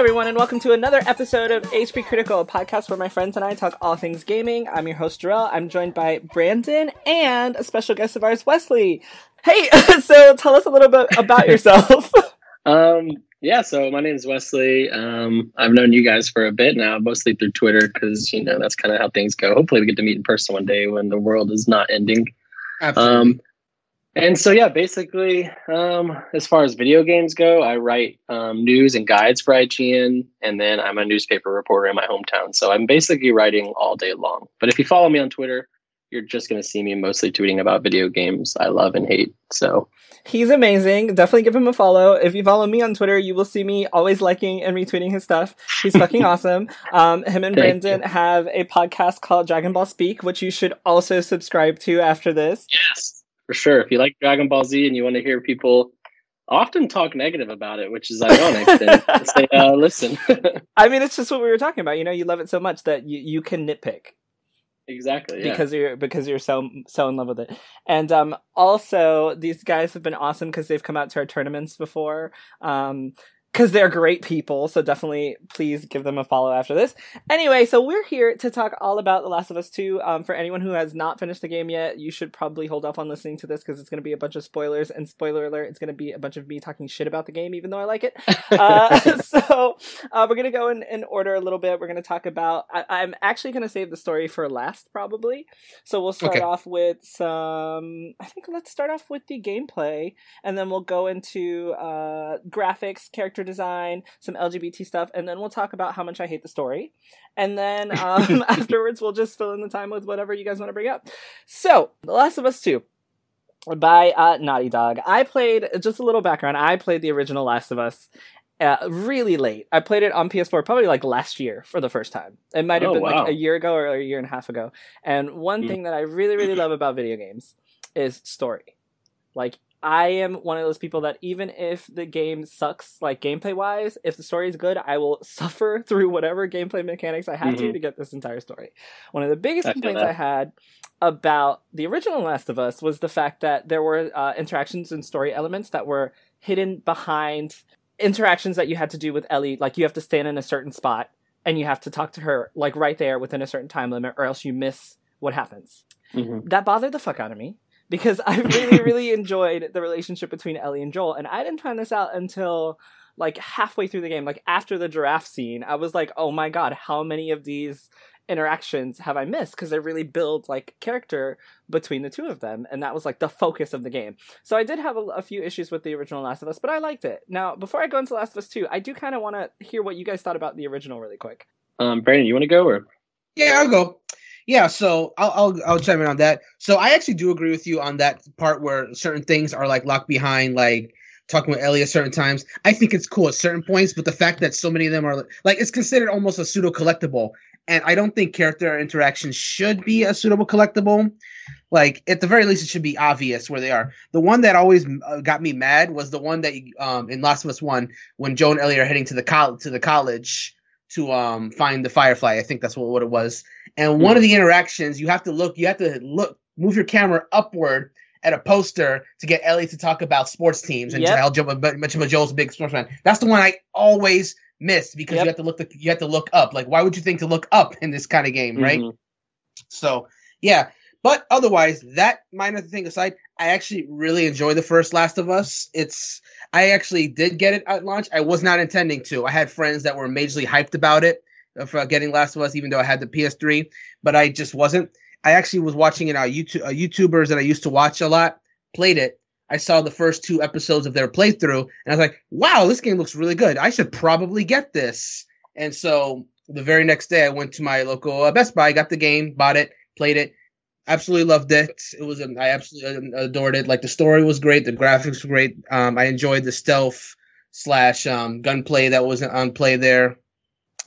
Hello, everyone, and welcome to another episode of HP Critical, a podcast where my friends and I talk all things gaming. I'm your host, Jarrell. I'm joined by Brandon and a special guest of ours, Wesley. Hey, so tell us a little bit about yourself. um, yeah, so my name is Wesley. Um, I've known you guys for a bit now, mostly through Twitter, because you know that's kind of how things go. Hopefully, we get to meet in person one day when the world is not ending. Absolutely. Um, and so, yeah, basically, um, as far as video games go, I write um, news and guides for IGN, and then I'm a newspaper reporter in my hometown. So I'm basically writing all day long. But if you follow me on Twitter, you're just going to see me mostly tweeting about video games I love and hate. So He's amazing. Definitely give him a follow. If you follow me on Twitter, you will see me always liking and retweeting his stuff. He's fucking awesome. Um, him and Thank Brandon have a podcast called Dragon Ball Speak, which you should also subscribe to after this. Yes, for sure. If you like Dragon Ball Z and you want to hear people often talk negative about it, which is ironic, then say, uh, listen. I mean, it's just what we were talking about. You know, you love it so much that you, you can nitpick. exactly. Yeah. because you're because you're so so in love with it. And um, also, these guys have been awesome because they've come out to our tournaments before. Um, because they're great people, so definitely please give them a follow after this. Anyway, so we're here to talk all about The Last of Us 2. Um, for anyone who has not finished the game yet, you should probably hold off on listening to this because it's going to be a bunch of spoilers. And spoiler alert, it's going to be a bunch of me talking shit about the game, even though I like it. Uh, so uh, we're going to go in, in order a little bit. We're going to talk about. I, I'm actually going to save the story for last, probably. So we'll start Okay. off with some. I think let's start off with the gameplay, and then we'll go into uh, graphics, character design, some LGBT stuff, and then we'll talk about how much I hate the story. And then um, afterwards, we'll just fill in the time with whatever you guys want to bring up. So, The Last of Us 2 by uh, Naughty Dog. I played, just a little background, I played the original Last of Us. Uh, really late. I played it on PS4 probably like last year for the first time. It might have Oh, been wow. like a year ago or a year and a half ago. And one Mm. thing that I really, really love about video games is story. Like, I am one of those people that even if the game sucks, like gameplay wise, if the story is good, I will suffer through whatever gameplay mechanics I have to Mhm. to get this entire story. One of the biggest I complaints. I had about the original Last of Us was the fact that there were uh, interactions and story elements that were hidden behind interactions that you had to do with Ellie. Like you have to stand in a certain spot and you have to talk to her like right there within a certain time limit, or else you miss what happens Mhm. that bothered the fuck out of me because I really, really enjoyed the relationship between Ellie and Joel, and I didn't find this out until like halfway through the game, like after the giraffe scene. I was like, oh my god, how many of these interactions have I missed? Because they really build like character between the two of them, and that was like the focus of the game. So I did have a, a few issues with the original Last of Us, but I liked it. Now, before I go into Last of Us 2, I do kind of want to hear what you guys thought about the original really quick. Um, Brandon, you want to go or? Yeah, I'll go. Yeah, so I'll, I'll I'll chime in on that. So I actually do agree with you on that part where certain things are like locked behind, like talking with Ellie at certain times. I think it's cool at certain points, but the fact that so many of them are like it's considered almost a pseudo collectible, and I don't think character interaction should be a suitable collectible. Like at the very least, it should be obvious where they are. The one that always uh, got me mad was the one that um in Last of Us One when Joe and Ellie are heading to the col- to the college to um find the Firefly. I think that's what, what it was. And one of the interactions, you have to look, you have to look, move your camera upward at a poster to get Ellie to talk about sports teams and Yep. tell Joe, but much of Joel's a big sports fan. That's the one I always miss because Yep. you have to look, the, you have to look up. Like, why would you think to look up in this kind of game, right? Mhm. So yeah, but otherwise, that minor thing aside, I actually really enjoy the first Last of Us. It's I actually did get it at launch. I was not intending to. I had friends that were majorly hyped about it uh, for getting Last of Us, even though I had the PS3, but I just wasn't. I actually was watching it on YouTube. Uh, YouTubers that I used to watch a lot played it. I saw the first two episodes of their playthrough, and I was like, "Wow, this game looks really good. I should probably get this." And so the very next day, I went to my local uh, Best Buy, got the game, bought it, played it, absolutely loved it. It was um, I absolutely adored it. Like the story was great, the graphics were great. Um, I enjoyed the stealth slash um, gunplay that was on play there,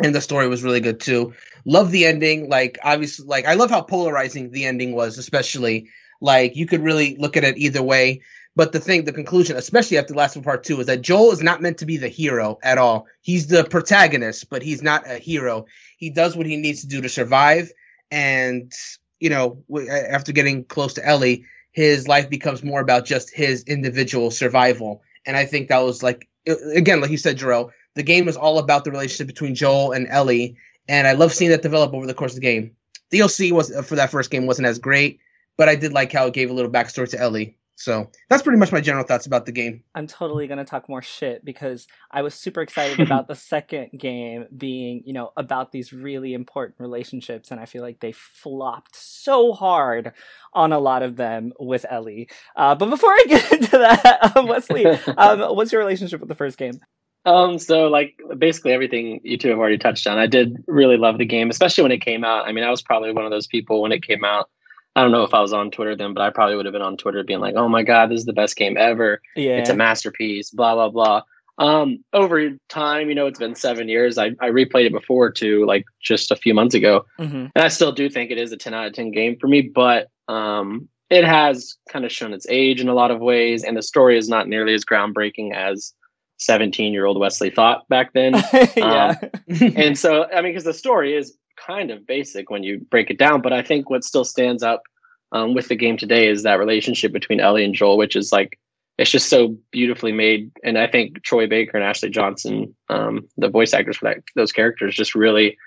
and the story was really good too. Love the ending. Like obviously, like I love how polarizing the ending was, especially like you could really look at it either way. But the thing, the conclusion, especially after the last one, part two, is that Joel is not meant to be the hero at all. He's the protagonist, but he's not a hero. He does what he needs to do to survive. And, you know, after getting close to Ellie, his life becomes more about just his individual survival. And I think that was like, again, like you said, Jarrell, the game is all about the relationship between Joel and Ellie, and I love seeing that develop over the course of the game. The DLC was uh, for that first game wasn't as great, but I did like how it gave a little backstory to Ellie. So that's pretty much my general thoughts about the game. I'm totally gonna talk more shit because I was super excited about the second game being, you know, about these really important relationships, and I feel like they flopped so hard on a lot of them with Ellie. Uh, but before I get into that, um, Wesley, um, what's your relationship with the first game? Um, so like basically everything you two have already touched on. I did really love the game, especially when it came out. I mean, I was probably one of those people when it came out I don't know if I was on Twitter then, but I probably would have been on Twitter being like, "Oh my god, this is the best game ever! Yeah, it's a masterpiece." Blah blah blah. Um, over time, you know, it's been seven years. I, I replayed it before too, like just a few months ago, mm-hmm. and I still do think it is a ten out of ten game for me. But um, it has kind of shown its age in a lot of ways, and the story is not nearly as groundbreaking as 17 year old Wesley thought back then. yeah. Um, and so, I mean, because the story is kind of basic when you break it down. But I think what still stands up um, with the game today is that relationship between Ellie and Joel, which is like it's just so beautifully made. And I think Troy Baker and Ashley Johnson, um, the voice actors for that those characters, just really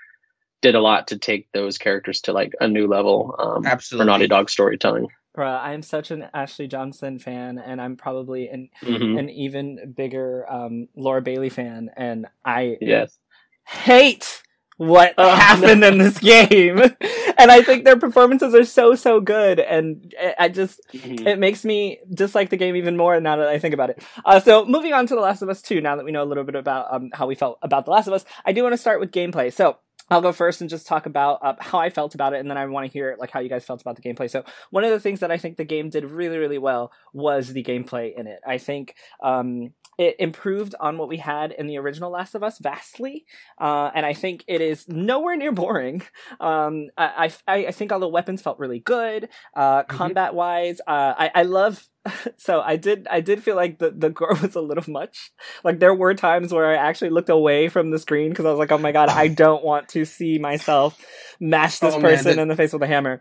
did a lot to take those characters to like a new level um, Absolutely. for Naughty Dog storytelling. Bruh, I'm such an Ashley Johnson fan, and I'm probably an Mhm. an even bigger um, Laura Bailey fan, and I Yes. hate what Oh, happened in this game. and I think their performances are so so good, and I- just Mhm. it makes me dislike the game even more now that I think about it. Uh, so moving on to The Last of Us 2, now that we know a little bit about um, how we felt about The Last of Us, I do want to start with gameplay. So I'll go first and just talk about uh, how I felt about it, and then I want to hear like how you guys felt about the gameplay. So one of the things that I think the game did really really well was the gameplay in it. I think um, it improved on what we had in the original Last of Us vastly, uh, and I think it is nowhere near boring. Um, I, I I think all the weapons felt really good. Uh, Mhm. Combat wise, uh, I I love. So I did I did feel like the the gore was a little much. Like there were times where I actually looked away from the screen because I was like, oh my god, I don't want to see myself mash this Oh, man, person in the face with a hammer.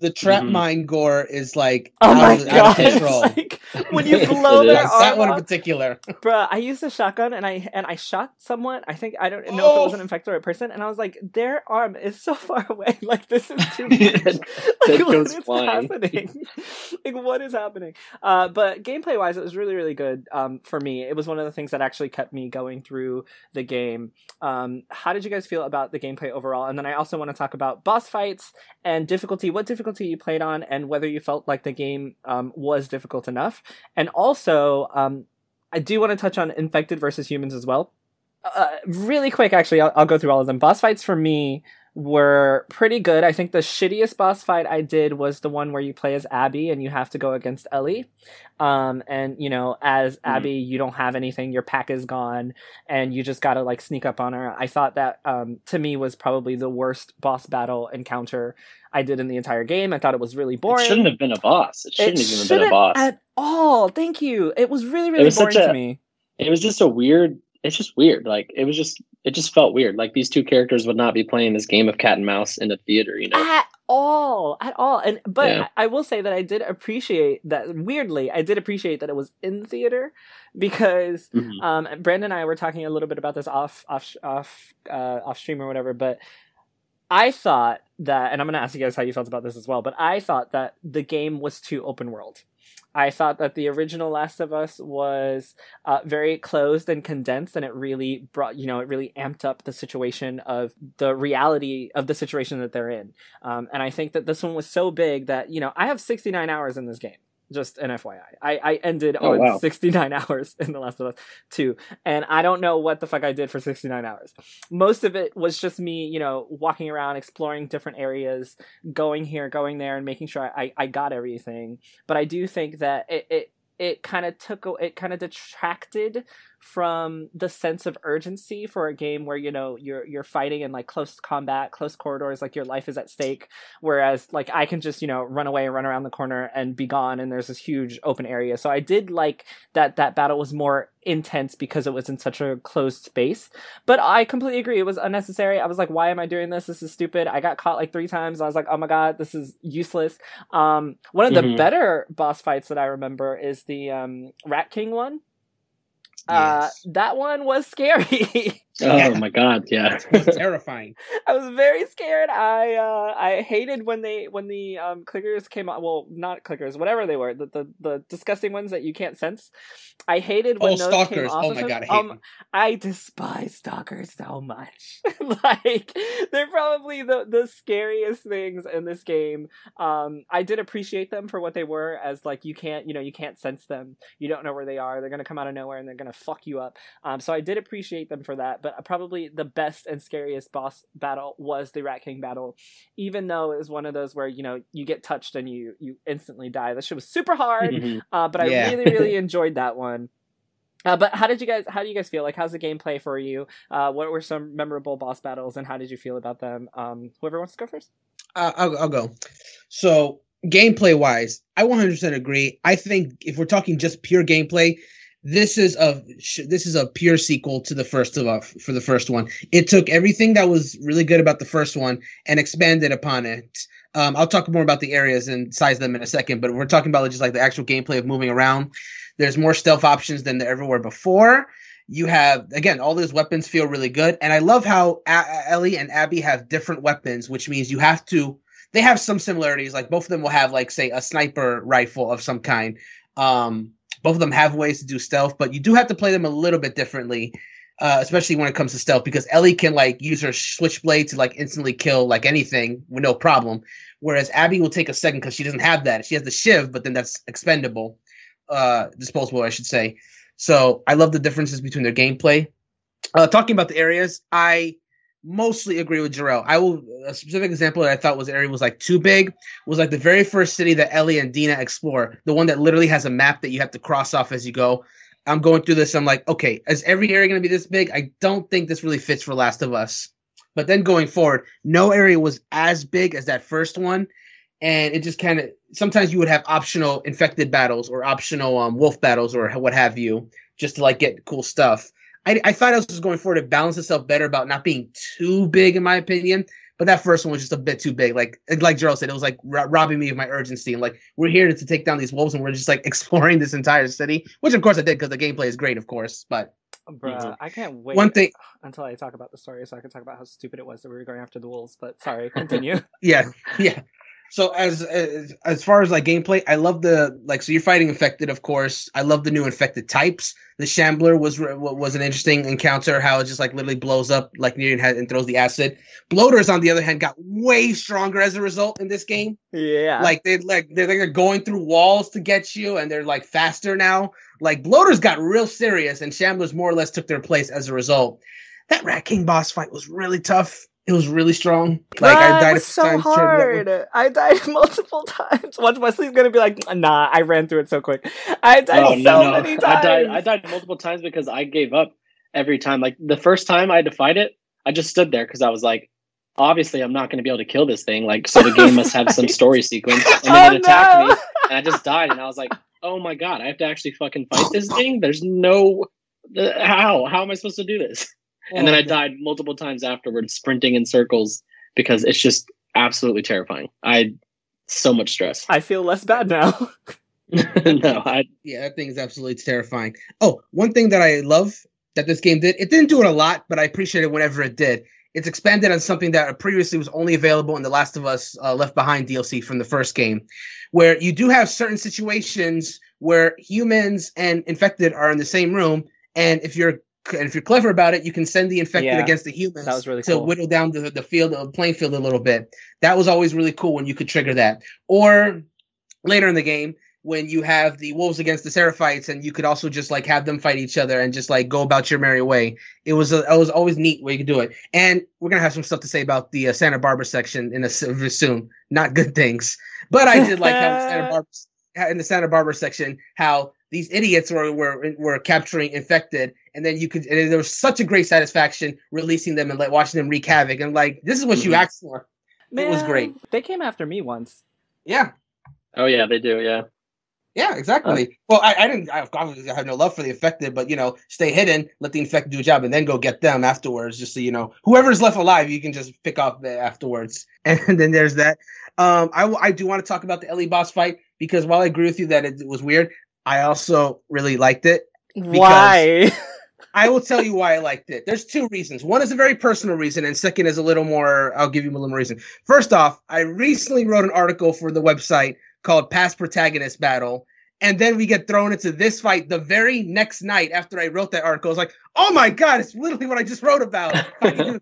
The trap Mhm. mine gore is like Oh out, my of, out of god! control. Like, when you blow their arm that one in particular. Bruh, I used a shotgun and I and I shot someone. I think I don't know if it was an Oh. infected or a person, and I was like, their arm is so far away. Like this is too much. Like what goes is flying. happening? like what is happening? Uh, but gameplay wise, it was really really good. Um, for me, it was one of the things that actually kept me going through the game. Um, how did you guys feel about the gameplay overall? And then I also want to talk about boss fights and difficulty. What difficulty you played on, and whether you felt like the game um, was difficult enough. And also, um, I do want to touch on infected versus humans as well. Uh, really quick, actually, I'll, I'll go through all of them. Boss fights for me were pretty good. I think the shittiest boss fight I did was the one where you play as Abby and you have to go against Ellie. Um, and you know, as Abby, you don't have anything. Your pack is gone, and you just gotta like sneak up on her. I thought that um, to me was probably the worst boss battle encounter I did in the entire game. I thought it was really boring. It shouldn't have been a boss. It shouldn't It have even been a boss. at all. Thank you. It was really, really was boring such to me. it was just a weird it's just weird like it was just it just felt weird like these two characters would not be playing this game of cat and mouse in a theater you know At all, at all. And but Yeah. I, will say that I did appreciate that. Weirdly, I did appreciate that it was in theater because Mhm. um, Brandon and I were talking a little bit about this off off off uh, off stream or whatever, but. I thought that, and I'm going to ask you guys how you felt about this as well, but I thought that the game was too open world. I thought that the original Last of Us was uh, very closed and condensed, and it really brought, you know, it really amped up the situation of the reality of the situation that they're in. Um, and I think that this one was so big that, you know, I have 69 hours in this game. Just an FYI. I, I ended Oh, on wow. 69 hours in The Last of Us 2, and I don't know what the fuck I did for 69 hours. Most of it was just me, you know, walking around, exploring different areas, going here, going there, and making sure I, I got everything but I do think that it it, it kind of took it kind of detracted from the sense of urgency for a game where you know you're you're fighting in like close combat, close corridors, like your life is at stake. Whereas like I can just you know run away and run around the corner and be gone, and there's this huge open area. So I did like that that battle was more intense because it was in such a closed space. But I completely agree. It was unnecessary. I was like, why am I doing this? This is stupid. I got caught like three times. I was like, oh my god, this is useless. Um, one of the Mhm. better boss fights that I remember is the um, Rat King one. Uh, that one was scary. Oh Yeah. my god, yeah. It was terrifying. I was very scared. I uh, I hated when they when the um, clickers came out. Well, not clickers, whatever they were, the, the the disgusting ones that you can't sense. I hated when Oh, those stalkers. came off Oh of my him. god, I hate um. I despise stalkers so much. like they're probably the the scariest things in this game. Um, I did appreciate them for what they were, as like you can't you know you can't sense them. You don't know where they are. They're gonna come out of nowhere and they're gonna fuck you up. Um, so I did appreciate them for that. But probably the best and scariest boss battle was the Rat King battle, even though it was one of those where you know you get touched and you you instantly die. That shit was super hard. Uh, but I Yeah. really, really enjoyed that one. Uh, but how did you guys? How do you guys feel? Like, how's the gameplay for you? Uh, what were some memorable boss battles, and how did you feel about them? Um, whoever wants to go first. Uh, I'll, I'll go. So gameplay wise, I 100% agree. I think if we're talking just pure gameplay, this is a this is a pure sequel to the first of uh, for the first one. It took everything that was really good about the first one and expanded upon it. Um, I'll talk more about the areas and size them in a second, but we're talking about just like the actual gameplay of moving around. There's more stealth options than there ever were before. You have again, all those weapons feel really good, and I love how A- Ellie and Abby have different weapons, which means you have to. They have some similarities, like both of them will have like say a sniper rifle of some kind. Um, both of them have ways to do stealth, but you do have to play them a little bit differently, uh, especially when it comes to stealth, because Ellie can like use her switchblade to like instantly kill like anything with no problem, whereas Abby will take a second because she doesn't have that. She has the shiv, but then that's expendable, uh, disposable, I should say. So I love the differences between their gameplay. Uh, talking about the areas, I mostly agree with Jarrell. I will a specific example that I thought was area was like too big was like the very first city that Ellie and Dina explore, the one that literally has a map that you have to cross off as you go. I'm going through this. I'm like, okay, is every area going to be this big? I don't think this really fits for Last of Us. But then going forward, no area was as big as that first one, and it just kind of sometimes you would have optional infected battles or optional um, wolf battles or what have you, just to like get cool stuff. I, I thought else was going forward to balance itself better about not being too big, in my opinion. But that first one was just a bit too big. Like like Jarrell said, it was like ro- robbing me of my urgency. And like we're here to, to take down these wolves, and we're just like exploring this entire city, which of course I did because the gameplay is great, of course. But Bruh, Mhm. I can't wait one thing, until I talk about the story, so I can talk about how stupid it was that we were going after the wolves. But sorry, continue. yeah, yeah. So as, as as far as like gameplay, I love the like. So you're fighting infected, of course. I love the new infected types. The Shambler was was an interesting encounter. How it just like literally blows up like near and throws the acid. Bloaters, on the other hand, got way stronger as a result in this game. yeah, Like they like they're, they're going through walls to get you, and they're like faster now. Like bloaters got real serious, and Shamblers more or less took their place as a result. That Rat King boss fight was really tough. It was really strong. Like Bruh, I it died a was few so times trying to get- hard. I died multiple times. Once Wesley's gonna be like, "Nah, I ran through it so quick." I died Oh so no, no! many times. I died. I died multiple times because I gave up every time. Like the first time I had to fight it, I just stood there because I was like, obviously I'm not going to be able to kill this thing. Like so, the game must have some story sequence. And then Oh, it attacked no! me, and I just died. And I was like, oh my god, I have to actually fucking fight this thing. There's no uh, how. How am I supposed to do this? And then I died multiple times afterwards, sprinting in circles because it's just absolutely terrifying. I so much stress. I feel less bad now. no, I Yeah, that thing is absolutely terrifying. Oh, one thing that I love that this game did, it didn't do it a lot, but I appreciate it whenever it did. It's expanded on something that previously was only available in The Last of Us uh, Left Behind DLC from the first game, where you do have certain situations where humans and infected are in the same room, and if you're and if you're clever about it, you can send the infected Yeah, against the humans that was really to cool. whittle down the, the field, the playing field a little bit. That was always really cool when you could trigger that. Or later in the game, when you have the wolves against the seraphites, and you could also just like have them fight each other and just like go about your merry way. It was a, it was always neat way you could do it. And we're gonna have some stuff to say about the uh, Santa Barbara section in a soon. Not good things, but I did like how Santa Barbara in the Santa Barbara section how these idiots were were were capturing infected, and then you could and there was such a great satisfaction releasing them and like watching them wreak havoc and like this is what you Mhm. asked for. It was great. They came after me once. Yeah, Oh yeah, they do. Yeah. yeah, exactly. well, I, I didn't. I obviously have no love for the infected, but you know, stay hidden, let the infected do a job, and then go get them afterwards. Just so you know, whoever's left alive, you can just pick off the afterwards. And then there's that. Um, I w- I do want to talk about the Ellie boss fight because while I agree with you that it was weird, I also really liked it. Why? I will tell you why I liked it. There's two reasons. One is a very personal reason, and second is a little more. I'll give you a little more reason. First off, I recently wrote an article for the website called "Past Protagonist Battle," and then we get thrown into this fight the very next night after I wrote that article. I was like, "Oh my god, it's literally what I just wrote about."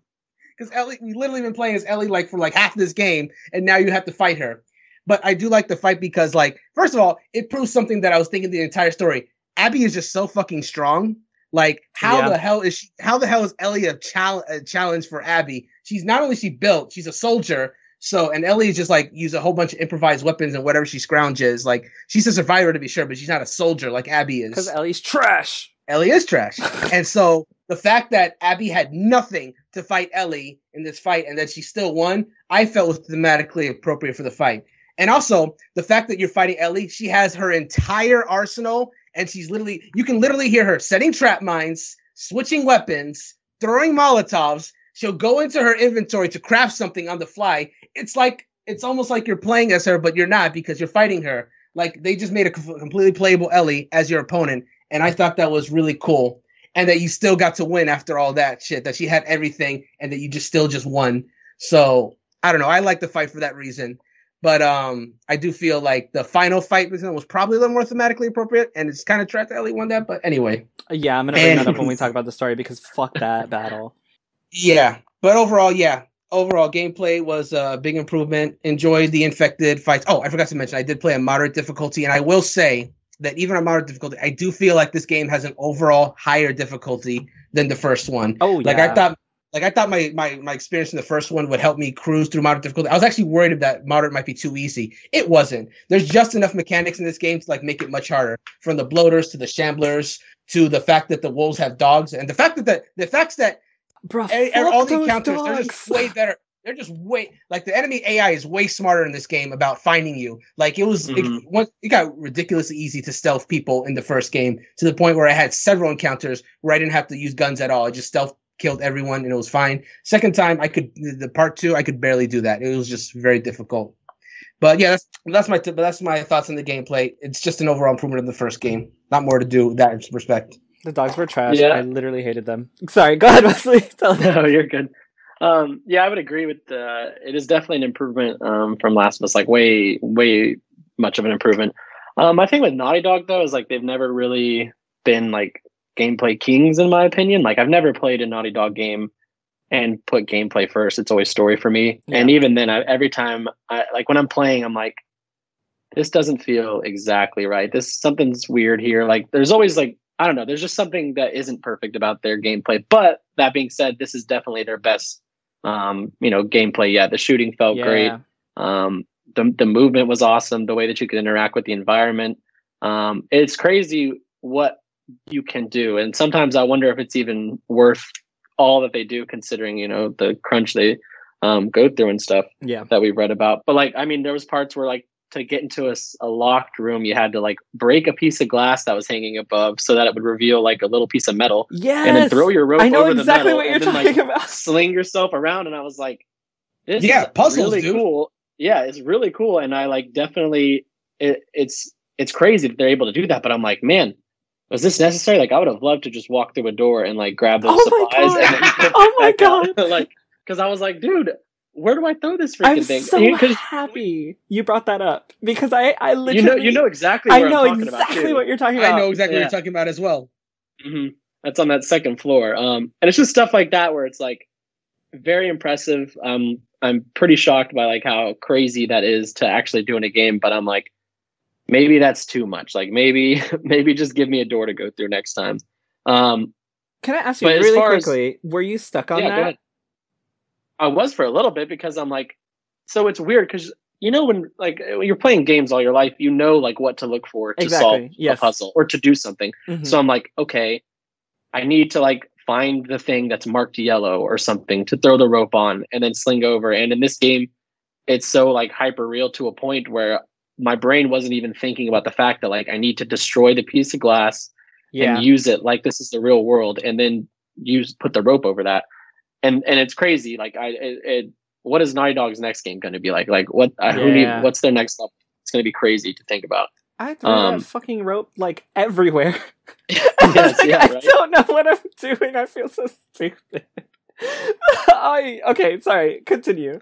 Because Ellie, we literally been playing as Ellie like for like half this game, and now you have to fight her. But I do like the fight because, like, first of all, it proves something that I was thinking the entire story. Abby is just so fucking strong like, how yeah. the hell is she? How the hell is Ellie a, chal- a challenge for Abby? She's not only she built, she's a soldier. So, and Ellie is just like use a whole bunch of improvised weapons and whatever she scrounges. Like, she's a survivor to be sure, but she's not a soldier like Abby is. Because Ellie's trash. Ellie is trash. and so the fact that Abby had nothing to fight Ellie in this fight and that she still won, I felt was thematically appropriate for the fight. And also the fact that you're fighting Ellie, she has her entire arsenal and she's literally you can literally hear her setting trap mines, switching weapons, throwing molotovs. She'll go into her inventory to craft something on the fly. It's like it's almost like you're playing as her, but you're not because you're fighting her. Like they just made a completely playable Ellie as your opponent, and I thought that was really cool. And that you still got to win after all that shit. That she had everything, and that you just still just won. So I don't know. I like the fight for that reason. But um, I do feel like the final fight was probably a little more thematically appropriate, and it's kind of trash that Ellie won that. But anyway, yeah, I'm gonna bring and, that up when we talk about the story because fuck that battle. Yeah, but overall, yeah, overall gameplay was a big improvement. Enjoyed the infected fights. Oh, I forgot to mention I did play a moderate difficulty, and I will say that even on moderate difficulty, I do feel like this game has an overall higher difficulty than the first one. Oh, yeah. Like I thought like I thought my my my experience in the first one would help me cruise through moderate difficulty. I was actually worried that moderate might be too easy. It wasn't. There's just enough mechanics in this game to like make it much harder. From the bloaters to the shamblers to the fact that the wolves have dogs and the fact that the, the facts that Bro, all the encounters dogs. they're just way better. They're just way like the enemy AI is way smarter in this game about finding you. Like it was, mm-hmm. it, it got ridiculously easy to stealth people in the first game to the point where I had several encounters where I didn't have to use guns at all. I just stealth killed everyone and it was fine. Second time, I could the part two, I could barely do that. It was just very difficult. But yeah, that's that's my t- that's my thoughts on the gameplay. It's just an overall improvement of the first game. Not more to do that respect. The dogs were trash. Yeah. I literally hated them. Sorry, go ahead, Wesley. no, you're good. Um, yeah, I would agree with the. It is definitely an improvement um, from Last of Us. Like way, way much of an improvement. Um, my thing with Naughty Dog though is like they've never really been like gameplay kings in my opinion. Like I've never played a Naughty Dog game and put gameplay first. It's always story for me. Yeah. And even then, I, every time, I, like when I'm playing, I'm like, this doesn't feel exactly right. This something's weird here. Like there's always like I don't know. There's just something that isn't perfect about their gameplay. But that being said, this is definitely their best, um, you know, gameplay Yeah, The shooting felt yeah. great. Um, the the movement was awesome. The way that you could interact with the environment. Um, it's crazy what you can do. And sometimes I wonder if it's even worth all that they do, considering you know the crunch they um, go through and stuff. Yeah, that we've read about. But like, I mean, there was parts where like to get into a, a, locked room, you had to like break a piece of glass that was hanging above so that it would reveal like a little piece of metal. Yeah, and then throw your rope I know over exactly the metal what you're and then, talking like, about. Sling yourself around, and I was like, "This yeah, puzzles, really dude. cool." Yeah, it's really cool, and I like definitely it, it's it's crazy that they're able to do that. But I'm like, man, was this necessary? Like, I would have loved to just walk through a door and like grab those oh supplies. And then oh my god! like, because I was like, dude, where do I throw this freaking I'm thing? so happy you brought that up because I, I literally, you know, you know exactly. I know exactly about, what you're talking about. I know exactly yeah. what you're talking about as well. Mm-hmm. That's on that second floor, um, and it's just stuff like that where it's like very impressive. Um, I'm pretty shocked by like how crazy that is to actually do in a game, but I'm like, maybe that's too much. Like maybe maybe just give me a door to go through next time. Um, Can I ask you really quickly? As, were you stuck on yeah, that? I was for a little bit because I'm like, so it's weird because you know when like when you're playing games all your life, you know like what to look for to exactly. solve yes. a puzzle or to do something. Mm-hmm. So I'm like, okay, I need to like find the thing that's marked yellow or something to throw the rope on and then sling over. And in this game, it's so like hyper real to a point where my brain wasn't even thinking about the fact that like I need to destroy the piece of glass yeah. and use it like this is the real world, and then use put the rope over that. And and it's crazy. Like I, it, it what is Naughty Dog's next game going to be like? Like what? Yeah. Who need? What's their next level? It's going to be crazy to think about. I threw Um, that fucking rope like everywhere. Yes, Like, yeah, I don't know what I'm doing. I feel so stupid. I okay, sorry. Continue.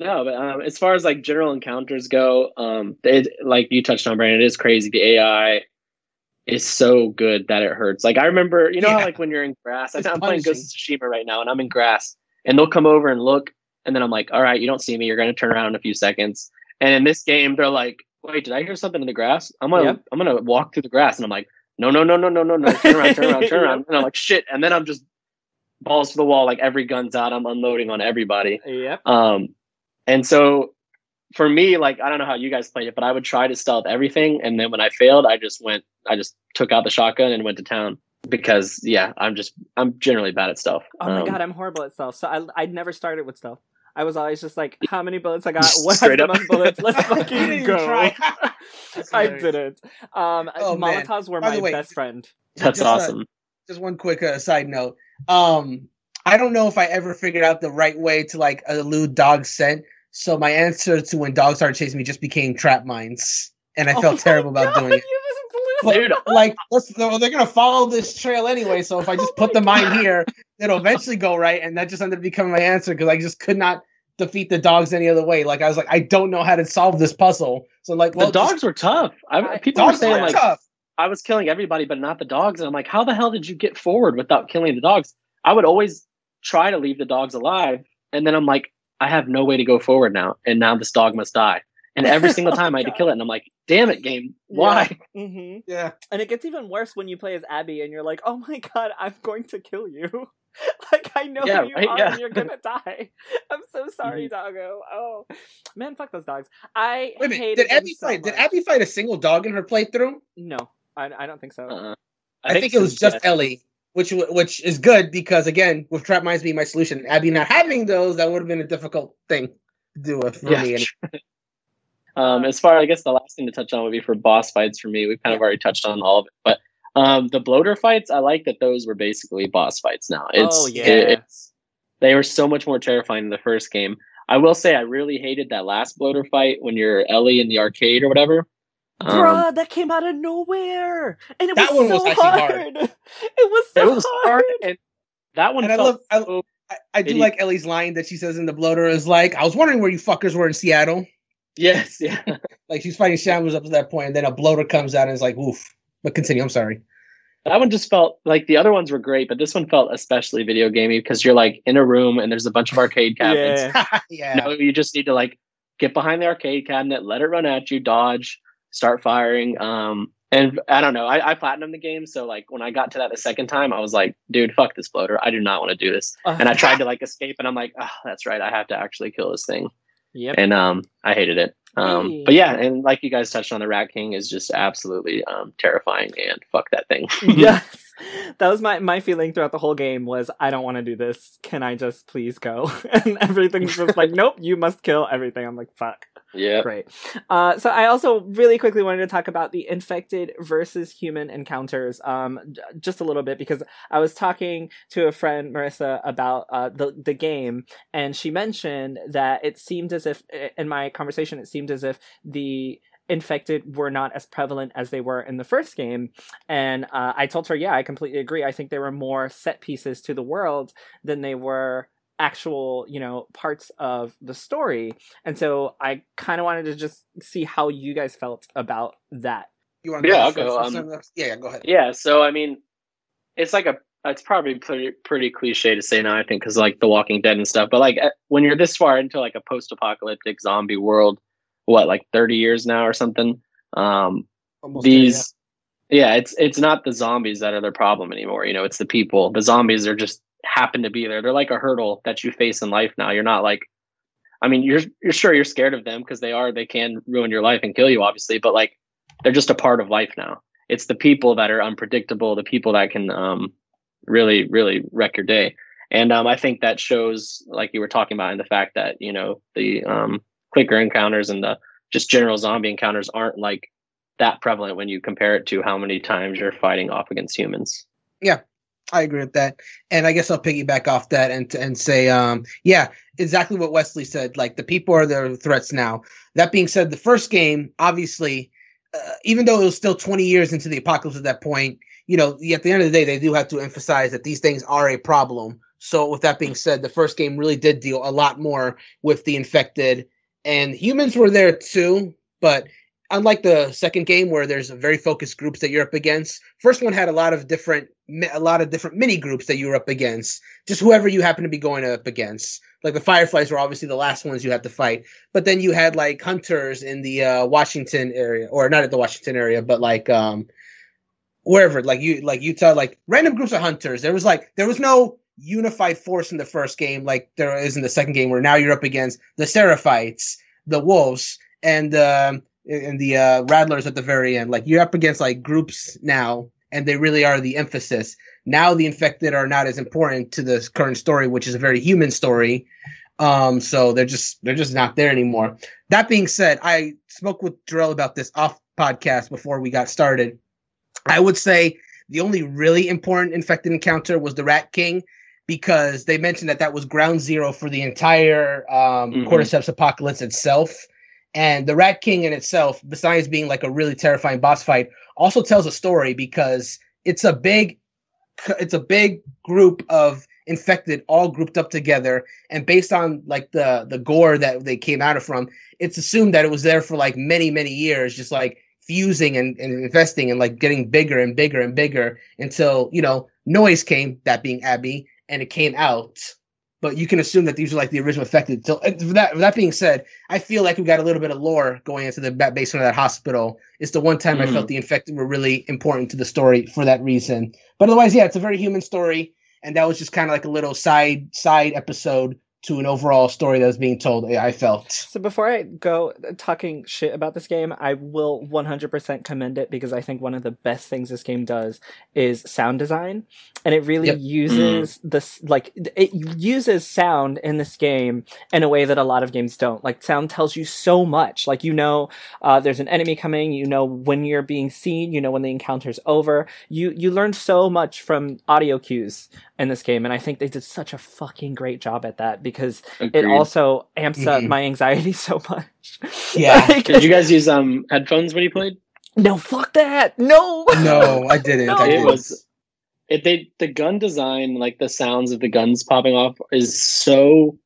No, but um, as far as like general encounters go, um, it, like you touched on, Brandon, it is crazy. The AI is so good that it hurts. Like I remember, you know, how, like when you're in grass. It's I'm playing punishing. Ghost of Tsushima right now, and I'm in grass, and they'll come over and look, and then I'm like, "All right, you don't see me. You're going to turn around in a few seconds." And in this game, they're like, "Wait, did I hear something in the grass? I'm gonna. I'm gonna walk through the grass," and I'm like, "No, no, no, no, no, no, no! Turn around, turn around, turn around!" And I'm like, "Shit!" And then I'm just balls to the wall, like every gun's out. I'm unloading on everybody. Yep. Um, and so for me, like I don't know how you guys played it, but I would try to stealth everything, and then when I failed, I just went, I just took out the shotgun and went to town because yeah, I'm just I'm generally bad at stealth. Oh my Um, god, I'm horrible at stealth. So I I never started with stealth. I was always just like, how many bullets I got? What has Straight the up. most bullets? Let's You didn't fucking go. I didn't. Um, Oh, man. Molotovs were By my way, best friend. That's Just, uh, awesome. just one quick uh, side note. Um, I don't know if I ever figured out the right way to like elude dog scent. So my answer to when dogs started chasing me just became trap mines, and I Oh felt my terrible about God, doing it. Just blew But, Dude. like, let's, they're, they're gonna follow this trail anyway. So if I just Oh put the mine here, it'll eventually go right, and that just ended up becoming my answer because I just could not defeat the dogs any other way. Like I was like, I don't know how to solve this puzzle. So like, well, the dogs were tough. I, I- people were saying are like tough. I was killing everybody, but not the dogs. And I'm like, how the hell did you get forward without killing the dogs? I would always try to leave the dogs alive, and then I'm like, I have no way to go forward now, and now this dog must die. And every single Oh, time I had to kill it, and I'm like, damn it, game, why? mm-hmm Yeah. And it gets even worse when you play as Abby and you're like, oh my god, I'm going to kill you. like, I know Yeah, who you right, are yeah. and you're gonna die. I'm so sorry, doggo. Oh, man, fuck those dogs. I Wait a minute. Did Abby so fight? Did. Abby fight a single dog in her playthrough? No, I, I don't think so. Uh-uh. I, think, it was just yeah. Ellie, which which is good because again, with trap mines being my solution, Abby not having those, that would have been a difficult thing to do with for Yeah. me. Um, as far, I guess the last thing to touch on would be for boss fights for me. We've kind of already touched on all of it, but um, the bloater fights, I like that those were basically boss fights now. It's, Oh, yeah. it- it's they were so much more terrifying in the first game. I will say I really hated that last bloater fight when you're Ellie in the arcade or whatever. Um, Bruh, that came out of nowhere, and it That was one was so actually hard. hard. It was so it was hard, and that one And I love, I, so- I, I do like Ellie's line that she says in the bloater is like, "I was wondering where you fuckers were in Seattle." yes, yeah. Like she's fighting shamblers up to that point, and then a bloater comes out and is like, "Oof." But continue. I'm sorry. That one just felt like the other ones were great, but this one felt especially video gamey because you're like in a room and there's a bunch of arcade cabinets. Yeah. yeah. No, you just need to like get behind the arcade cabinet, let it run at you, dodge, start firing. Um, and I don't know, I, I platinumed the game, so like when I got to that the second time, I was like, dude, fuck this bloater. I do not want to do this. And I tried to like escape, and I'm like, oh, that's right, I have to actually kill this thing. yep. And um, I hated it. Um, Hey. but yeah, and like you guys touched on, the Rat King is just absolutely um terrifying, and fuck that thing. yes that was my my feeling throughout the whole game was i don't want to do this. Can i just please go? And everything's just like nope you must kill everything. I'm like fuck. Yeah. great. Uh so i also really quickly wanted to talk about the infected versus human encounters um just a little bit because i was talking to a friend marissa about uh the the game and she mentioned that it seemed as if in my conversation it seemed as if the infected were not as prevalent as they were in the first game and uh, I told her, yeah, I completely agree. I think there were more set pieces to the world than they were actual, you know, parts of the story. And so I kind of wanted to just see how you guys felt about that. You want to Yeah, I'll go, um, yeah, yeah, go ahead. Yeah, so I mean, it's like a it's probably pretty pretty cliche to say now. I think because like The Walking Dead and stuff, but like eh, when you're this far into like a post-apocalyptic zombie world, what like 30 years now or something, um, Almost there, these yeah. it's it's not the zombies that are their problem anymore. You know, it's the people. The zombies are just happen to be there. They're like a hurdle that you face in life now. You're not like I mean, you're you're sure you're scared of them because they are they can ruin your life and kill you, obviously. But like, they're just a part of life now. It's the people that are unpredictable, the people that can um, really really wreck your day. And um, I think that shows, like you were talking about, in the fact that you know the um, clicker encounters and the just general zombie encounters aren't like that prevalent when you compare it to how many times you're fighting off against humans. Yeah, I agree with that. And I guess I'll piggyback off that and and say, um, yeah, exactly what Wesley said. Like the people are the threats now. That being said, the first game, obviously, uh, even though it was still 20 years into the apocalypse at that point, you know, at the end of the day, they do have to emphasize that these things are a problem. So, with that being said, the first game really did deal a lot more with the infected, and humans were there too. But unlike the second game, where there's very focused groups that you're up against, first one had a lot of different, a lot of different mini groups that you were up against. Just whoever you happen to be going up against. Like the Fireflies were obviously the last ones you had to fight, but then you had like hunters in the uh, Washington area, or not at the Washington area, but like um, wherever, like you, like Utah, like random groups of hunters. There was like there was no unified force in the first game like there is in the second game, where now you're up against the Seraphites, the Wolves, and um, and the uh, Rattlers at the very end. Like you're up against like groups now, and they really are the emphasis. Now the infected are not as important to the current story, which is a very human story. Um, so they're just they're just not there anymore. That being said, I spoke with Jarrell about this off podcast before we got started. I would say the only really important infected encounter was the Rat King because they mentioned that that was ground zero for the entire um, mm-hmm. Cordyceps apocalypse itself. And the Rat King in itself, besides being like a really terrifying boss fight, also tells a story because it's a big it's a big group of infected all grouped up together and based on like the the gore that they came out of from it's assumed that it was there for like many many years just like fusing and, and investing and like getting bigger and bigger and bigger until you know noise came that being abby and it came out but you can assume that these are like the original affected. So that that being said, I feel like we got a little bit of lore going into the basement of that hospital. It's the one time mm. I felt mm. the infected were really important to the story for that reason. But otherwise, yeah, it's a very human story, and that was just kind of like a little side side episode to an overall story that was being told i felt. So before i go talking shit about this game i will 100% commend it because i think one of the best things this game does is sound design. And it really yep. uses mm. this like it uses sound in this game in a way that a lot of games don't. Like sound tells you so much. Like you know uh, there's an enemy coming. You know when you're being seen. You know when the encounter's over. You you learn so much from audio cues in this game and i think they did such a fucking great job at that because Agreed. it also amps mm-hmm. up my anxiety so much yeah like, did you guys use um headphones when you played no fuck that no no i didn't no. I didn't. it was it they the gun design like the sounds of the guns popping off is so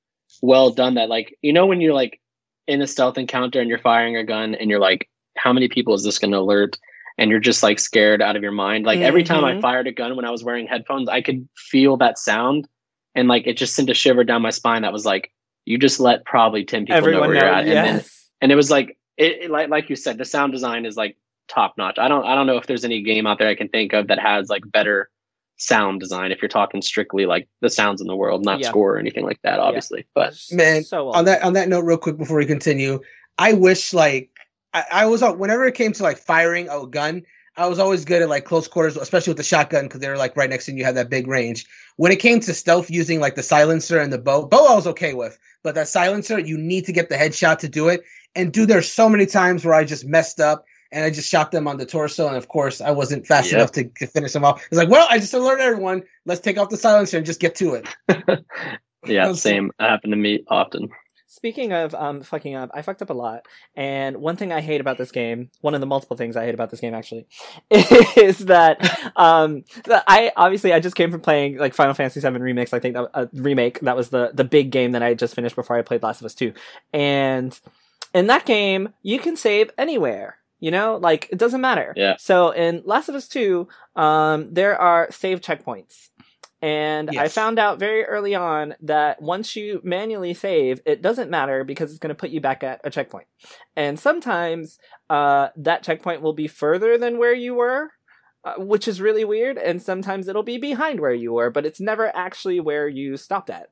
well done that like you know when you're like in a stealth encounter and you're firing a gun and you're like how many people is this going to alert and you're just like scared out of your mind. Like mm-hmm. every time I mm-hmm. fired a gun when I was wearing headphones, I could feel that sound and like it just sent a shiver down my spine that was like, you just let probably 10 people Everyone know where know, you're at. Yes. And then, and it was like, it, it, like, like you said, the sound design is like top notch. I don't, I don't know if there's any game out there I can think of that has like better sound design if you're talking strictly like the sounds in the world, not yeah. score or anything like that, obviously. Yeah. But man, so on that, on that note, real quick before we continue, I wish like, I, I was whenever it came to like firing a gun, I was always good at like close quarters, especially with the shotgun because they're like right next to you. You have that big range. When it came to stealth using like the silencer and the bow, bow I was okay with, but that silencer, you need to get the headshot to do it. And dude, there's so many times where I just messed up and I just shot them on the torso. And of course, I wasn't fast yep. enough to, to, finish them off. It's like, well, I just alerted everyone. Let's take off the silencer and just get to it. yeah, same. Happened to me often. Speaking of um, fucking up, I fucked up a lot. And one thing I hate about this game, one of the multiple things I hate about this game actually, is that um, I obviously I just came from playing like Final Fantasy VII Remix. I think that a uh, remake that was the the big game that I just finished before I played Last of Us Two. And in that game, you can save anywhere. You know, like it doesn't matter. Yeah. So in Last of Us Two, um, there are save checkpoints and yes. I found out very early on that once you manually save, it doesn't matter because it's going to put you back at a checkpoint. And sometimes uh, that checkpoint will be further than where you were, uh, which is really weird. And sometimes it'll be behind where you were, but it's never actually where you stopped at.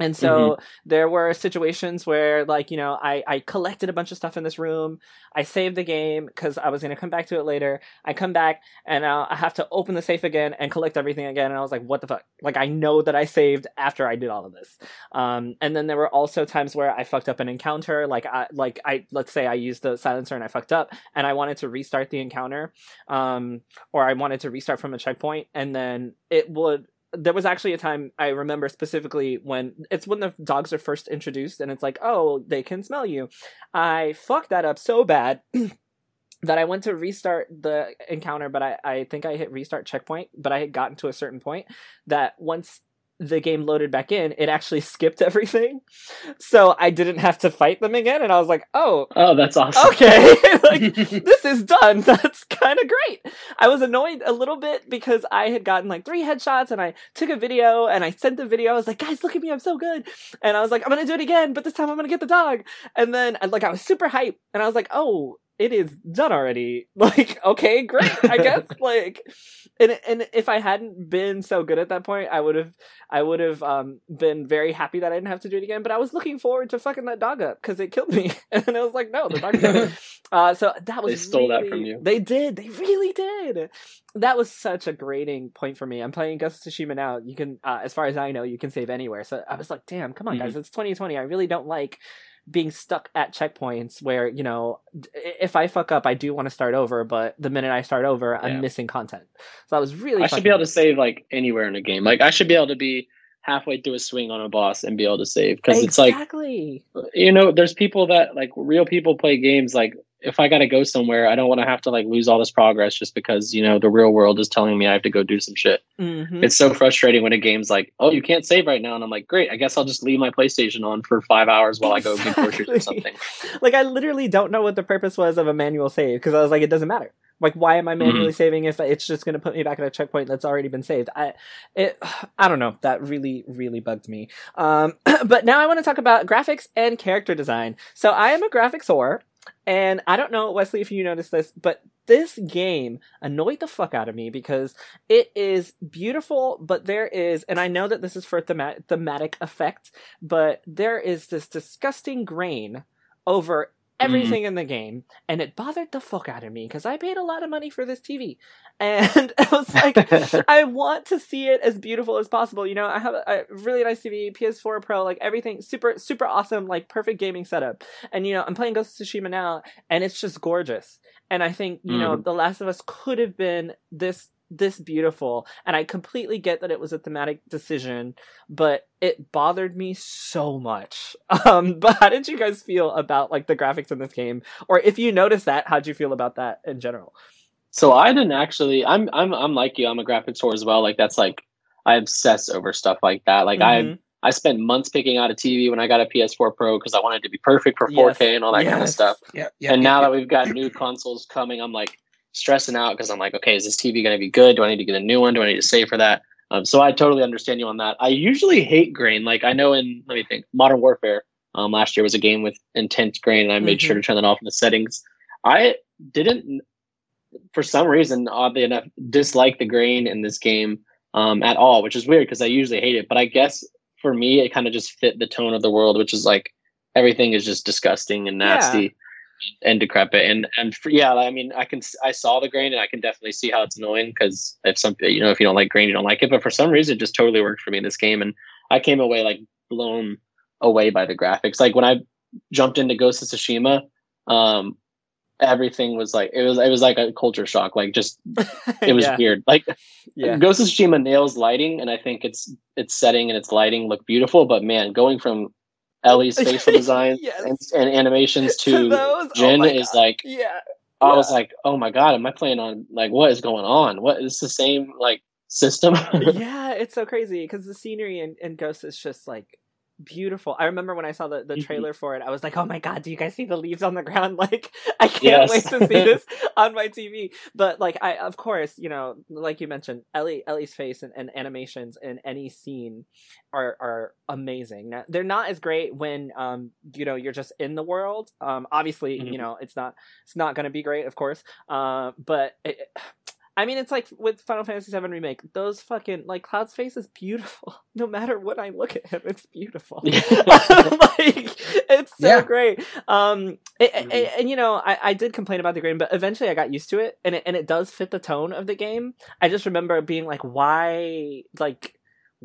And so mm-hmm. there were situations where, like, you know, I, I collected a bunch of stuff in this room. I saved the game because I was going to come back to it later. I come back and uh, I have to open the safe again and collect everything again. And I was like, what the fuck? Like, I know that I saved after I did all of this. Um, and then there were also times where I fucked up an encounter. Like, I, like I, let's say I used the silencer and I fucked up and I wanted to restart the encounter. Um, or I wanted to restart from a checkpoint and then it would there was actually a time I remember specifically when it's when the dogs are first introduced and it's like, oh, they can smell you. I fucked that up so bad that I went to restart the encounter, but I, I think I hit restart checkpoint, but I had gotten to a certain point that once the game loaded back in, it actually skipped everything. So I didn't have to fight them again. And I was like, oh, Oh, that's awesome. okay. like, this is done. That's kind of great. I was annoyed a little bit because I had gotten like three headshots and I took a video and I sent the video. I was like, guys, look at me. I'm so good. And I was like, I'm going to do it again, but this time I'm going to get the dog. And then like I was super hyped and I was like, oh, it is done already. Like, okay, great. I guess like and and if I hadn't been so good at that point, I would have I would have um been very happy that I didn't have to do it again. But I was looking forward to fucking that dog up because it killed me, and I was like, no, the dog did it. Uh, so that was They stole that from you. They did. They really did. That was such a grading point for me. I'm playing Ghost of Tsushima now. You can, uh, as far as I know, you can save anywhere. So I was like, damn, come on, Mm-hmm. guys, it's 2020. I really don't like being stuck at checkpoints where you know if I fuck up, I do want to start over, but the minute I start over, I'm missing content. So I was really. I should be able to save like anywhere in a game. Like I should be able to be halfway through a swing on a boss and be able to save because it's like exactly. you know there's people that like real people play games like if i gotta go somewhere i don't want to have to like lose all this progress just because you know the real world is telling me i have to go do some shit Mhm. it's so frustrating when a game's like oh you can't save right now and i'm like great i guess i'll just leave my playstation on for five hours while i go get groceries or something like I literally don't know what the purpose was of a manual save because I was like, it doesn't matter. Like, why am I manually Mm-hmm. saving if it's just going to put me back at a checkpoint that's already been saved? I, it, I don't know. That really, really bugged me. Um, but now I want to talk about graphics and character design. So I am a graphics whore, and I don't know Wesley if you noticed this, but this game annoyed the fuck out of me because it is beautiful, but there is, and I know that this is for thema- thematic effect, but there is this disgusting grain over Mm-hmm. everything in the game, and it bothered the fuck out of me because I paid a lot of money for this TV, and I was like, I want to see it as beautiful as possible. You know, I have a, a really nice TV, PS4 Pro, like everything super, super awesome, like perfect gaming setup. And you know, I'm playing Ghost of Tsushima now, and it's just gorgeous. And I think you know, mm-hmm. The Last of Us could have been this this beautiful and i completely get that it was a thematic decision but it bothered me so much um but how did you guys feel about like the graphics in this game or if you noticed that how'd you feel about that in general so i didn't actually i'm i'm i'm like you i'm a graphics whore as well like that's like i obsess over stuff like that like i Mhm. I spent months picking out a TV when I got a PS4 Pro because I wanted it to be perfect for 4K Yes. and all that kind of stuff. Yeah, yeah. and yeah, now yeah. that we've got new consoles coming, I'm like stressing out because I'm like, okay, is this TV going to be good? Do I need to get a new one? Do I need to save for that? Um, so I totally understand you on that. I usually hate grain. Like I know in let me think, Modern Warfare um, last year was a game with intense grain, and I made sure to turn that off in the settings. I didn't, for some reason, oddly enough, dislike the grain in this game um, at all, which is weird because I usually hate it. But I guess for me, it kind of just fit the tone of the world, which is like everything is just disgusting and nasty and decrepit. And and for, yeah, I mean, I can i saw the grain and I can definitely see how it's annoying because if something you know if you don't like grain, you don't like it. But for some reason, it just totally worked for me in this game, and I came away like blown away by the graphics. Like when I jumped into Ghost of Tsushima, um, everything was like it was it was like a culture shock. Like just it was yeah, weird. Like yeah. Ghost of Tsushima nails lighting, and I think its its setting and its lighting look beautiful. But man, going from Ellie's facial design Yes. and, and animations To to those? Oh is like yeah I was like, oh my god, am I playing on like what is going on? What is the same like system? yeah, it's so crazy because the scenery in, in Ghost is just like beautiful. I remember when I saw the, the Mhm. trailer for it, I was like, oh my god, do you guys see the leaves on the ground? Like, I can't Yes. wait to see this on my TV. But like, I of course, you know, like you mentioned, Ellie Ellie's face and, and animations in any scene are are amazing. Now, they're not as great when um you know you're just in the world. Um, obviously, you Mhm. know, it's not it's not going to be great, of course. Uh, but it, I mean, it's like with Final Fantasy VII remake. Those fucking like Cloud's face is beautiful. No matter what I look at him, it's beautiful. like it's so Yeah. great. Um, it- it- Mhm. and you know, I, I did complain about the grain, but eventually I got used to it, and it and it does fit the tone of the game. I just remember being like, why, like.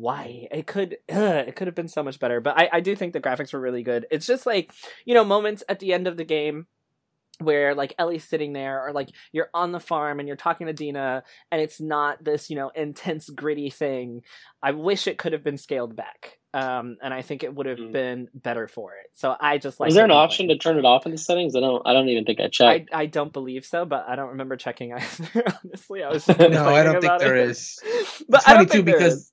Why it could ugh, it could have been so much better, but I, I do think the graphics were really good. It's just like you know moments at the end of the game where like Ellie's sitting there or like you're on the farm and you're talking to Dina and it's not this, you know, intense gritty thing. I wish it could have been scaled back. Um, and I think it would have Mm. been better for it. So I just like Is there an the gameplay. option to turn it off in the settings? I don't. I don't even think I I, checked. I don't believe so, but I don't remember checking either. Honestly, I was just No, I No, I complaining don't think about there it. is. but It's I funny, don't too, think because- is.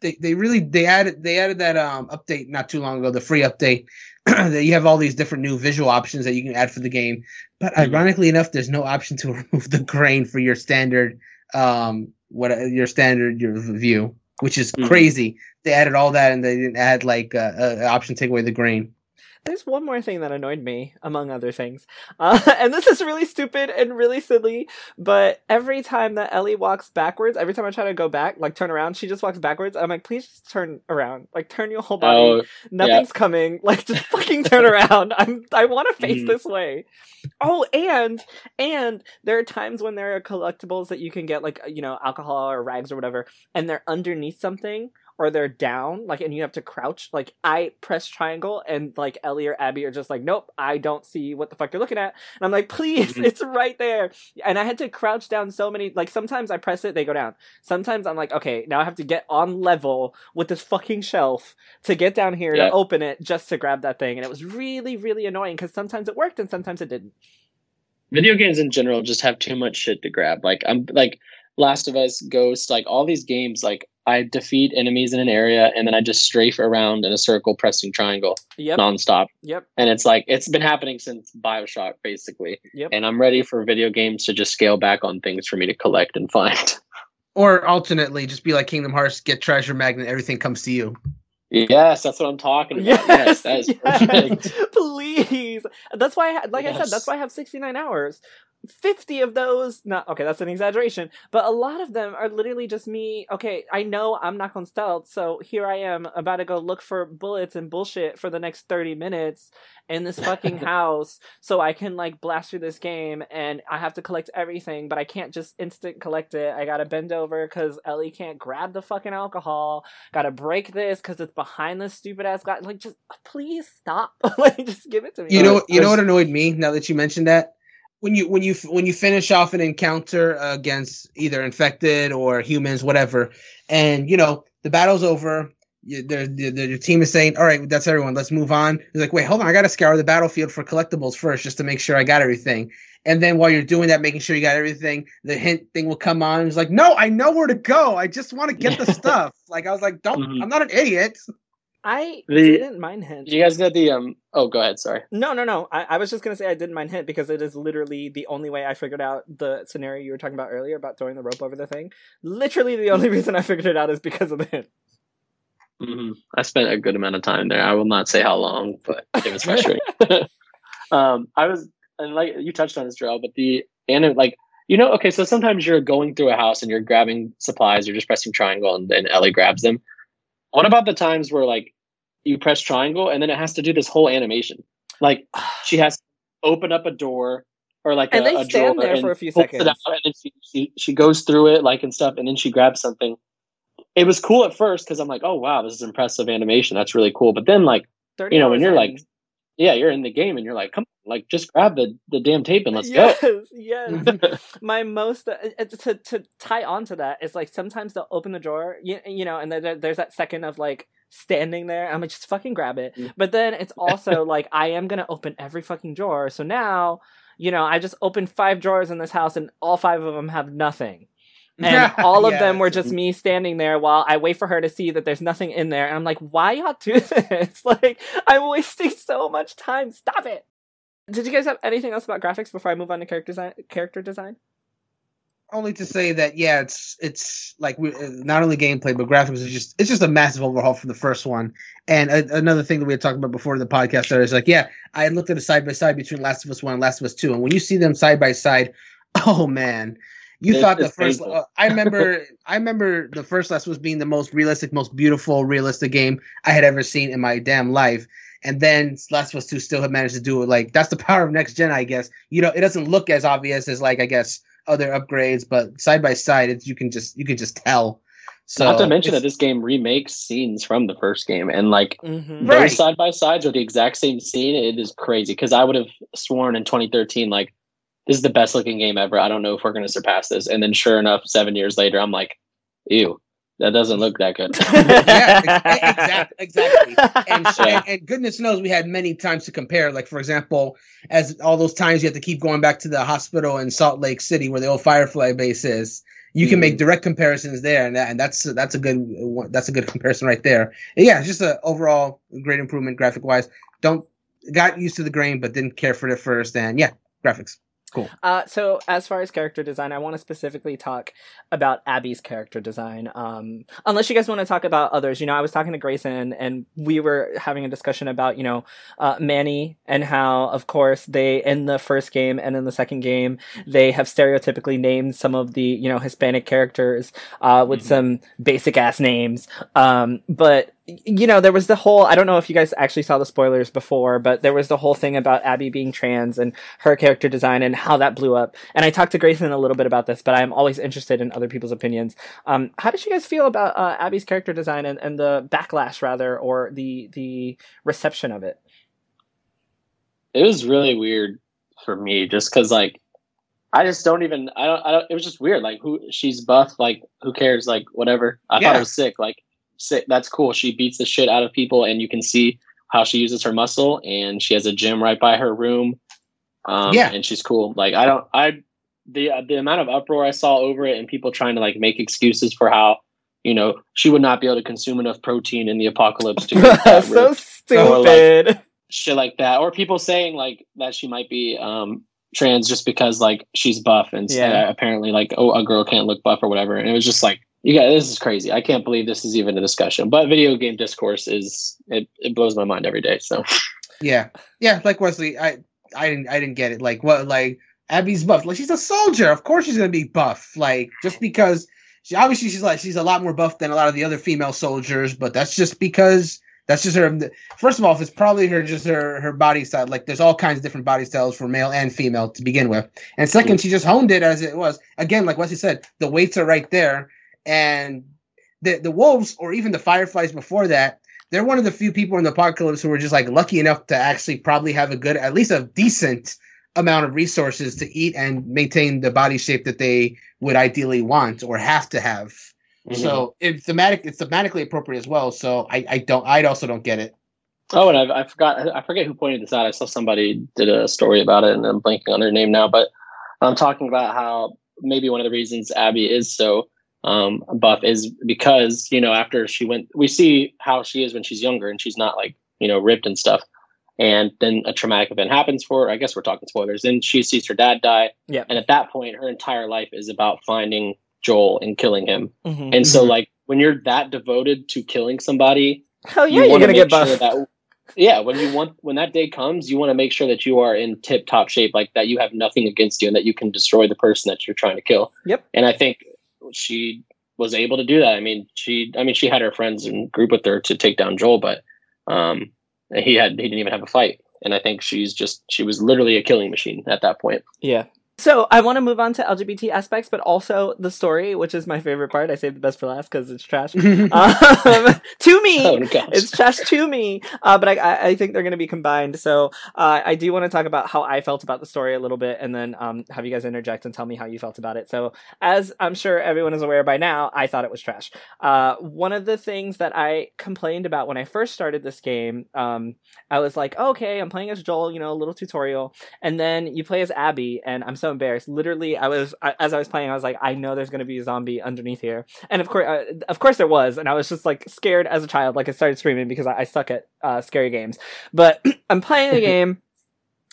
They, they really they added they added that um update not too long ago the free update that you have all these different new visual options that you can add for the game but Mhm. ironically enough there's no option to remove the grain for your standard um what your standard your view which is Mhm. crazy they added all that and they didn't add like uh, uh, an option to take away the grain There's one more thing that annoyed me, among other things. Uh, and this is really stupid and really silly, but every time that Ellie walks backwards, every time I try to go back, like turn around, she just walks backwards. I'm like, please just turn around. Like, turn your whole body. Oh, Nothing's coming. Like, just fucking turn around. I'm, I want to face Mhm. this way. Oh, and, and there are times when there are collectibles that you can get, like, you know, alcohol or rags or whatever, and they're underneath something or they're down, like, and you have to crouch. Like, I press triangle, and like Ellie or Abby are just like, nope, I don't see what the fuck you're looking at. And I'm like, please, Mhm. it's right there. And I had to crouch down so many. Like, sometimes I press it, they go down. Sometimes I'm like, okay, now I have to get on level with this fucking shelf to get down here Yeah. to open it just to grab that thing. And it was really, really annoying because sometimes it worked and sometimes it didn't. video games in general just have too much shit to grab. Like I'm like Last of Us, Ghost, like all these games, like I defeat enemies in an area and then I just strafe around in a circle pressing triangle Yep. nonstop. Yep. And it's like it's been happening since Bioshock basically. Yep. And I'm ready for video games to just scale back on things for me to collect and find. or alternately just be like kingdom hearts get treasure magnet everything comes to you yes, that's what I'm talking about. Yes, Yes, that is perfect. please. That's why, I, ha- like I said, that's why I have 69 hours. 50 of those, not okay, that's an exaggeration, but a lot of them are literally just me. Okay, I know I'm not on stealth, so here I am about to go look for bullets and bullshit for the next 30 minutes in this fucking house so I can like blast through this game and I have to collect everything, but I can't just instant collect it. I gotta bend over because Ellie can't grab the fucking alcohol gotta break this because it's behind this stupid ass guy. Like, just please stop. like, just give it to me. You know, you know what annoyed me now that you mentioned that when you when you when you finish off an encounter against either infected or humans, whatever, and you know the battle's over. You, the, the, team is saying, "All right, that's everyone. Let's move on." It's like, wait, hold on, I got to scour the battlefield for collectibles first, just to make sure I got everything. And then while you're doing that, making sure you got everything, the hint thing will come on. It's like, no, I know where to go. I just want to get the stuff. Like I was like, don't. Mhm. I'm not an idiot. I The- didn't mind hint. You guys got the um oh go ahead, sorry. No, no, no. I, I was just gonna say I didn't mind hint because it is literally the only way I figured out the scenario you were talking about earlier about throwing the rope over the thing. Literally, the only reason I figured it out is because of the hint. hmm I spent a good amount of time there. I will not say how long, but it was frustrating. um, I was, and like you touched on this, Joel, but the and like you know, okay, so sometimes you're going through a house and you're grabbing supplies, you're just pressing triangle, and then Ellie grabs them. What about the times where like you press triangle and then it has to do this whole animation? Like she has to open up a door or like And a, they a stand drawer there and for a few pulls it seconds. out, and then she, she she goes through it like and stuff, and then she grabs something. It was cool at first because I'm like, oh wow, this is impressive animation. That's really cool. But then like, you know, when hours you're in. like, yeah, you're in the game and you're like, come on, like just grab the the damn tape and let's yes, go. yes. my most uh, uh, to to tie on to that is like sometimes they'll open the drawer, you, you know, and there, there's that second of like standing there. I'm like, just fucking grab it. Mm. But then it's also like I am gonna open every fucking drawer. So now, you know, I just opened five drawers in this house, and all five of them have nothing. And all of Yeah, them were just me standing there while I wait for her to see that there's nothing in there. And I'm like, why y'all do this? Like, I'm wasting so much time. Stop it. Did you guys have anything else about graphics before I move on to character design? Character design? only to say that yeah, it's it's like we, not only gameplay but graphics is just it's just a massive overhaul from the first one. And a, another thing that we had talked about before the podcast started is like yeah, I looked at a side by side between Last of Us One and Last of Us Two, and when you see them side by side, oh man. You It's- thought the first. Uh, I remember. I remember the first Last was being the most realistic, most beautiful, realistic game I had ever seen in my damn life. And then Last of Us Two still had managed to do it. Like that's the power of next gen, I guess. You know, it doesn't look as obvious as like I guess other upgrades, but side by side, it's you can just you can just tell. So Not to mention that this game remakes scenes from the first game, and like Mhm. Right. those side by sides are the exact same scene. It is crazy because I would have sworn in 2013, like this is the best looking game ever. I don't know if we're going to surpass this. And then sure enough, seven years later, I'm like, ew, that doesn't look that good. yeah, ex- exactly, exactly. And, Yeah. and and goodness knows we had many times to compare. Like for example, as all those times you have to keep going back to the hospital in Salt Lake City where the old Firefly base is. You can make mm. direct comparisons there, and, that, and that's that's a good that's a good comparison right there. And yeah, it's just a overall great improvement graphic wise. Don't got used to the grain, but didn't care for it at first. And yeah, graphics. Uh, so as far as character design, I want to specifically talk about Abby's character design. Um, unless you guys want to talk about others, you know, I was talking to Grayson and we were having a discussion about, you know, uh, Manny and how, of course, they, in the first game and in the second game, they have stereotypically named some of the, you know, Hispanic characters, uh, with Mhm. some basic ass names. Um, but, you know, there was the whole, I don't know if you guys actually saw the spoilers before, but there was the whole thing about Abby being trans and her character design and how that blew up. And I talked to Grayson a little bit about this, but I'm always interested in other people's opinions. Um, how did you guys feel about uh, Abby's character design and, and the backlash, rather, or the the reception of it? it was really weird for me just because like I just don't even I don't I don't it was just weird like who she's buff like who cares like whatever I thought Yeah. it was sick like sick that's cool she beats the shit out of people and you can see how she uses her muscle and she has a gym right by her room um Yeah. and she's cool like I don't I the the amount of uproar I saw over it and people trying to like make excuses for how you know she would not be able to consume enough protein in the apocalypse to so stupid. shit like that or people saying like that she might be um trans just because like she's buff and Yeah. uh, apparently like oh a girl can't look buff or whatever and it was just like yeah this is crazy i can't believe this is even a discussion but video game discourse is it, it blows my mind every day so Yeah, yeah. Like Wesley, I I didn't I didn't get it. Like what? Like Abby's buff. Like she's a soldier. Of course she's gonna be buff. Like just because she obviously she's like she's a lot more buff than a lot of the other female soldiers, but that's just because that's just her. First of all, it's probably her just her her body style. Like there's all kinds of different body styles for male and female to begin with. And second, she just honed it as it was. Again, like Wesley said, the weights are right there, and the the wolves or even the fireflies before that they're one of the few people in the apocalypse who were just like lucky enough to actually probably have a good, at least a decent amount of resources to eat and maintain the body shape that they would ideally want or have to have. Mm-hmm. So it's thematic, it's thematically appropriate as well. So I, I don't, I also don't get it. oh and I, I forgot i forget who pointed this out i saw somebody did a story about it and i'm blanking on their name now but i'm talking about how maybe one of the reasons abby is so um, buff is because you know after she went we see how she is when she's younger and she's not like you know ripped and stuff and then a traumatic event happens for her i guess we're talking spoilers then she sees her dad die Yeah. and at that point her entire life is about finding joel and killing him Mhm. and so Mhm. like when you're that devoted to killing somebody Hell yeah, you are gonna get make buff. sure that yeah when you want when that day comes you want to make sure that you are in tip top shape like that you have nothing against you and that you can destroy the person that you're trying to kill Yep. and i think she was able to do that. I mean she i mean she had her friends and group with her to take down joel but um he had he didn't even have a fight. And i think she's just she was literally a killing machine at that point. Yeah. So I want to move on to LGBT aspects, but also the story, which is my favorite part. I saved the best for last because it's trash. um, to me, oh it's trash to me, uh, but I, I, think they're going to be combined. So uh, I do want to talk about how I felt about the story a little bit, and then um, have you guys interject and tell me how you felt about it. So as I'm sure everyone is aware by now, I thought it was trash. Uh, one of the things that I complained about when I first started this game, um, I was like, okay, I'm playing as Joel, you know, a little tutorial, and then you play as Abby, and I'm so embarrassed. Literally, I was I, as I was playing, I was like, I know there's going to be a zombie underneath here, and of course, uh, of course there was, and I was just like scared as a child, like I started screaming because I, I suck at uh, scary games. But I'm playing the game,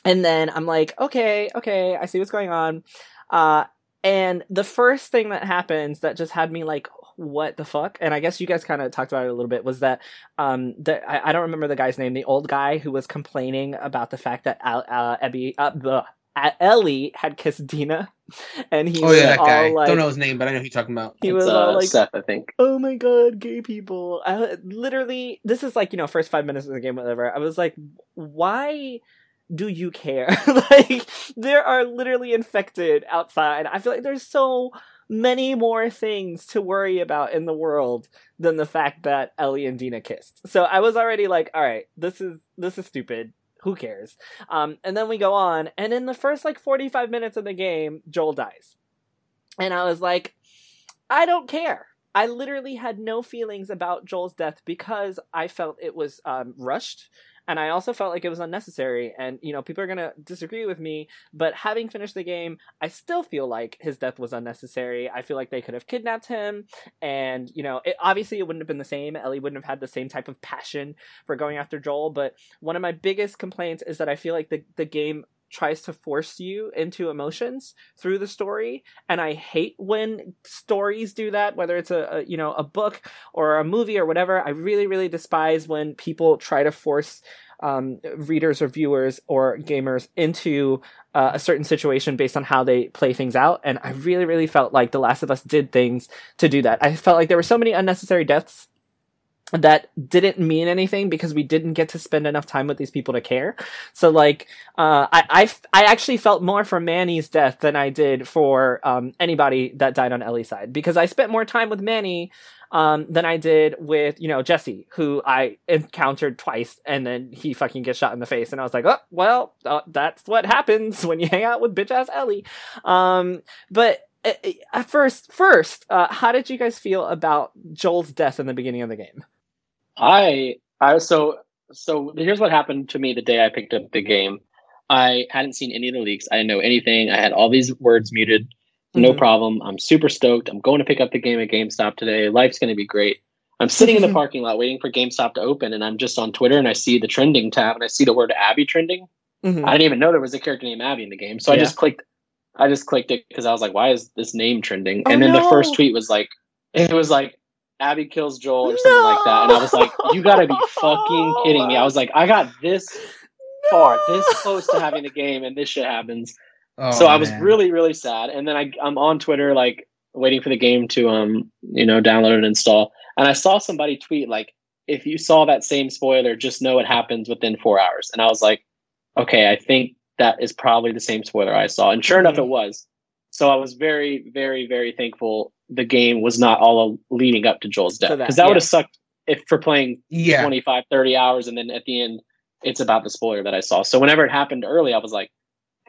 and then I'm like, okay, okay, I see what's going on. Uh, and the first thing that happens that just had me like, what the fuck? And I guess you guys kind of talked about it a little bit was that um, the, I, I don't remember the guy's name, the old guy who was complaining about the fact that Al, uh, Abby, uh, the, uh, Ellie had kissed Dina, and he oh was yeah, that all guy. like, Don't know his name, but I know who you're talking about. he It's, was uh, all like, seth i think oh my god, gay people. I literally, this is like, you know, first five minutes of the game, whatever. I was like, why do you care? like, there are literally infected outside. I feel like there's so many more things to worry about in the world than the fact that Ellie and Dina kissed. So I was already like, all right, this is this is stupid. Who cares? Um, and then we go on, and in the first like 45 minutes of the game, Joel dies. And I was like, I don't care. I literally had no feelings about Joel's death because I felt it was um, rushed and I also felt like it was unnecessary. And you know, people are gonna disagree with me, but having finished the game, I still feel like his death was unnecessary. I feel like they could have kidnapped him, and you know, it, obviously it wouldn't have been the same. Ellie wouldn't have had the same type of passion for going after Joel. But one of my biggest complaints is that I feel like the the game tries to force you into emotions through the story. And i hate when stories do that whether it's a, a, you know a book or a movie or whatever. I really really despise when people try to force um, readers or viewers or gamers into uh, a certain situation based on how they play things out. And i really really felt like the last of us did things to do that. I felt like there were so many unnecessary deaths that didn't mean anything because we didn't get to spend enough time with these people to care. So like, uh, I, I, I actually felt more for Manny's death than I did for, um, anybody that died on Ellie's side because I spent more time with Manny, um, than I did with, you know, Jesse, who I encountered twice and then he fucking gets shot in the face. And I was like, oh, well, uh, that's what happens when you hang out with bitch ass Ellie. Um, but, uh, uh, at first, first, uh, how did you guys feel about Joel's death in the beginning of the game? I I so so here's what happened to me the day I picked up the game. I hadn't seen any of the leaks. I didn't know anything. I had all these words muted. No mm-hmm. problem. I'm super stoked. I'm going to pick up the game at GameStop today. Life's going to be great. I'm sitting in the parking lot waiting for GameStop to open, and I'm just on Twitter and I see the trending tab and I see the word Abby trending. Mm-hmm. I didn't even know there was a character named Abby in the game, so yeah. I just clicked. I just clicked it because I was like, "Why is this name trending?" Oh, and then no. the first tweet was like, "It was like Abby kills Joel or something no! like that. And I was like, you gotta be fucking kidding me. I was like, I got this no! far, this close to having the game, and this shit happens. Oh, so I was man. really, really sad. And then I, I'm on Twitter, like waiting for the game to, um, you know, download and install. And I saw somebody tweet like, if you saw that same spoiler, just know it happens within four hours. And I was like, okay, I think that is probably the same spoiler I saw. And sure mm-hmm. enough, it was. So I was very, very, very thankful the game was not all leading up to Joel's death. Because that, that yeah. would have sucked if for playing yeah. 25, 30 hours and then at the end it's about the spoiler that I saw. So whenever it happened early, I was like,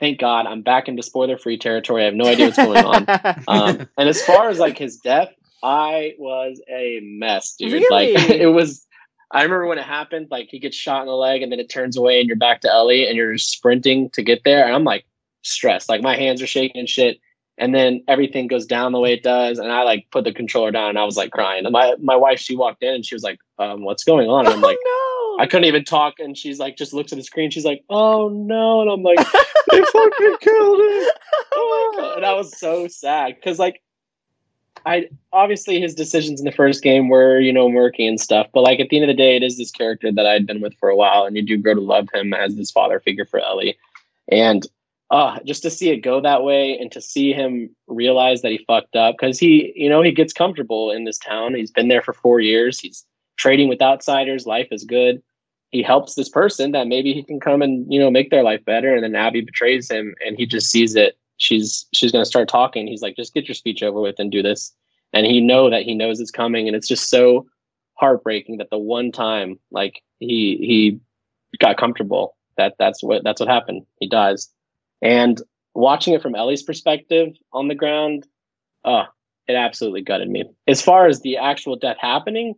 thank God I'm back into spoiler free territory. I have no idea what's going on. um, and as far as like his death, I was a mess, dude. Really? Like it was I remember when it happened, like he gets shot in the leg and then it turns away and you're back to Ellie and you're sprinting to get there. And I'm like stressed. Like my hands are shaking and shit and then everything goes down the way it does. And i like put the controller down and i was like crying. And my, my wife she walked in and she was like um, what's going on? And i'm like oh, no. i couldn't even talk. And she's like just looks at the screen. She's like oh no. And i'm like they fucking killed him oh and i was so sad because like i obviously his decisions in the first game were you know murky and stuff. But like at the end of the day it is this character that i'd been with for a while. And you do grow to love him as this father figure for ellie. And uh, just to see it go that way and to see him realize that he fucked up because he, you know, he gets comfortable in this town. He's been there for four years. He's trading with outsiders. Life is good. He helps this person that maybe he can come and, you know, make their life better. And then Abby betrays him and he just sees it. She's, she's going to start talking. He's like, just get your speech over with and do this. And he know that he knows it's coming. And it's just so heartbreaking that the one time like he, he got comfortable that that's what, that's what happened. He dies. And watching it from Ellie's perspective on the ground, oh, it absolutely gutted me. As far as the actual death happening,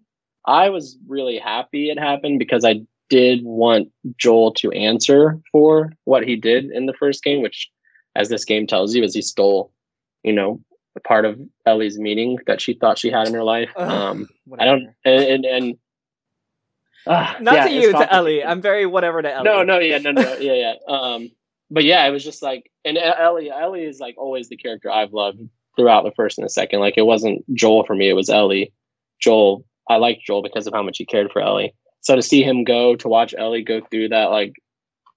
I was really happy it happened because I did want Joel to answer for what he did in the first game, which, as this game tells you, is he stole, you know, a part of Ellie's meaning that she thought she had in her life. um, I don't, and, and, and uh, not yeah, to you, to Ellie. I'm very whatever to Ellie. No, no, yeah, no, no, yeah, yeah. Um, but yeah, it was just like, and Ellie, Ellie is like always the character I've loved throughout the first and the second. Like it wasn't Joel for me; it was Ellie. Joel, I liked Joel because of how much he cared for Ellie. So to see him go, to watch Ellie go through that like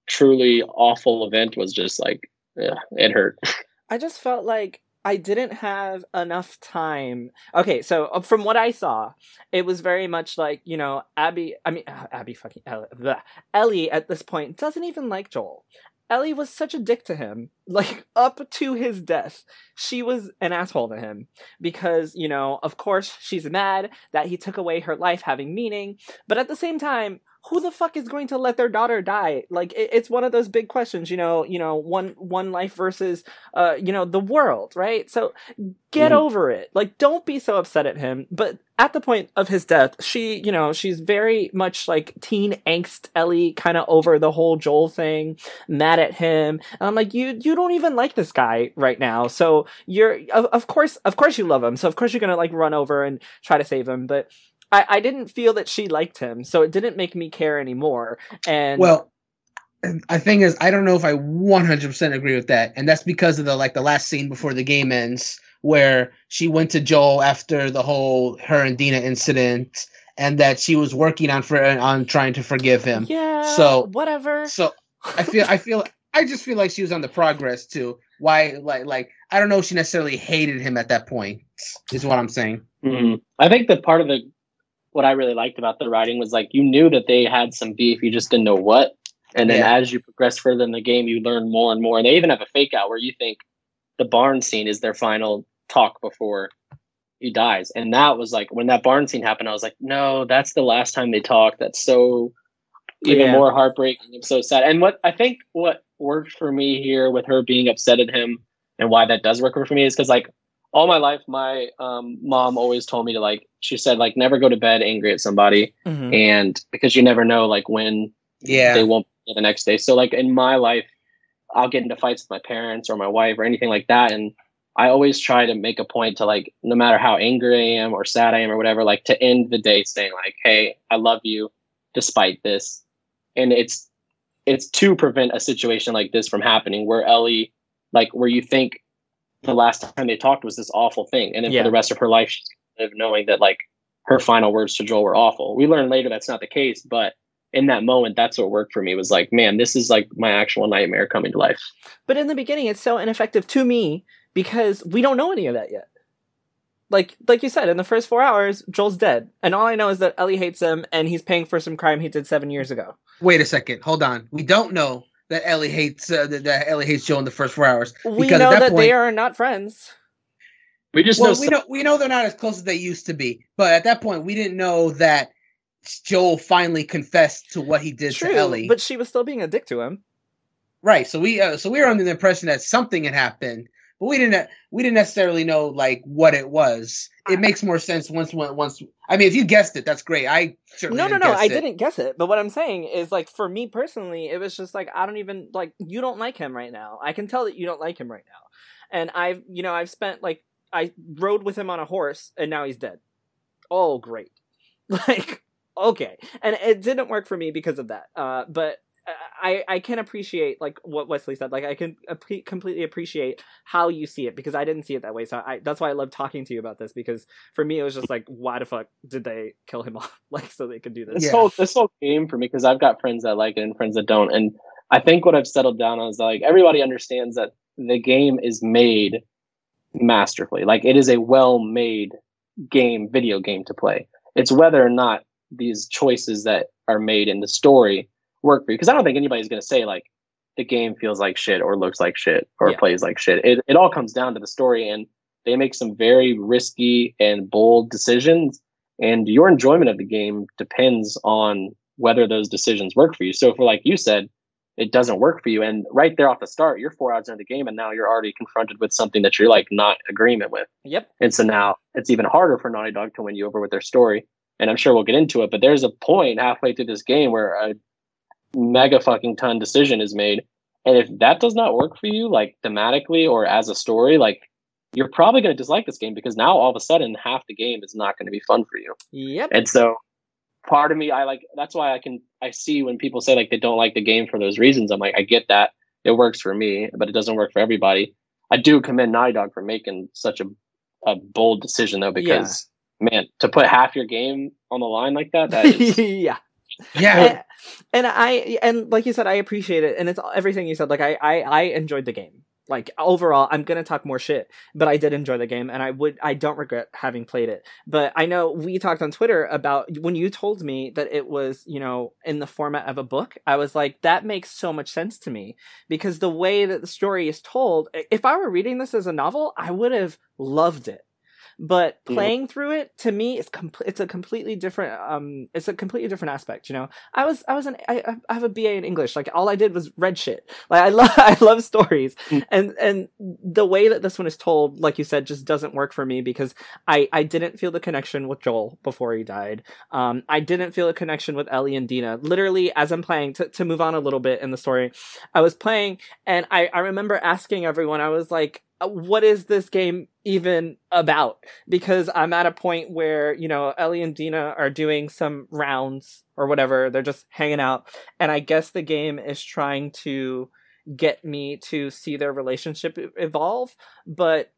truly awful event was just like, yeah, it hurt. I just felt like I didn't have enough time. Okay, so uh, from what I saw, it was very much like you know Abby. I mean uh, Abby fucking Ellie, Ellie at this point doesn't even like Joel Ellie was such a dick to him. Like, up to his death, she was an asshole to him. Because, you know, of course, she's mad that he took away her life having meaning. But at the same time, who the fuck is going to let their daughter die? Like, it, it's one of those big questions, you know, you know, one, one life versus, uh, you know, the world, right? So get Mhm. over it. Like, don't be so upset at him. But at the point of his death, she, you know, she's very much like teen angst Ellie, kind of over the whole Joel thing, mad at him. And I'm like, you, you don't even like this guy right now. So you're, of, of course, of course you love him. So of course you're gonna like run over and try to save him. But I, I didn't feel that she liked him, so it didn't make me care anymore. And Well, I think is I don't know if I 100% agree with that, and that's because of the like the last scene before the game ends, where she went to Joel after the whole her and Dina incident, and that she was working on for on trying to forgive him. yeah, So- whatever. So I feel I feel I just feel like she was on the progress too. Why like like I don't know if she necessarily hated him at that point. Is what I'm saying. Mhm. I think that part of the what I really liked about the writing was like you knew that they had some beef, you just didn't know what. And then Yeah. as you progress further in the game, you learn more and more. And they even have a fake out where you think the barn scene is their final talk before he dies. And that was like when that barn scene happened, I was like, no, that's the last time they talk. That's so even Yeah. more heartbreaking and so sad. And what I think what worked for me here with her being upset at him and why that does work for me is because like all my life my um, mom always told me to like she said like never go to bed angry at somebody Mhm. and because you never know like when Yeah. they won't be the next day so like in my life i'll get into fights with my parents or my wife or anything like that and i always try to make a point to like no matter how angry i am or sad i am or whatever like to end the day saying like hey i love you despite this and it's it's to prevent a situation like this from happening where ellie like where you think the last time they talked was this awful thing and then Yeah. for the rest of her life she's gonna live knowing that like her final words to joel were awful we learn later that's not the case but in that moment that's what worked for me was like man this is like my actual nightmare coming to life But in the beginning, it's so ineffective to me because we don't know any of that yet. Like, like you said, in the first four hours, Joel's dead, and all I know is that Ellie hates him, and he's paying for some crime he did seven years ago. Wait a second. Hold on. We don't know that Ellie hates uh, that, that Ellie hates Joel in the first four hours. We Because know that that, point- they are not friends. we just Well, know, we some- know we know they're not as close as they used to be, but at that point, we didn't know that Joel finally confessed to what he did True, to Ellie. but she was still being a dick to him. right. So we uh, so we were under the impression that something had happened, but we didn't we didn't necessarily know like what it was. It makes more sense once once. I mean, if you guessed it, that's great. I certainly No, no, no, I it. didn't guess it. But what I'm saying is, like, for me personally, it was just like I don't even like you don't like him right now. I can tell that you don't like him right now, and I've you know I've spent like I rode with him on a horse, and now he's dead. Oh, great! Like, okay, and it didn't work for me because of that. Uh, but I I can appreciate like what Wesley said. Like, I can appre- completely appreciate how you see it because I didn't see it that way. So I that's why I love talking to you about this because for me it was just like, why the fuck did they kill him off? Like, so they could do this. this Yeah. whole this whole game for me because I've got friends that like it and friends that don't, and I think what I've settled down on is like everybody understands that the game is made masterfully. Like it is a well made game, video game to play. It's whether or not these choices that are made in the story work for you. Because I don't think anybody's going to say like the game feels like shit or looks like shit or Yeah. plays like shit. It it all comes down to the story, and they make some very risky and bold decisions and your enjoyment of the game depends on whether those decisions work for you. So, for like you said, it doesn't work for you, and right there off the start, you're four hours into the game, and now you're already confronted with something that you're like not agreement with, Yep. and so now it's even harder for Naughty Dog to win you over with their story. And I'm sure we'll get into it, but there's a point halfway through this game where a mega fucking ton decision is made, and if that does not work for you, like thematically or as a story, like you're probably going to dislike this game because now all of a sudden half the game is not going to be fun for you. Yep. And so part of me, I like, that's why I can, I see when people say like they don't like the game for those reasons. I'm like, I get that. It works for me, but it doesn't work for everybody. I do commend Naughty Dog for making such a, a bold decision though, because man, to put half your game on the line like that, that is, yeah. Yeah. And, and I and like you said, I appreciate it, and it's everything you said. Like I, I I enjoyed the game, like overall i'm gonna talk more shit but i did enjoy the game and i would i don't regret having played it but i know we talked on twitter about when you told me that it was you know in the format of a book i was like that makes so much sense to me because the way that the story is told if i were reading this as a novel i would have loved it but playing mm. through it to me it's com- it's a completely different um it's a completely different aspect you know? I was i was an I, I have a ba in english. Like all i did was read shit. Like i love i love stories. Mm. and and the way that this one is told like you said just doesn't work for me because i i didn't feel the connection with joel before he died. Um i didn't feel a connection with ellie and dina. Literally as i'm playing to, to move on a little bit in the story i was playing and i i remember asking everyone i was like Uh, what is this game even about? Because I'm at a point where, you know, Ellie and Dina are doing some rounds or whatever. They're just hanging out. And I guess the game is trying to get me to see their relationship evolve. But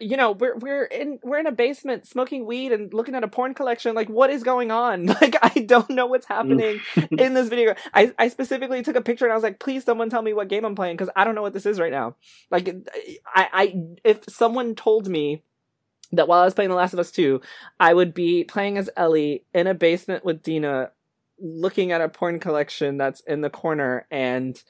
you know we're we're in we're in a basement smoking weed and looking at a porn collection. Like what is going on? Like i don't know what's happening in this video. I i specifically took a picture and i was like please someone tell me what game i'm playing because i don't know what this is right now. Like i i if someone told me that while i was playing the last of us 2 i would be playing as ellie in a basement with dina looking at a porn collection that's in the corner and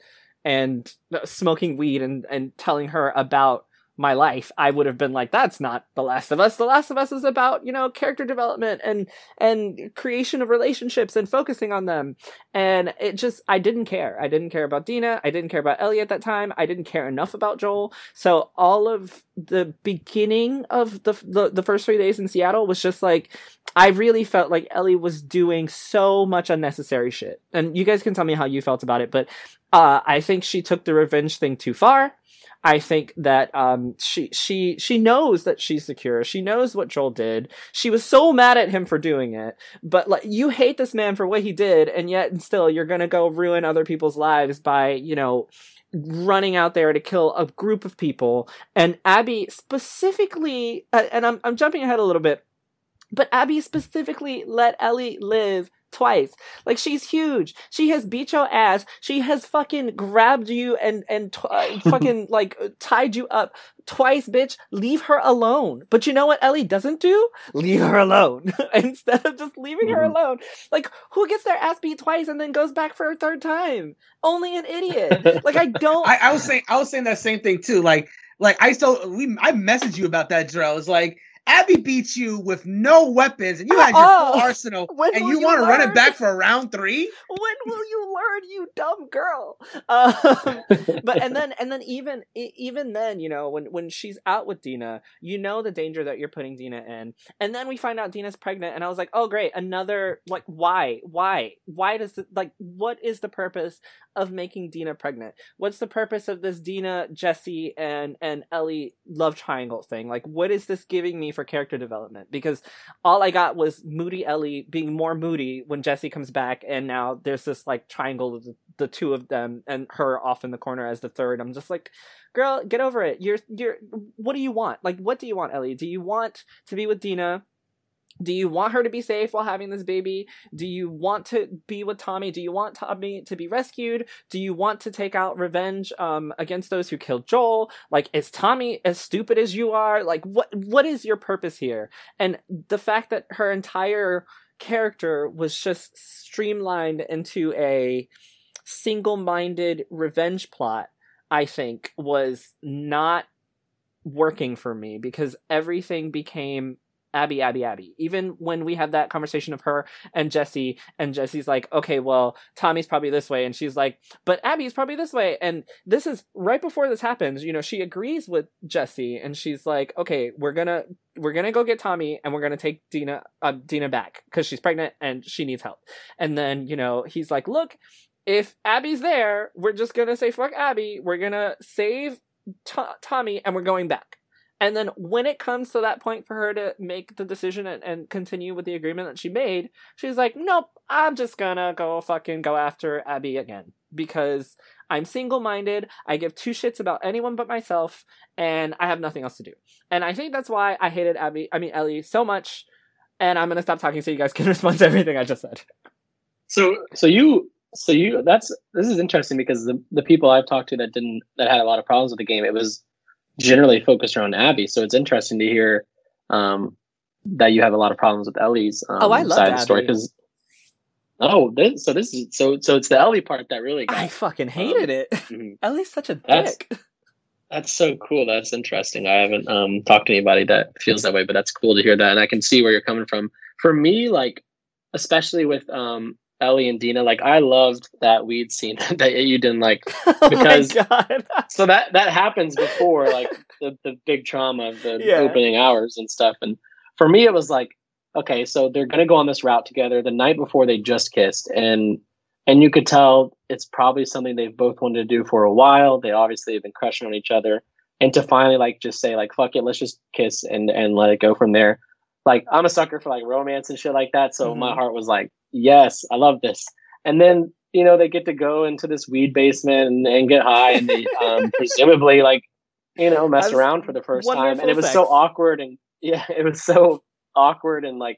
and smoking weed and and telling her about my life, I would have been like, that's not The Last of Us. The Last of Us is about, you know, character development and, and creation of relationships and focusing on them. And it just, I didn't care. I didn't care about Dina. I didn't care about Ellie at that time. I didn't care enough about Joel. So all of the beginning of the, the, the first three days in Seattle was just like, I really felt like Ellie was doing so much unnecessary shit. And you guys can tell me how you felt about it, but uh, I think she took the revenge thing too far. I think that um, she she she knows that she's secure. She knows what Joel did. She was so mad at him for doing it, but like you hate this man for what he did, and yet and still you're gonna go ruin other people's lives by you know running out there to kill a group of people. And Abby specifically, uh, and I'm I'm jumping ahead a little bit, but Abby specifically let Ellie live twice. Like she's huge. She has beat your ass. She has fucking grabbed you and and uh, fucking like tied you up twice, bitch. Leave her alone. But you know what Ellie doesn't do? Leave her alone instead of just leaving mm-hmm. her alone. Like who gets their ass beat twice and then goes back for a third time? Only an idiot. like I don't. I, I was saying I was saying that same thing too. Like like I still we I messaged you about that, Jarrell. It's like Abby beats you with no weapons, and you had your full arsenal, and you, you want to run it back for round three. When will you learn, you dumb girl? Um, but and then and then even even then, you know, when when she's out with Dina, you know the danger that you're putting Dina in, and then we find out Dina's pregnant, and I was like, oh great, another like why why why does the, like what is the purpose of making Dina pregnant? What's the purpose of this Dina, Jesse, and and Ellie love triangle thing? Like, what is this giving me for character development? Because all I got was moody Ellie being more moody when Jesse comes back, and now there's this like triangle of the, the two of them and her off in the corner as the third. I'm just like, girl, get over it. You're you're. What do you want? Like, what do you want, Ellie? Do you want to be with Dina? Do you want her to be safe while having this baby? Do you want to be with Tommy? Do you want Tommy to be rescued? Do you want to take out revenge um, against those who killed Joel? Like, is Tommy as stupid as you are? Like, what what is your purpose here? And the fact that her entire character was just streamlined into a single-minded revenge plot, I think, was not working for me because everything became Abby, Abby, Abby. Even when we have that conversation of her and Jesse, and Jesse's like, okay, well, Tommy's probably this way, and she's like, but Abby's probably this way. And this is right before this happens, you know, she agrees with Jesse, and she's like, okay, we're gonna we're gonna go get Tommy, and we're gonna take Dina uh, Dina back because she's pregnant and she needs help. And then you know he's like, look, if Abby's there, we're just gonna say fuck Abby. We're gonna save T- Tommy, and we're going back. And then when it comes to that point for her to make the decision and, and, continue with the agreement that she made, she's like, nope, I'm just gonna go fucking go after Abby again. Because I'm single minded, I give two shits about anyone but myself, and I have nothing else to do. And I think that's why I hated Abby, I mean, Ellie, so much. And I'm gonna stop talking so you guys can respond to everything I just said. So, so you so you that's this is interesting because the the people I've talked to that didn't that had a lot of problems with the game, it was generally focused around Abby. So it's interesting to hear um, that you have a lot of problems with Ellie's um, Oh, I love side of the story because. Oh, this, so this is so so it's the Ellie part that really got I fucking hated it. Mhm. Ellie's such a That's- dick. That's so cool. That's interesting. I haven't um, talked to anybody that feels that way, but that's cool to hear that, and I can see where you're coming from. For me, like especially with um, Ellie and Dina, like I loved that weed scene that you didn't like. oh because- god. So that that happens before like the the big trauma of the Yeah. opening hours and stuff. And for me, it was like, okay, so they're gonna go on this route together. The night before they just kissed, and and you could tell it's probably something they've both wanted to do for a while. They obviously have been crushing on each other, and to finally like just say like fuck it, let's just kiss and and let it go from there. Like I'm a sucker for like romance and shit like that, so my Mhm. heart was like, yes, I love this. And then you know they get to go into this weed basement and, and get high, and they um, presumably like you know mess around for the first time, and it was so awkward and yeah, it was so awkward and like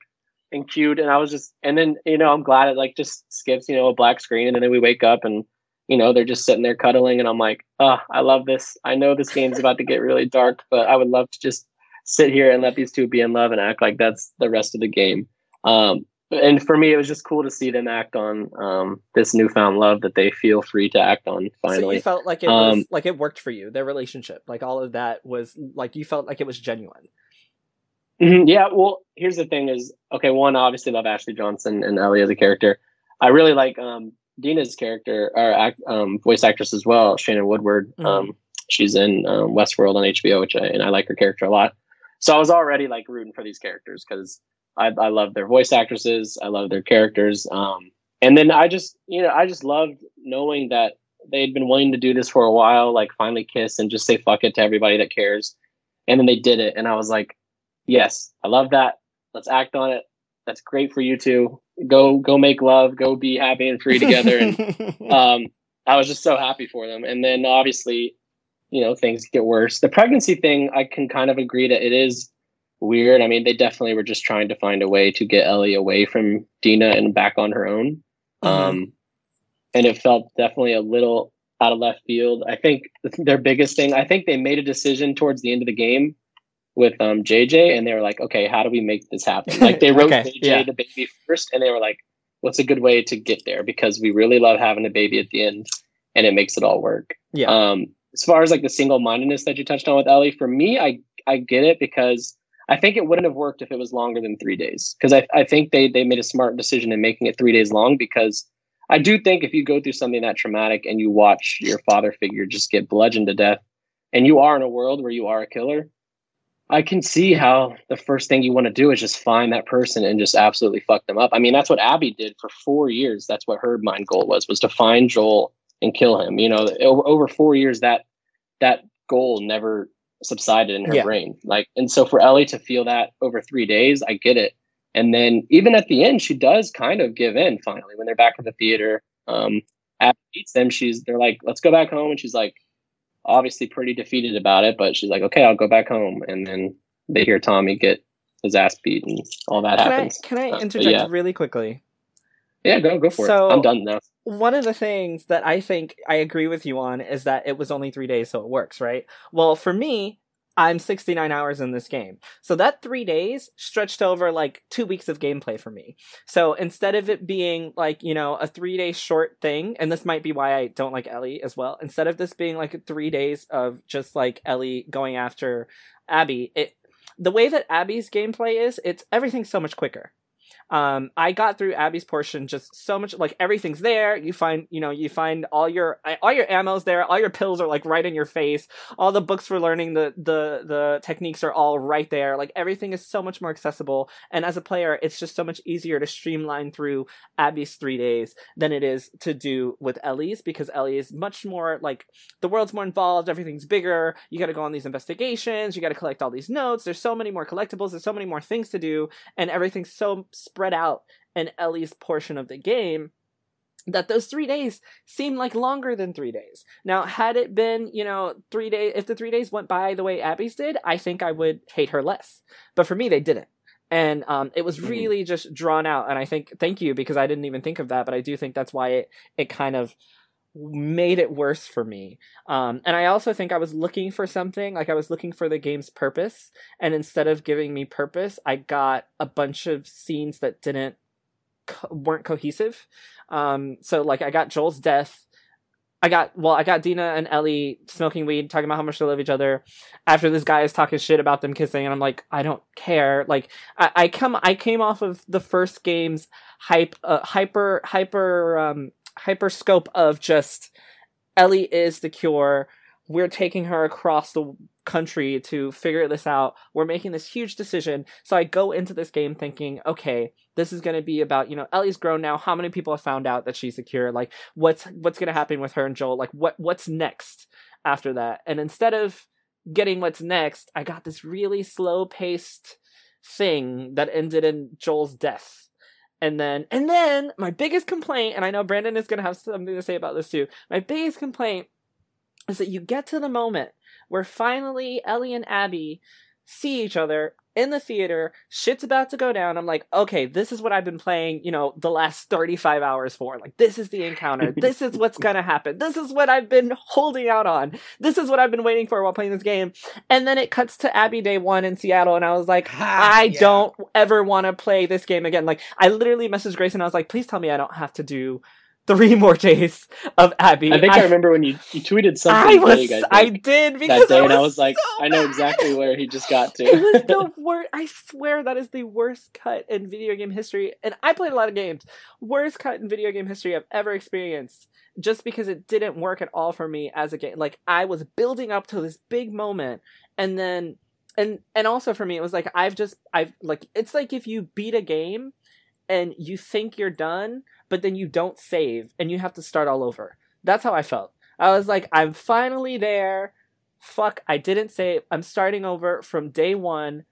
and cute. And I was just and then you know I'm glad it like just skips you know a black screen and then we wake up and you know they're just sitting there cuddling and I'm like oh I love this. I know this game's about to get really dark but I would love to just sit here and let these two be in love and act like that's the rest of the game um and for me it was just cool to see them act on um this newfound love that they feel free to act on So finally you felt like it was Um, like it worked for you, their relationship, like all of that was like you felt like it was genuine. Mhm, Yeah, well, here's the thing: is okay. One, obviously, love Ashley Johnson and Ellie as a character. I really like um, Dina's character or act, um, voice actress as well, Shannon Woodward. Mhm. Um, she's in um, Westworld on HBO, which I, and I like her character a lot. So I was already like rooting for these characters because I, I love their voice actresses. I love their characters. Um, and then I just, you know, I just loved knowing that they'd been wanting to do this for a while, like finally kiss and just say fuck it to everybody that cares. And then they did it, and I was like, yes, I love that. Let's act on it. That's great for you two. Go, go make love. Go be happy and free together. and um, I was just so happy for them. And then obviously, you know, things get worse. The pregnancy thing, I can kind of agree that it is weird. I mean, they definitely were just trying to find a way to get Ellie away from Dina and back on her own. Mhm. Um, and it felt definitely a little out of left field. I think their biggest thing, I think they made a decision towards the end of the game with um, JJ, and they were like, okay, how do we make this happen? Like they wrote Okay, JJ yeah. the baby first, and they were like, what's a good way to get there? Because we really love having a baby at the end, and it makes it all work. yeah. Um, as far as like the single mindedness that you touched on with Ellie, for me, I I get it because I think it wouldn't have worked if it was longer than three days. Because I I think they they made a smart decision in making it three days long because I do think if you go through something that traumatic and you watch your father figure just get bludgeoned to death, and you are in a world where you are a killer, I can see how the first thing you want to do is just find that person and just absolutely fuck them up. I mean, that's what Abby did for four years. That's what her mind goal was was to find Joel and kill him. You know, over, over four years, that that goal never subsided in her Yeah. brain. Like, and so for Ellie to feel that over three days, I get it. And then even at the end, she does kind of give in finally when they're back at the theater. Um, Abby meets them. She's they're like, let's go back home, and she's like, obviously pretty defeated about it, but she's like, okay, I'll go back home. And then they hear Tommy get his ass beat, and all that can I happens. can I Uh, interject yeah. really quickly? Yeah, go go for So- it. I'm done now. One of the things that I think I agree with you on is that it was only three days, so it works, right? Well, for me, I'm 69 hours in this game. So that three days stretched over like two weeks of gameplay for me. So instead of it being like, you know, a three day short thing, and this might be why I don't like Ellie as well, instead of this being like three days of just like Ellie going after Abby, it the way that Abby's gameplay is, it's everything's so much quicker. Um, I got through Abby's portion just so much like everything's there. You find, you know, you find all your all your ammo's there. All your pills are like right in your face. All the books for learning the the the techniques are all right there. Like everything is so much more accessible. And as a player, it's just so much easier to streamline through Abby's three days than it is to do with Ellie's because Ellie is much more like the world's more involved. Everything's bigger. You got to go on these investigations. You got to collect all these notes. There's so many more collectibles. There's so many more things to do and everything's so spread out in Ellie's portion of the game that those three days seemed like longer than three days. Now, had it been, you know, three days, if the three days went by the way Abby's did, I think I would hate her less. But for me, they didn't. and um, it was Mhm. really just drawn out. And I think thank you because I didn't even think of that, but I do think that's why it it kind of made it worse for me. Um, and I also think I was looking for something, like I was looking for the game's purpose, and instead of giving me purpose, I got a bunch of scenes that didn't co- weren't cohesive. Um, so like I got Joel's death. I got well, I got Dina and Ellie smoking weed, talking about how much they love each other. After this guy is talking shit about them kissing, and I'm like, I don't care. Like, I, I come, I came off of the first game's hype, uh, hyper, hyper, um, hyper scope of just Ellie is the cure. We're taking her across the country to figure this out. We're making this huge decision. So I go into this game thinking, okay, this is going to be about, you know, Ellie's grown now. How many people have found out that she's the cure? Like what's what's going to happen with her and Joel? Like what what's next after that? And instead of getting what's next, I got this really slow-paced thing that ended in Joel's death. And then and then my biggest complaint, and I know Brandon is going to have something to say about this too. My biggest complaint is that you get to the moment where finally Ellie and Abby see each other in the theater. Shit's about to go down. I'm like, okay, this is what I've been playing, you know, the last 35 hours for. Like, this is the encounter. this is what's gonna happen. This is what I've been holding out on. This is what I've been waiting for while playing this game. And then it cuts to Abby day one in Seattle, and I was like, I Yeah. don't ever want to play this game again. Like, I literally messaged Grace and I was like, please tell me I don't have to do three more days of Abby. I think I, remember when you, you tweeted something I was, vague, I, I, did because that day, and I was like, so I know exactly where he just got to. It was the worst. I swear that is the worst cut in video game history. And I played a lot of games. Worst cut in video game history I've ever experienced. Just because it didn't work at all for me as a game. Like I was building up to this big moment, and then, and and also for me, it was like I've just I've like it's like if you beat a game, and you think you're done, but then you don't save, and you have to start all over. That's how I felt. I was like, I'm finally there fuck, I didn't save. I'm starting over from day one.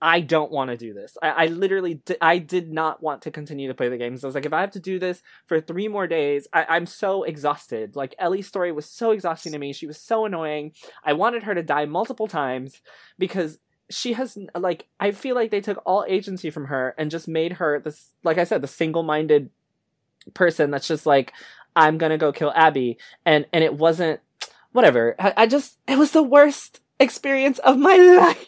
I don't want to do this. I, I literally, di- I did not want to continue to play the games. So I was like, if I have to do this for three more days, I, I'm so exhausted. Like Ellie's story was so exhausting to me. She was so annoying. I wanted her to die multiple times because she has like I feel like they took all agency from her and just made her this, like I said, the single-minded person that's just like, I'm gonna go kill Abby, and and it wasn't whatever. I, I just it was the worst experience of my life.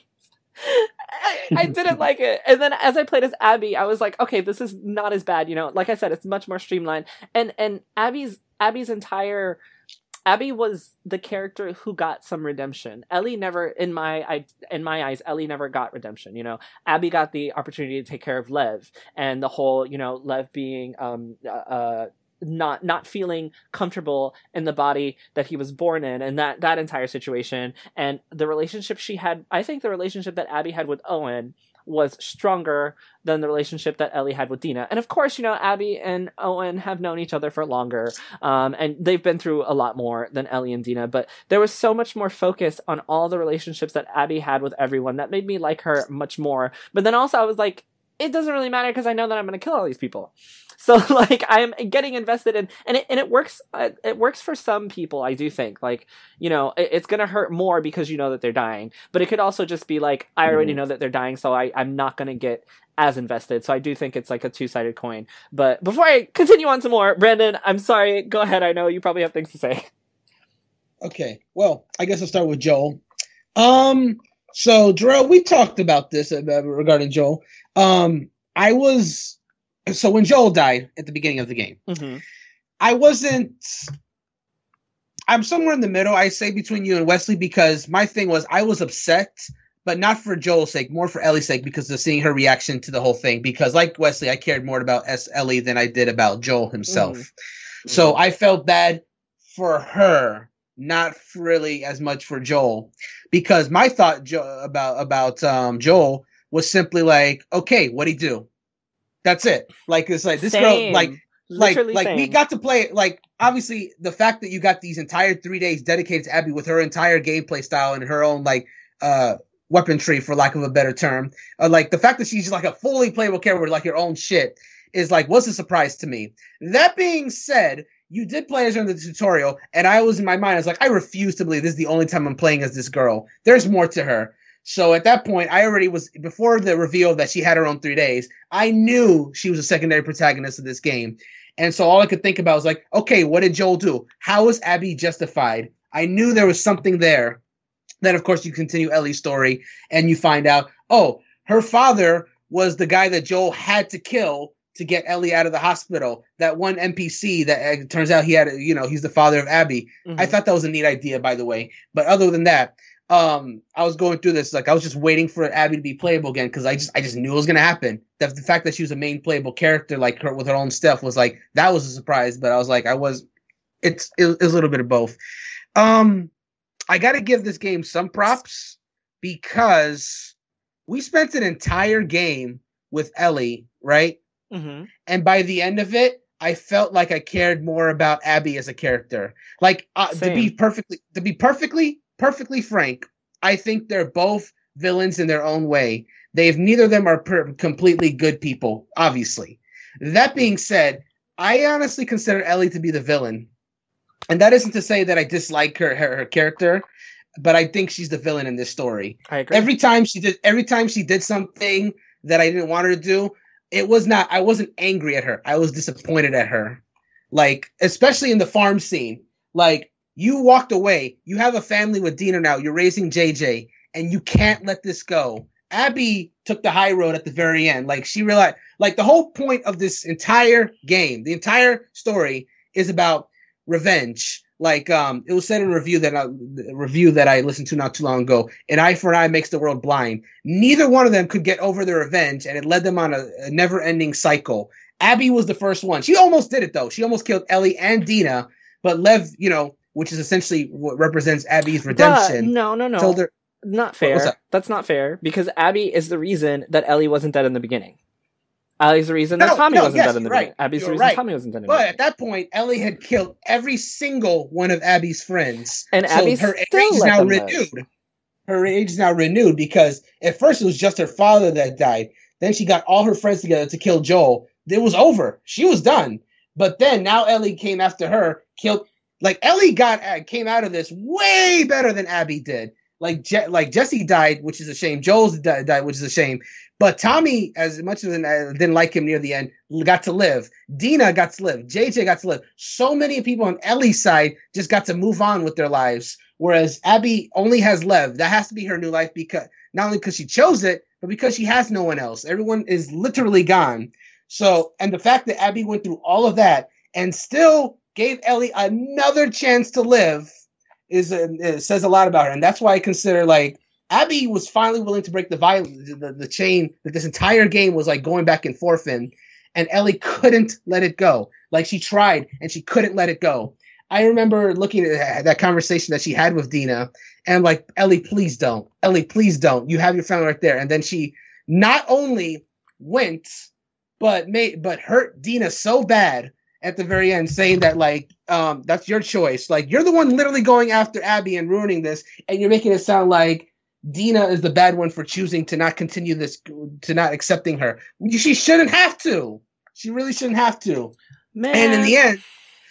I, I didn't like it. And then as I played as Abby, I was like, okay, this is not as bad, you know. Like I said, it's much more streamlined. And and Abby's Abby's entire Abby was the character who got some redemption. Ellie never, in my I, in my eyes, Ellie never got redemption. You know, Abby got the opportunity to take care of Lev and the whole, you know, Lev being um uh, uh not not feeling comfortable in the body that he was born in and that that entire situation and the relationship she had i think the relationship that abby had with owen was stronger than the relationship that ellie had with dina. And of course you know abby and owen have known each other for longer um, and they've been through a lot more than ellie and dina but there was so much more focus on all the relationships that abby had with everyone that made me like her much more. But then also i was like it doesn't really matter because I know that I'm going to kill all these people. So like I'm getting invested in, and it and it works. Uh, it works for some people, I do think. Like you know, it, it's going to hurt more because you know that they're dying, but it could also just be like I already Mhm. know that they're dying, so I I'm not going to get as invested. So I do think it's like a two sided coin. But before I continue on some more, Brandon, I'm sorry. Go ahead. I know you probably have things to say. Okay. Well, I guess I'll start with Joel. Um, so Jarrell, we talked about this regarding Joel. Um, I was so when Joel died at the beginning of the game, Mm-hmm. I wasn't. I'm somewhere in the middle. I say between you and Wesley because my thing was I was upset, but not for Joel's sake, more for Ellie's sake because of seeing her reaction to the whole thing. Because like Wesley, I cared more about S Ellie than I did about Joel himself. So I felt bad for her, not really as much for Joel, because my thought jo- about about um, Joel was simply like, okay, what'd he do? That's it. Like it's like this Same. girl, like like Literally like we same. got to play like obviously the fact that you got these entire three days dedicated to Abby with her entire gameplay style and her own like uh weaponry for lack of a better term uh, like the fact that she's like a fully playable character with like your own shit is like was a surprise to me that being said you did play as her in the tutorial and i was in my mind i was like i refuse to believe this is the only time i'm playing as this girl there's more to her So at that point, I already was before the reveal that she had her own three days. I knew she was a secondary protagonist of this game, and so all I could think about was like, okay, what did Joel do? How was Abby justified? I knew there was something there. Then, of course, you continue Ellie's story, and you find out, oh, her father was the guy that Joel had to kill to get Ellie out of the hospital. That one NPC that uh, turns out he had, you know, he's the father of Abby. Mm-hmm. I thought that was a neat idea, by the way. But other than that, um, I was going through this like I was just waiting for Abby to be playable again because I just I just knew it was gonna happen. The, the fact that she was a main playable character like her with her own stuff was like that was a surprise. But I was like I was, it's it, it was a little bit of both. Um, I got to give this game some props because we spent an entire game with Ellie, right? Mm-hmm. And by the end of it, I felt like I cared more about Abby as a character. Like uh, to be perfectly to be perfectly perfectly frank, I think they're both villains in their own way. They've neither of them are per- completely good people, obviously. That being said, I honestly consider Ellie to be the villain. And that isn't to say that I dislike her, her, her character, but I think she's the villain in this story. I agree. Every time she did every time she did something that I didn't want her to do, it was not I wasn't angry at her. I was disappointed at her. Like especially in the farm scene. Like you walked away. You have a family with Dina now. You're raising JJ, and you can't let this go. Abby took the high road at the very end. Like she realized, like the whole point of this entire game, the entire story is about revenge. Like um, it was said in a review that I, a review that I listened to not too long ago. An eye for an eye makes the world blind. Neither one of them could get over their revenge, and it led them on a, a never-ending cycle. Abby was the first one. She almost did it though. She almost killed Ellie and Dina, but Lev, you know, which is essentially what represents Abby's redemption. But no, no, no. Not fair. That? That's not fair because Abby is the reason that Ellie wasn't dead in the beginning. Ellie's the reason that no, Tommy no, wasn't yes, dead in the right. beginning. Abby's you're the reason right. Tommy wasn't dead in the but at that point, Ellie had killed every single one of Abby's friends. And so Abby's her age is now renewed. Live. Her age is now renewed because at first it was just her father that died. Then she got all her friends together to kill Joel. It was over. She was done. But then now Ellie came after her, killed like Ellie got uh, came out of this way better than Abby did. Like Je- like Jesse died, which is a shame. Joel's died, died which is a shame. But Tommy, as much as I didn't like him near the end, got to live. Dina got to live. JJ got to live. So many people on Ellie's side just got to move on with their lives, whereas Abby only has Lev. That has to be her new life because not only because she chose it, but because she has no one else. Everyone is literally gone. So, and the fact that Abby went through all of that and still gave Ellie another chance to live is uh, says a lot about her, and that's why I consider like Abby was finally willing to break the violence, the, the chain that this entire game was like going back and forth in, and Ellie couldn't let it go. Like she tried and she couldn't let it go. I remember looking at that conversation that she had with Dina, and like Ellie, please don't, Ellie, please don't. You have your family right there, and then she not only went, but made but hurt Dina so bad at the very end saying that like um that's your choice. Like you're the one literally going after Abby and ruining this, and you're making it sound like Dina is the bad one for choosing to not continue this, to not accepting her. She shouldn't have to. She really shouldn't have to. Man. And in the end,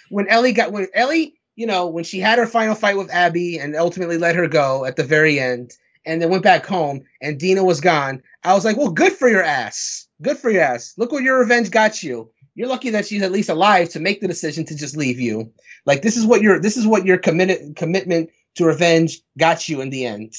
when Ellie got when Ellie, you know, when she had her final fight with Abby and ultimately let her go at the very end, and then went back home, and Dina was gone. I was like, well, good for your ass. Good for your ass. Look what your revenge got you you're lucky that she's at least alive to make the decision to just leave you. Like this is what your this is what your committed commitment to revenge got you in the end.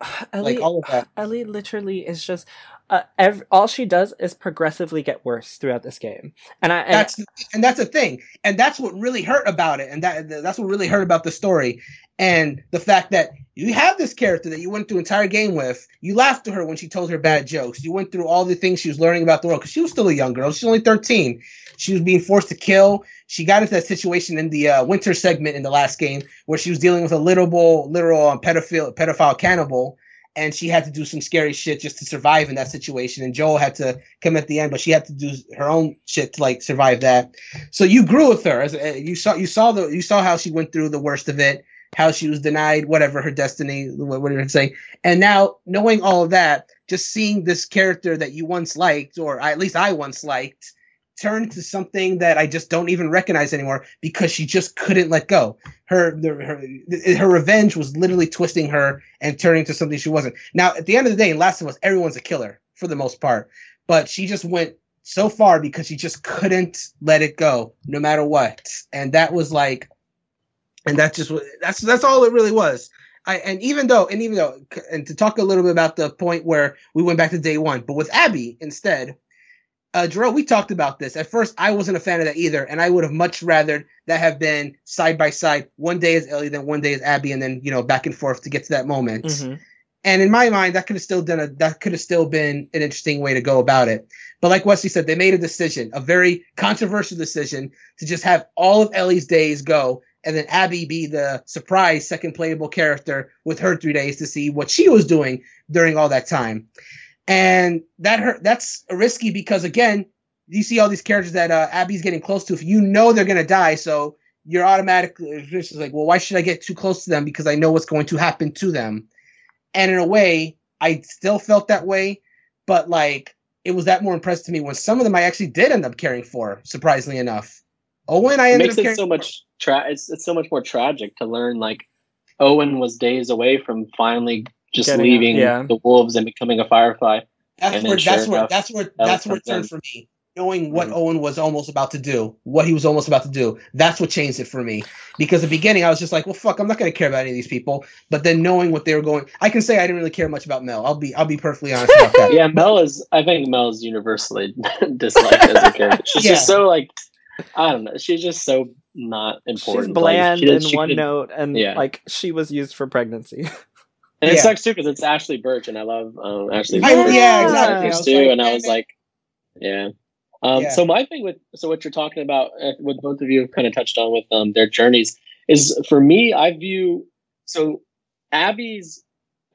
Ellie, like all of that. Ellie literally is just uh, all she does is progressively get worse throughout this game, and I and that's and that's a thing, and that's what really hurt about it, and that that's what really hurt about the story, and the fact that you have this character that you went through entire game with. You laughed to her when she told her bad jokes. You went through all the things she was learning about the world because she was still a young girl. She's only thirteen. She was being forced to kill. She got into that situation in the uh, winter segment in the last game where she was dealing with a literal, literal um, pedophile, pedophile cannibal and she had to do some scary shit just to survive in that situation. And Joel had to come at the end, but she had to do her own shit to like survive that. So you grew with her. Uh, you saw, you saw the, you saw how she went through the worst of it, how she was denied whatever her destiny, whatever you say. And now knowing all of that, just seeing this character that you once liked, or at least I once liked, turned to something that I just don't even recognize anymore because she just couldn't let go. Her her her revenge was literally twisting her and turning to something she wasn't. Now, at the end of the day, in Last of Us, everyone's a killer for the most part, but she just went so far because she just couldn't let it go, no matter what, and that was like, and that's just that's that's all it really was. I, and even though, and even though, and to talk a little bit about the point where we went back to day one, but with Abby instead, uh, Jerome, we talked about this. At first, I wasn't a fan of that either, and I would have much rather that have been side by side. One day is Ellie, then one day is Abby, and then you know back and forth to get to that moment. Mhm. And in my mind, that could have still done a that could have still been an interesting way to go about it. But like Wesley said, they made a decision, a very controversial decision, to just have all of Ellie's days go, and then Abby be the surprise second playable character with her three days to see what she was doing during all that time. And that hurt. That's risky because again, you see all these characters that uh, Abby's getting close to. If you know they're gonna die, so you're automatically just like, well, why should I get too close to them because I know what's going to happen to them. And in a way, I still felt that way, but like it was that more impressive to me when some of them I actually did end up caring for, surprisingly enough. Owen, I It ended makes up it caring so much tra- it's it's so much more tragic to learn like Owen was days away from finally just Getting out, leaving yeah. the wolves and becoming a firefly. That's And where then that's sure where enough, that's where Ellie that's where it turned in. for me. Knowing what Mhm. Owen was almost about to do, what he was almost about to do, that's what changed it for me. Because at the beginning, I was just like, "Well, fuck, I'm not gonna care about any of these people." But then knowing what they were going, I can say I didn't really care much about Mel. I'll be I'll be perfectly honest about that. Yeah, Mel is I think Mel is universally disliked as a character. She's Yeah. just so like I don't know. She's just so not important. She's Like, bland she did- in she one could- note, and yeah. like she was used for pregnancy. And it sucks too because it's Ashly Burch, and I love um, Ashley I- Burch yeah, exactly. I too. like, and I was like, yeah. Um, Yeah. So my thing with so what you're talking about, uh, what both of you have kind of touched on with um, their journeys, is for me, I view so Abby's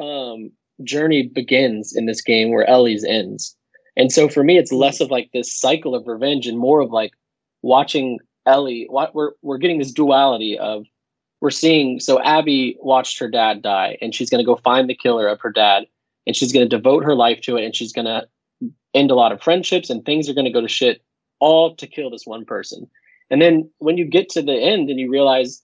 um, journey begins in this game where Ellie's ends, and so for me, it's less of like this cycle of revenge and more of like watching Ellie. What we're we're getting this duality of we're seeing so Abby watched her dad die, and she's going to go find the killer of her dad, and she's going to devote her life to it, and she's going to end a lot of friendships, and things are going to go to shit, all to kill this one person. And then when you get to the end, and you realize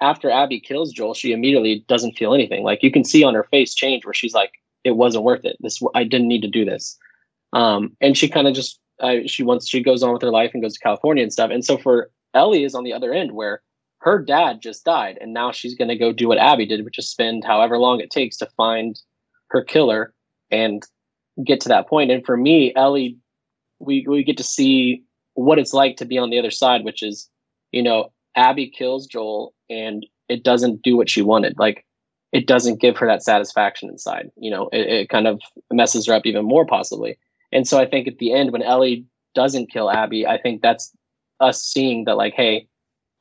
after Abby kills Joel, she immediately doesn't feel anything. Like you can see on her face change where she's like, "It wasn't worth it. This I didn't need to do this." Um, and she kind of just uh, she wants she goes on with her life and goes to California and stuff. And so for Ellie is on the other end where her dad just died and now she's going to go do what Abby did, which is spend however long it takes to find her killer and get to that point. And for me, Ellie, we we get to see what it's like to be on the other side, which is, you know, Abby kills Joel and it doesn't do what she wanted. Like it doesn't give her that satisfaction inside. You know, it, it kind of messes her up even more possibly. And so I think at the end when Ellie doesn't kill Abby, I think that's us seeing that like, hey,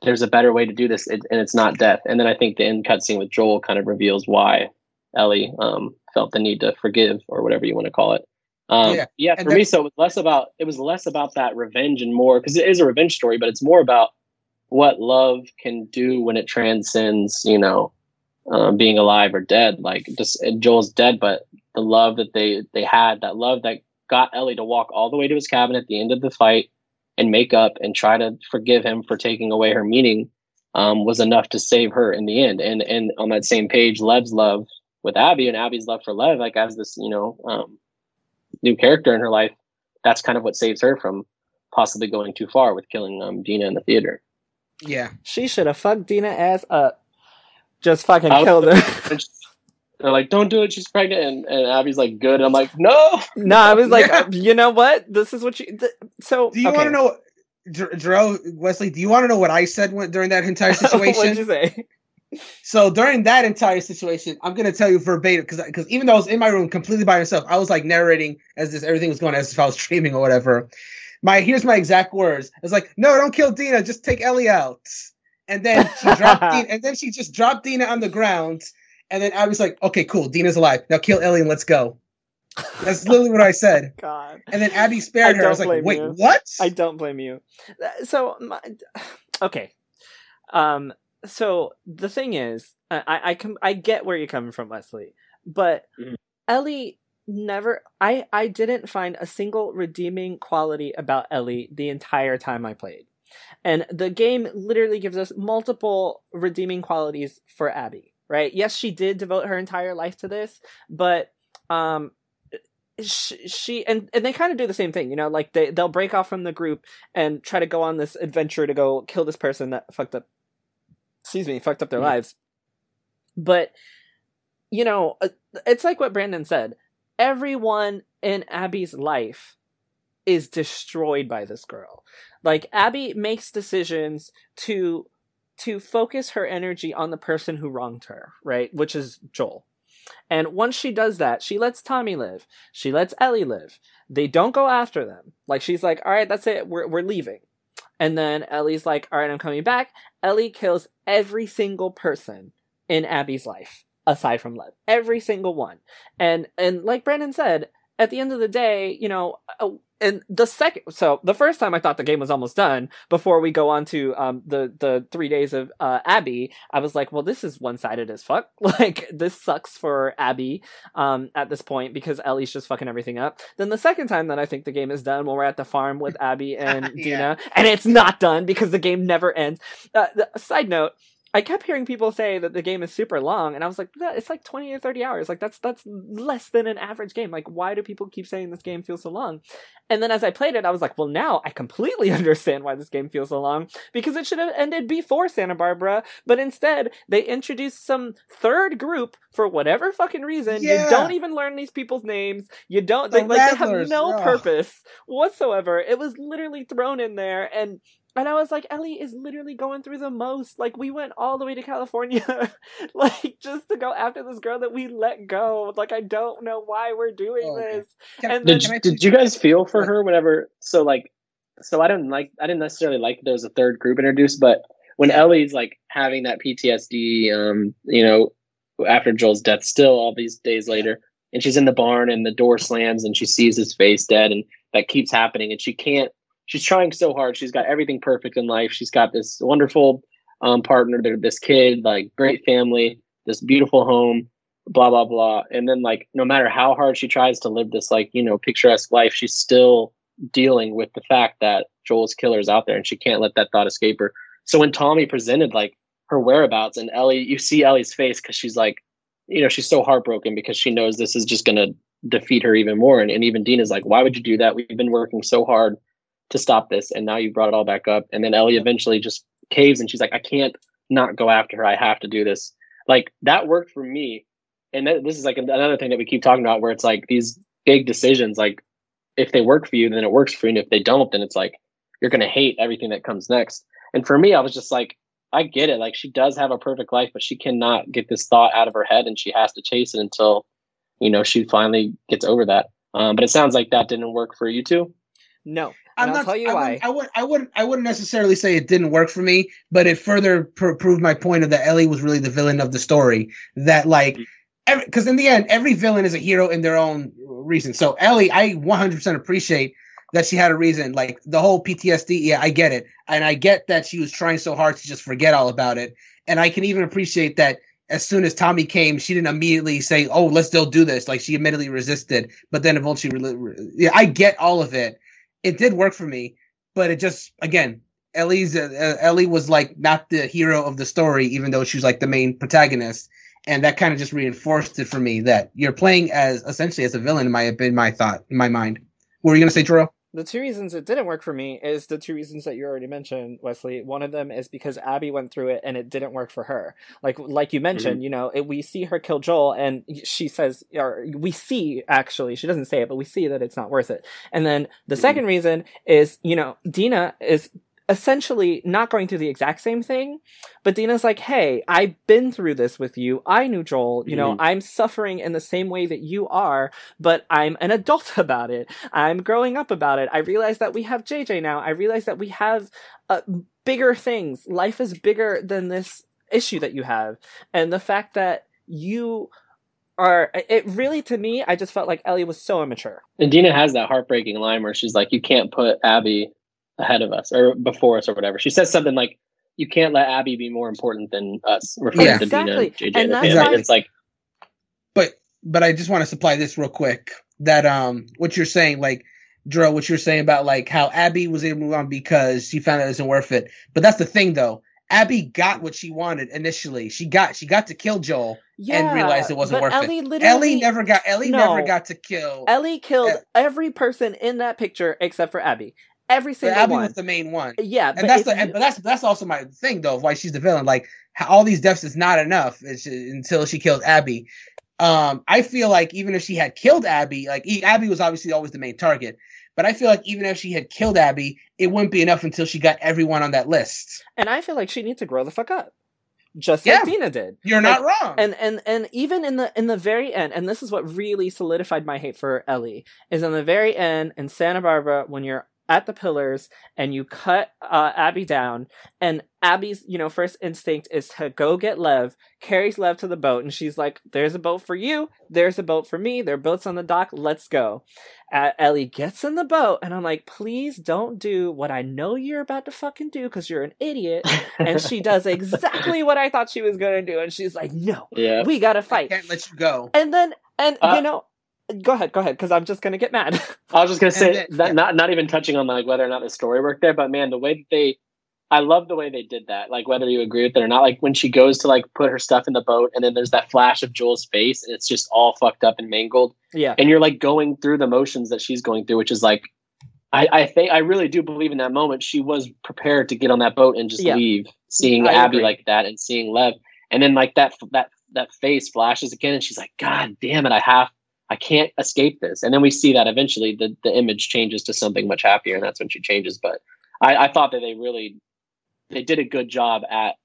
there's a better way to do this, it, and it's not death. And then I think the end cutscene with Joel kind of reveals why Ellie um, felt the need to forgive or whatever you want to call it. Um, Yeah, yeah, for me, so it was less about it was less about that revenge and more because it is a revenge story, but it's more about what love can do when it transcends, you know, um, being alive or dead. Like just Joel's dead, but the love that they they had, that love that got Ellie to walk all the way to his cabin at the end of the fight and make up and try to forgive him for taking away her meaning um, was enough to save her in the end. And and on that same page, Lev's love with Abby and Abby's love for Lev, like as this you know um, new character in her life, that's kind of what saves her from possibly going too far with killing um, Dina in the theater. Yeah. She should have fucked Dina ass up. Just fucking killed her. And she- They're like, "Don't do it. She's pregnant." And, and Abby's like, "Good." And I'm like, "No." no, I was like, Yeah. you know what? This is what you. Th- so Do you okay. want to know, Jer- Jerome Wesley? Do you want to know what I said when, during that entire What'd situation? you say? So during that entire situation, I'm gonna tell you verbatim because because even though I was in my room completely by myself, I was like narrating as this everything was going as if I was streaming or whatever. My here's my exact words. I was like, "No, don't kill Dina. Just take Ellie out." And then she dropped Dina, and then she just dropped Dina on the ground. And then I was like, "Okay, cool. Dina's alive. Now kill Ellie and let's go." That's literally what I said. God, And then Abby spared I her. I was like, "Wait, you. what?" I don't blame you. So, my, okay. Um. So the thing is, I I I, com- I get where you're coming from, Wesley, but Mhm. Ellie never I I didn't find a single redeeming quality about Ellie the entire time I played. And the game literally gives us multiple redeeming qualities for Abby, right? Yes, she did devote her entire life to this, but um she, she and and they kind of do the same thing, you know, like they they'll break off from the group and try to go on this adventure to go kill this person that fucked up excuse me, fucked up their mm-hmm. lives. But you know, uh, it's like what Brandon said. Everyone in Abby's life is destroyed by this girl. Like Abby makes decisions to to focus her energy on the person who wronged her, right? Which is Joel. And once she does that, she lets Tommy live. She lets Ellie live. They don't go after them. Like she's like, "All right, that's it. We're we're leaving." And then Ellie's like, "All right, I'm coming back." Ellie kills every single person in Abby's life aside from Lev. Every single one. And and like Brandon said, at the end of the day, you know, uh, and the second, so the first time I thought the game was almost done before we go on to um, the the three days of uh, Abby, I was like, well, this is one sided as fuck. Like this sucks for Abby um, at this point because Ellie's just fucking everything up. Then the second time that I think the game is done, when we're at the farm with Abby and yeah. Dina, and it's not done because the game never ends. Uh, the, side note I kept hearing people say that the game is super long, and I was like, it's like twenty or thirty hours. Like that's that's less than an average game. Like why do people keep saying this game feels so long? And then as I played it, I was like, well, now I completely understand why this game feels so long because it should have ended before Santa Barbara, but instead they introduced some third group for whatever fucking reason. Yeah. You don't even learn these people's names. You don't. The they, like they have no purpose whatsoever. It was literally thrown in there, and and I was like, Ellie is literally going through the most. Like, we went all the way to California, like, just to go after this girl that we let go. Like, I don't know why we're doing oh, this. And did, then, did you guys feel for her whenever? So, like, so I didn't like, I didn't necessarily like there was a third group introduced, but when Ellie's like having that PTSD, um, you know, after Joel's death, still all these days later, and she's in the barn and the door slams and she sees his face dead, and that keeps happening, and she can't she's trying so hard. She's got everything perfect in life. She's got this wonderful um, partner, this kid, like great family, this beautiful home, blah blah blah. And then like no matter how hard she tries to live this like you know picturesque life, she's still dealing with the fact that Joel's killer is out there, and she can't let that thought escape her. So when Tommy presented like her whereabouts, and Ellie, you see Ellie's face because she's like, you know, she's so heartbroken because she knows this is just gonna defeat her even more. And, and even is like, why would you do that? We've been working so hard to stop this and now you brought it all back up. And then ellie eventually just caves and she's like i can't not go after her. I have to do this. Like that worked for me. And th- this is like another thing that we keep talking about where it's like these big decisions like if they work for you then it works for you and if they don't then it's like you're going to hate everything that comes next. And for me i was just like i get it. Like she does have a perfect life but she cannot get this thought out of her head and she has to chase it until you know she finally gets over that. Um, but it sounds like that didn't work for you too? No I'm not. Tell you I why. Wouldn't, I would. I wouldn't. I wouldn't necessarily say it didn't work for me, but it further pr- proved my point of that Ellie was really the villain of the story. That like, because in the end, every villain is a hero in their own reason. So Ellie, I 100% appreciate that she had a reason. Like the whole PTSD. Yeah, I get it, and I get that she was trying so hard to just forget all about it. And I can even appreciate that as soon as Tommy came, she didn't immediately say, "Oh, let's still do this." Like she immediately resisted, but then eventually, yeah, I get all of it it did work for me, but it just again, Ellie's uh, uh, Ellie was like not the hero of the story, even though she was like the main protagonist, and that kind of just reinforced it for me that you're playing as essentially as a villain. In my in my thought, in my mind. What were you gonna say, Jerome? The two reasons it didn't work for me is the two reasons that you already mentioned, Wesley. One of them is because Abby went through it and it didn't work for her. Like like you mentioned, mm-hmm. you know, it, we see her kill Joel and she says, or we see actually, she doesn't say it, but we see that it's not worth it. And then the mm-hmm. second reason is, you know, Dina is essentially not going through the exact same thing, but Dina's like, hey, I've been through this with you. I knew Joel. You know, mm-hmm. I'm suffering in the same way that you are, but I'm an adult about it. I'm growing up about it. I realize that we have JJ now. I realize that we have uh, bigger things. Life is bigger than this issue that you have. And the fact that you are it really to me i just felt like ellie was so immature and dina has that heartbreaking line where she's like you can't put abby ahead of us or before us or whatever. She says something like, "You can't let Abby be more important than us," referring yeah. to exactly. Dina and JJ. And that's why, it's like, but but I just want to supply this real quick. That um, what you're saying, like Dro, what you're saying about like how Abby was able to move on because she found out it wasn't worth it. But that's the thing, though. Abby got what she wanted initially. She got she got to kill Joel and realized it wasn't but worth Ellie it. literally- Ellie never got Ellie No. never got to kill. Ellie killed Uh, every person in that picture except for Abby. Every but single Abby one. was the main one. yeah, but and that's the, you- but that's that's also my thing though why she's the villain. Like all these deaths is not enough until she kills Abby. Um, I feel like even if she had killed Abby, like Abby was obviously always the main target, but I feel like even if she had killed Abby, it wouldn't be enough until she got everyone on that list. and I feel like she needs to grow the fuck up, just Yeah. like Dina did. You're Like, not wrong. and and and even in the in the very end and this is what really solidified my hate for ellie is in the very end in santa barbara when you're at the pillars and you cut uh, abby down. And abby's you know first instinct is to go get lev carries lev to the boat and she's like there's a boat for you. There's a boat for me. There are boats on the dock. Let's go. Uh, ellie gets in the boat and i'm like please don't do what i know you're about to fucking do because you're an idiot. And she does exactly what i thought she was going to do and she's like no yeah. we gotta I fight. can't let you go. and then and Uh, you know go ahead go ahead because i'm just gonna get mad I was just gonna say then- that yeah. not not even touching on like whether or not the story worked there, but man, the way that they I love the way they did that. Like whether you agree with it or not, like when she goes to like put her stuff in the boat and then there's that flash of Joel's face and it's just all fucked up and mangled. yeah And you're like going through the motions that she's going through, which is like I, I think I really do believe in that moment she was prepared to get on that boat and just Yeah. leave, seeing I Abby agree. like that and seeing Lev. And then like that that that face flashes again and she's like, God damn it, I have I can't escape this. And then we see that eventually the, the image changes to something much happier, and that's when she changes. But I, I thought that they really they did a good job at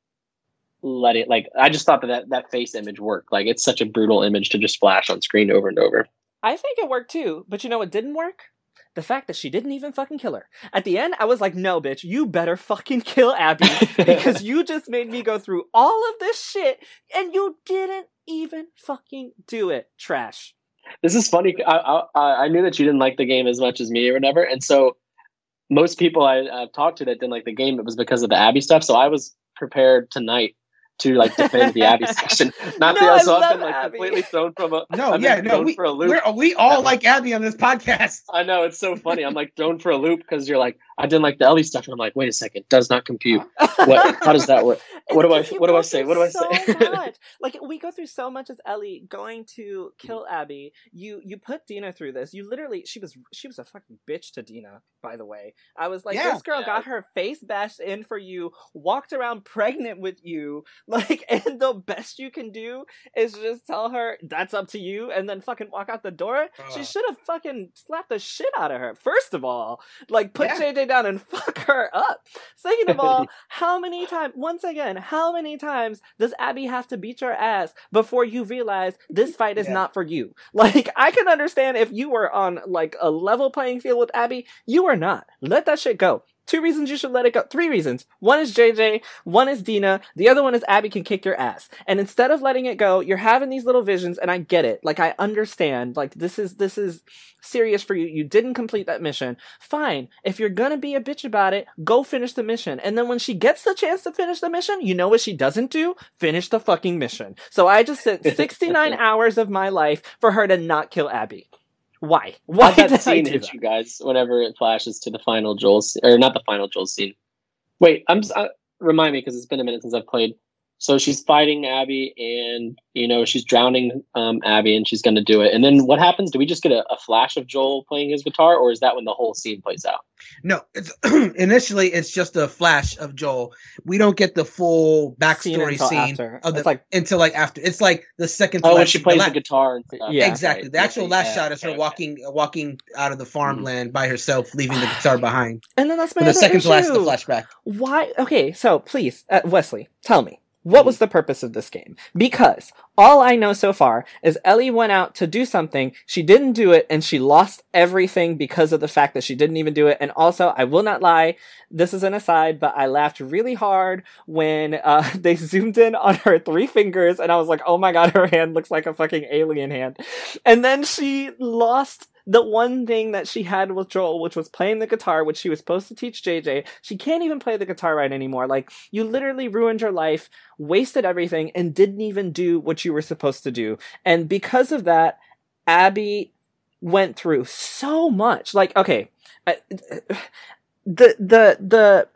letting like I just thought that, that that face image worked. Like it's such a brutal image to just flash on screen over and over. i think it worked too but you know what didn't work the fact that she didn't even fucking kill her at the end i was like no bitch you better fucking kill abby because you just made me go through all of this shit and you didn't even fucking do it trash this is funny. I, I I knew that you didn't like the game as much as me or whatever, and so most people I, I've talked to that didn't like the game, it was because of the Abby stuff. So I was prepared tonight to like defend the Abby section, not No, the I I've love been like Abby. completely thrown from a No, I've yeah, no, we, for a loop. we're, we all like Abby on this podcast. I know it's so funny. I'm like thrown for a loop because you're like, I didn't like the Ellie stuff, and I'm like, wait a second, does not compute. What? How does that work? What do I- It's 'cause you what do I say? What do I so say? much. Like we go through so much as Ellie going to kill Abby. You you put Dina through this. You literally she was she was a fucking bitch to Dina. By the way, I was like, Yeah. this girl Yeah. got her face bashed in for you, walked around pregnant with you, like, and the best you can do is just tell her that's up to you, and then fucking walk out the door. she should have fucking slapped the shit out of her. First of all, like put Yeah. JJ down and fuck her up. Second of all, how many times, once again, how many times does Abby have to beat your ass before you realize this fight is Yeah. not for you? Like, I can understand if you were on like a level playing field with Abby, you are not. Let that shit go. Two reasons you should let it go. Three reasons. One is JJ, one is Dina, the other one is Abby can kick your ass. And instead of letting it go, you're having these little visions, and I get it. Like I understand. Like this is this is serious for you. You didn't complete that mission. Fine. If you're gonna be a bitch about it, go finish the mission. And then when she gets the chance to finish the mission, you know what she doesn't do? Finish the fucking mission. So I just sent 69 hours of my life for her to not kill Abby. Why? Why that scene do hit that? you guys whenever it flashes to the final Joel or not the final Joel scene? Wait, I'm uh, remind me because it's been a minute since I've played. So she's fighting Abby, and you know she's drowning um, Abby, and she's going to do it. And then what happens? Do we just get a, a flash of Joel playing his guitar, or is that when the whole scene plays out? No, it's initially it's just a flash of Joel. We don't get the full backstory until scene of the It's like- until like after. It's like the second. to Oh, when last- she plays la- the guitar and stuff. Yeah. exactly. Right. The actual Yeah, last yeah, shot is her okay, okay. walking walking out of the farmland by herself, leaving the guitar behind. And then that's my the other second to last the flashback. Why? Okay, so please, uh, Wesley, tell me. What was the purpose of this game? Because all I know so far is Ellie went out to do something, she didn't do it, and she lost everything because of the fact that she didn't even do it. And also, I will not lie, this is an aside, but I laughed really hard when uh, they zoomed in on her three fingers, and I was like, oh my god, her hand looks like a fucking alien hand. And then she lost the one thing that she had with Joel, which was playing the guitar, which she was supposed to teach JJ, she can't even play the guitar right anymore. Like, you literally ruined your life, wasted everything, and didn't even do what you were supposed to do. And because of that, Abby went through so much. Like, okay, uh, the, the, the,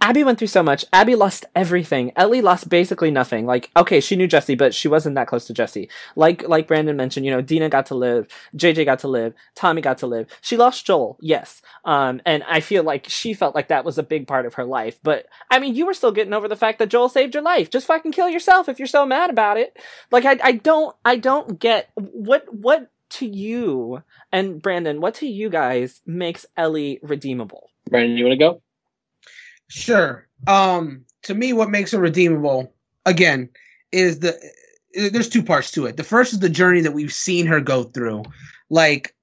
Abby went through so much. Abby lost everything. Ellie lost basically nothing. Like, okay, she knew Jesse, but she wasn't that close to Jesse. Like, like Brandon mentioned, you know, Dina got to live, JJ got to live, Tommy got to live. She lost Joel, yes. Um, and I feel like she felt like that was a big part of her life. But I mean, you were still getting over the fact that Joel saved your life. Just fucking kill yourself if you're so mad about it. Like, I, I don't, I don't get what, what to you and Brandon, what to you guys makes Ellie redeemable? Brandon, you want to go? Sure. Um, to me, what makes it redeemable, again, is the there's two parts to it. The first is the journey that we've seen her go through. Like,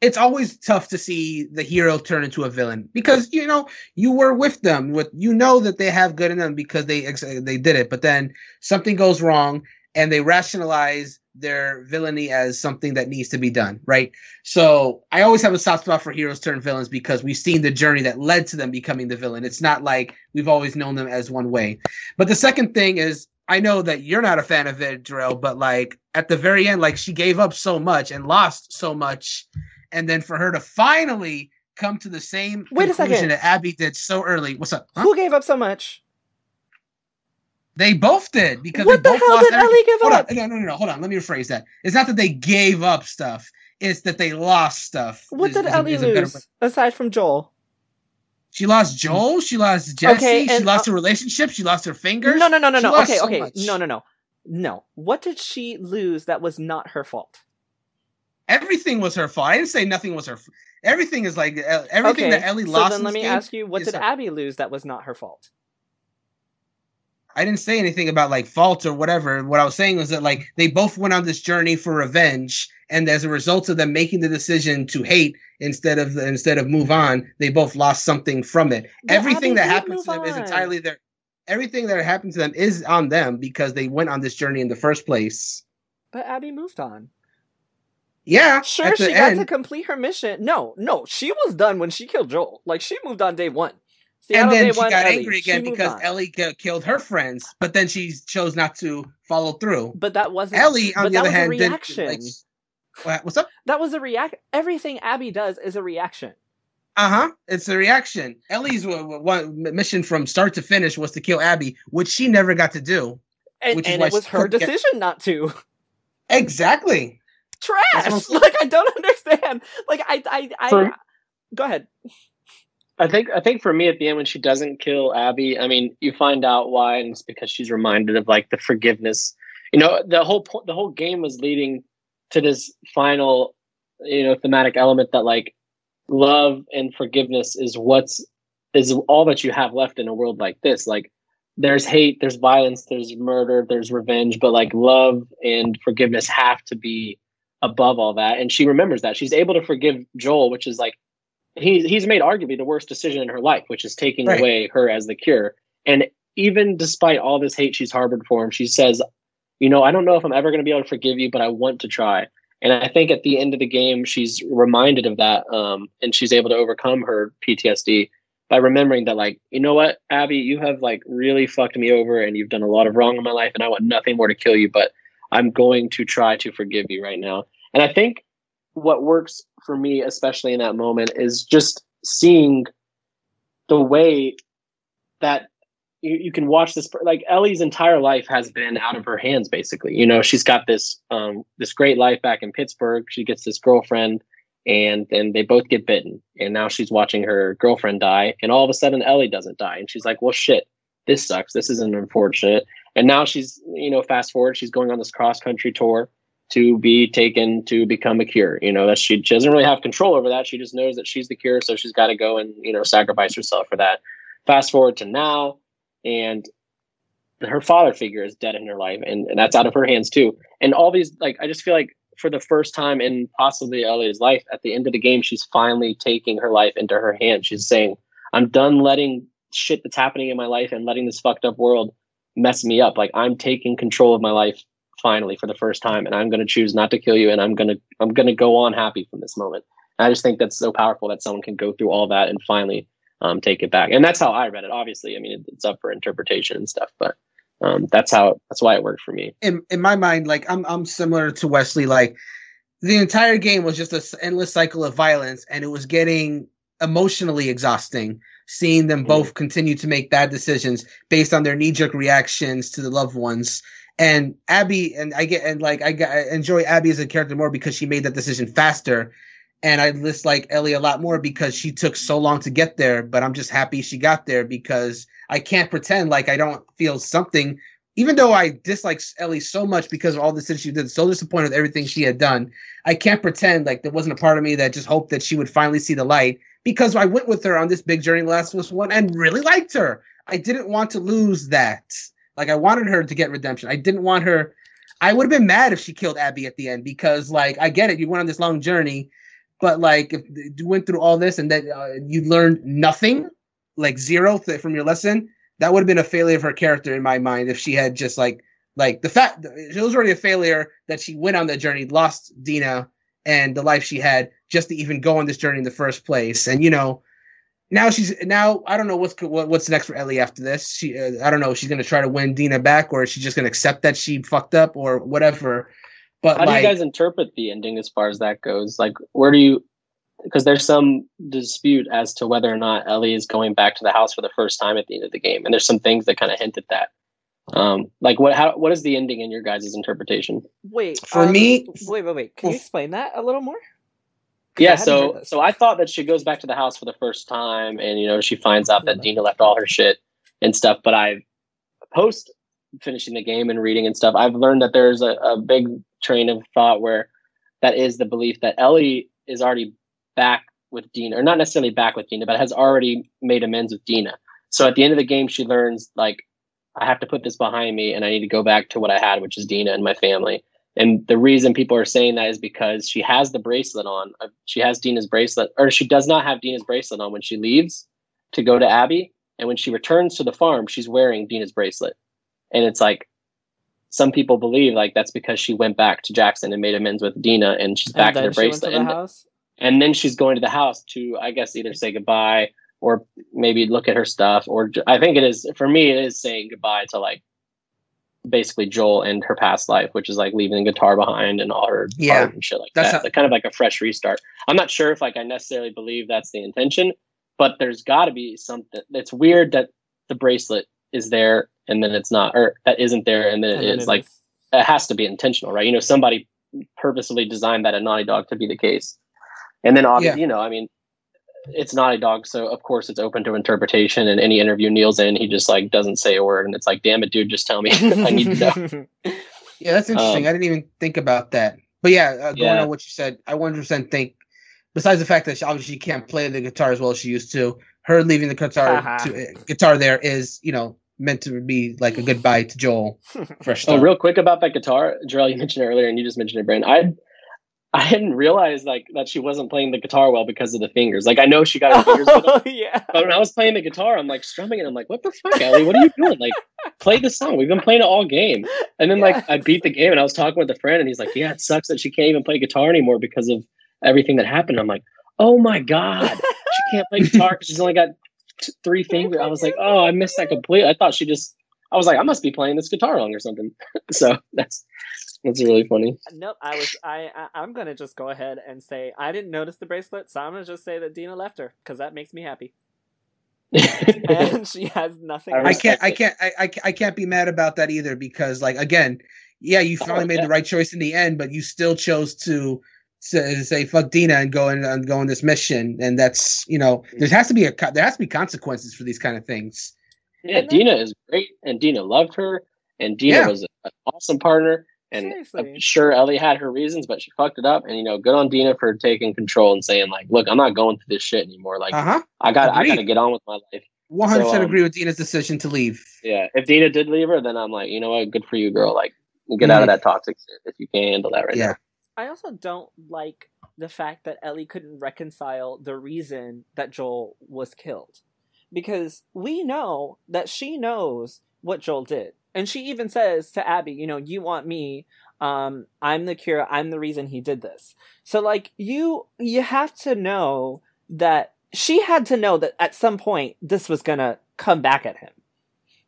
it's always tough to see the hero turn into a villain because you know you were with them, with you know that they have good in them because they they did it, but then something goes wrong and they rationalize their villainy as something that needs to be done, right? So I always have a soft spot for heroes turn villains because we've seen the journey that led to them becoming the villain. It's not like we've always known them as one way. But the second thing is I know that you're not a fan of it, Drill, but like at the very end, like she gave up so much and lost so much, and then for her to finally come to the same Wait conclusion that Abby did so early. What's up? Huh? Who gave up so much? They both did because what they the both hell lost did everything. Ellie give hold up? On. No, no, no, no. Hold on. Let me rephrase that. It's not that they gave up stuff. It's that they lost stuff. What is, did is Ellie lose aside from Joel? She lost Joel. She lost Jesse. Okay, she lost uh, her relationship. She lost her fingers. No, no, no, no, no. Okay, so okay. much. No, no, no. No. What did she lose that was not her fault? Everything was her fault. I didn't say nothing was her. F- everything is like uh, everything okay. that Ellie lost. so then let me ask you, what did her- Abby lose that was not her fault? I didn't say anything about like fault or whatever. What I was saying was that like they both went on this journey for revenge, and as a result of them making the decision to hate instead of instead of move on, they both lost something from it. But everything that did happens to them is entirely their. Everything that happened to them is on them because they went on this journey in the first place. But Abby moved on. Yeah, Sure, she got to complete her mission. No, no, she was done when she killed Joel. Like she moved on day one. And then she got Ellie. angry again because on. Ellie k- killed her friends, but then she chose not to follow through. But that wasn't Ellie, on the other was a hand, did reaction. like, what's up? That was a react. Everything Abby does is a reaction. Uh huh. It's a reaction. Ellie's w- w- one mission from start to finish was to kill Abby, which she never got to do. And, Which is and why it was her couldn't get- decision not to. Exactly. Trash. That's what I'm Like I don't understand. Like I I I. For- Go ahead. I think I think for me at the end when she doesn't kill Abby, I mean, you find out why, and it's because she's reminded of like the forgiveness. You know, the whole point, the whole game was leading to this final, you know, thematic element that like love and forgiveness is what's is all that you have left in a world like this. Like, there's hate, there's violence, there's murder, there's revenge, but like love and forgiveness have to be above all that. And she remembers that she's able to forgive Joel, which is like he's he's made arguably the worst decision in her life, which is taking Right. away her as the cure. And even despite all this hate she's harbored for him, she says, "You know, I don't know if I'm ever going to be able to forgive you, but I want to try." And I think at the end of the game, she's reminded of that, um, and she's able to overcome her PTSD by remembering that, like, you know what, Abby, you have like really fucked me over, and you've done a lot of wrong in my life, and I want nothing more to kill you, but I'm going to try to forgive you right now. And I think what works for me, especially in that moment, is just seeing the way that you, you can watch this. Like Ellie's entire life has been out of her hands, basically. You know, she's got this um, this great life back in Pittsburgh. She gets this girlfriend, and then they both get bitten, and now she's watching her girlfriend die, and all of a sudden Ellie doesn't die, and she's like, "Well, shit." This sucks. This isn't unfortunate. And now she's, you know, fast forward, she's going on this cross country tour to be taken to become a cure. You know, that she, she doesn't really have control over that. She just knows that she's the cure, so she's got to go and, you know, sacrifice herself for that. Fast forward to now, and her father figure is dead in her life, and, and that's out of her hands too. And all these, like, I just feel like for the first time in possibly Ellie's life, at the end of the game, she's finally taking her life into her hands. She's saying, I'm done letting shit that's happening in my life and letting this fucked up world mess me up. Like, I'm taking control of my life finally for the first time, and I'm going to choose not to kill you, and I'm going to I'm going to go on happy from this moment. And I just think that's so powerful that someone can go through all that and finally um, take it back. And that's how I read it. Obviously, I mean, it's up for interpretation and stuff, but um, that's how that's why it worked for me. In in my mind, like I'm I'm similar to Wesley. Like the entire game was just an endless cycle of violence, and it was getting emotionally exhausting seeing them both continue to make bad decisions based on their knee jerk reactions to the loved ones. And Abby and I get and like I, I enjoy Abby as a character more because she made that decision faster. And I dislike Ellie a lot more because she took so long to get there. But I'm just happy she got there because I can't pretend like I don't feel something. Even though I dislike Ellie so much because of all the things she did, so disappointed with everything she had done, I can't pretend like there wasn't a part of me that just hoped that she would finally see the light because I went with her on this big journey Last Us One and really liked her. I didn't want to lose that. Like I wanted her to get redemption. I didn't want her. I would have been mad if she killed Abby at the end because, like, I get it. You went on this long journey, but like, if you went through all this and then uh, you learned nothing, like zero th- from your lesson, that would have been a failure of her character in my mind. If she had just like, like the fact it was already a failure that she went on that journey, lost Dina and the life she had just to even go on this journey in the first place. And you know, now she's now I don't know what's what, what's next for Ellie after this. She uh, I don't know. She's gonna try to win Dina back, or is she just gonna accept that she fucked up, or whatever. But how like, do you guys interpret the ending as far as that goes? Like, where do you? Because there's some dispute as to whether or not Ellie is going back to the house for the first time at the end of the game, and there's some things that kind of hint at that. Um, like what? How? What is the ending in your guys' interpretation? Wait, For um, me- wait, wait, wait. Can you explain that a little more? I Yeah, so so I thought that she goes back to the house for the first time, and you know she finds out that Dina left all her shit and stuff. But I post finishing the game and reading and stuff, I've learned that there's a, a big train of thought where that is the belief that Ellie is already back with Dina, or not necessarily back with Dina, but has already made amends with Dina. So at the end of the game, she learns like I have to put this behind me, and I need to go back to what I had, which is Dina and my family. And the reason people are saying that is because she has the bracelet on. Uh, She has Dina's bracelet, or she does not have Dina's bracelet on when she leaves to go to Abby. And when she returns to the farm, she's wearing Dina's bracelet. And it's like some people believe like that's because she went back to Jackson and made amends with Dina and she's back and in her then she went to bracelet. the And, and then she's going to the house to, I guess, either say goodbye or maybe look at her stuff. Or I think it is, for me, it is saying goodbye to like basically Joel and her past life, which is like leaving the guitar behind and all her Yeah, art and shit like that's that. how- Like, kind of like a fresh restart. I'm not sure if like I necessarily believe that's the intention, but there's got to be something. It's weird that the bracelet is there and then it's not, or that isn't there and then And it then is. it like is- it has to be intentional, right? You know, somebody purposely designed that at Naughty Dog to be the case. And then obviously, you know, I mean, it's Naughty Dog, so of course it's open to interpretation. And any interview Neil's in, he just like doesn't say a word, and it's like, damn it, dude, just tell me. I need to know. Yeah, that's interesting. Um, I didn't even think about that. But yeah, uh, going Yeah. on what you said, I 100% think, besides the fact that she obviously can't play the guitar as well as she used to, her leaving the guitar Haha. to, uh, guitar there is, you know, meant to be like a goodbye to Joel. Fresh Oh, real quick about that guitar, Jarrell, you mentioned it earlier, and you just mentioned it, Brandon. I I hadn't realized like that she wasn't playing the guitar well because of the fingers. Like I know she got her fingers, oh yeah. but when I was playing the guitar, I'm like strumming it. I'm like, what the fuck, Ellie? What are you doing? Like, play the song. We've been playing it all game. And then Yeah. like I beat the game, and I was talking with a friend, and he's like, yeah, it sucks that she can't even play guitar anymore because of everything that happened. I'm like, oh my god, she can't play guitar because she's only got t- three fingers. I was like, oh, I missed that completely. I thought she just. I was like, I must be playing this guitar wrong or something. so that's that's really funny. Nope, I was I, I I'm gonna just go ahead and say I didn't notice the bracelet, so I'm gonna just say that Dina left her because that makes me happy, and she has nothing. I I can't, I can't, I, I, I can't be mad about that either because, like, again, yeah, you finally Oh, made yeah. the right choice in the end, but you still chose to, to say fuck Dina and go and, and go on this mission, and that's you know, there has to be a there has to be consequences for these kind of things. Yeah, then- Dina is great, and Dina loved her, and Dina Yeah. was an awesome partner. And Seriously. I'm sure Ellie had her reasons, but she fucked it up. And you know, good on Dina for taking control and saying like, "Look, I'm not going through this shit anymore. Like, Uh huh. I got, I got to get on with my life." One hundred percent um, agree with Dina's decision to leave. Yeah, if Dina did leave her, then I'm like, you know what, good for you, girl. Like, get out of that toxic shit if you can't handle that right Yeah. now. I also don't like the fact that Ellie couldn't reconcile the reason that Joel was killed. Because we know that she knows what Joel did. And she even says to Abby, you know, you want me. Um, I'm the cure. I'm the reason he did this. So like you, you have to know that she had to know that at some point this was gonna come back at him.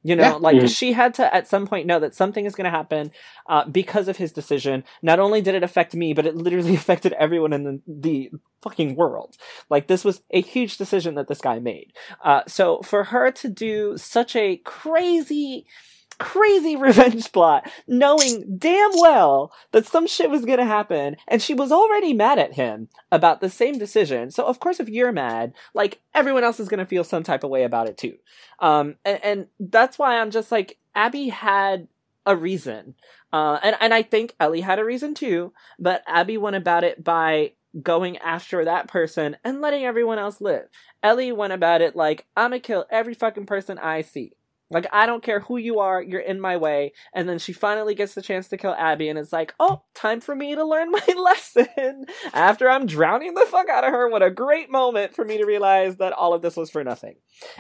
You know, Yeah. like Mhm. she had to at some point know that something is going to happen uh, because of his decision. Not only did it affect me, but it literally affected everyone in the, the fucking world. Like this was a huge decision that this guy made. Uh, so for her to do such a crazy, crazy revenge plot, knowing damn well that some shit was to happen, and she was already mad at him about the same decision. So of course, if you're mad, like everyone else is to feel some type of way about it too. Um, and, and that's why I'm just like, Abby had a reason. Uh, and, and I think Ellie had a reason too, but Abby went about it by going after that person and letting everyone else live. Ellie went about it like, I'm gonna kill every fucking person I see. Like, I don't care who you are, you're in my way. And then she finally gets the chance to kill Abby, and it's like, oh, time for me to learn my lesson. After I'm drowning the fuck out of her, what a great moment for me to realize that all of this was for nothing.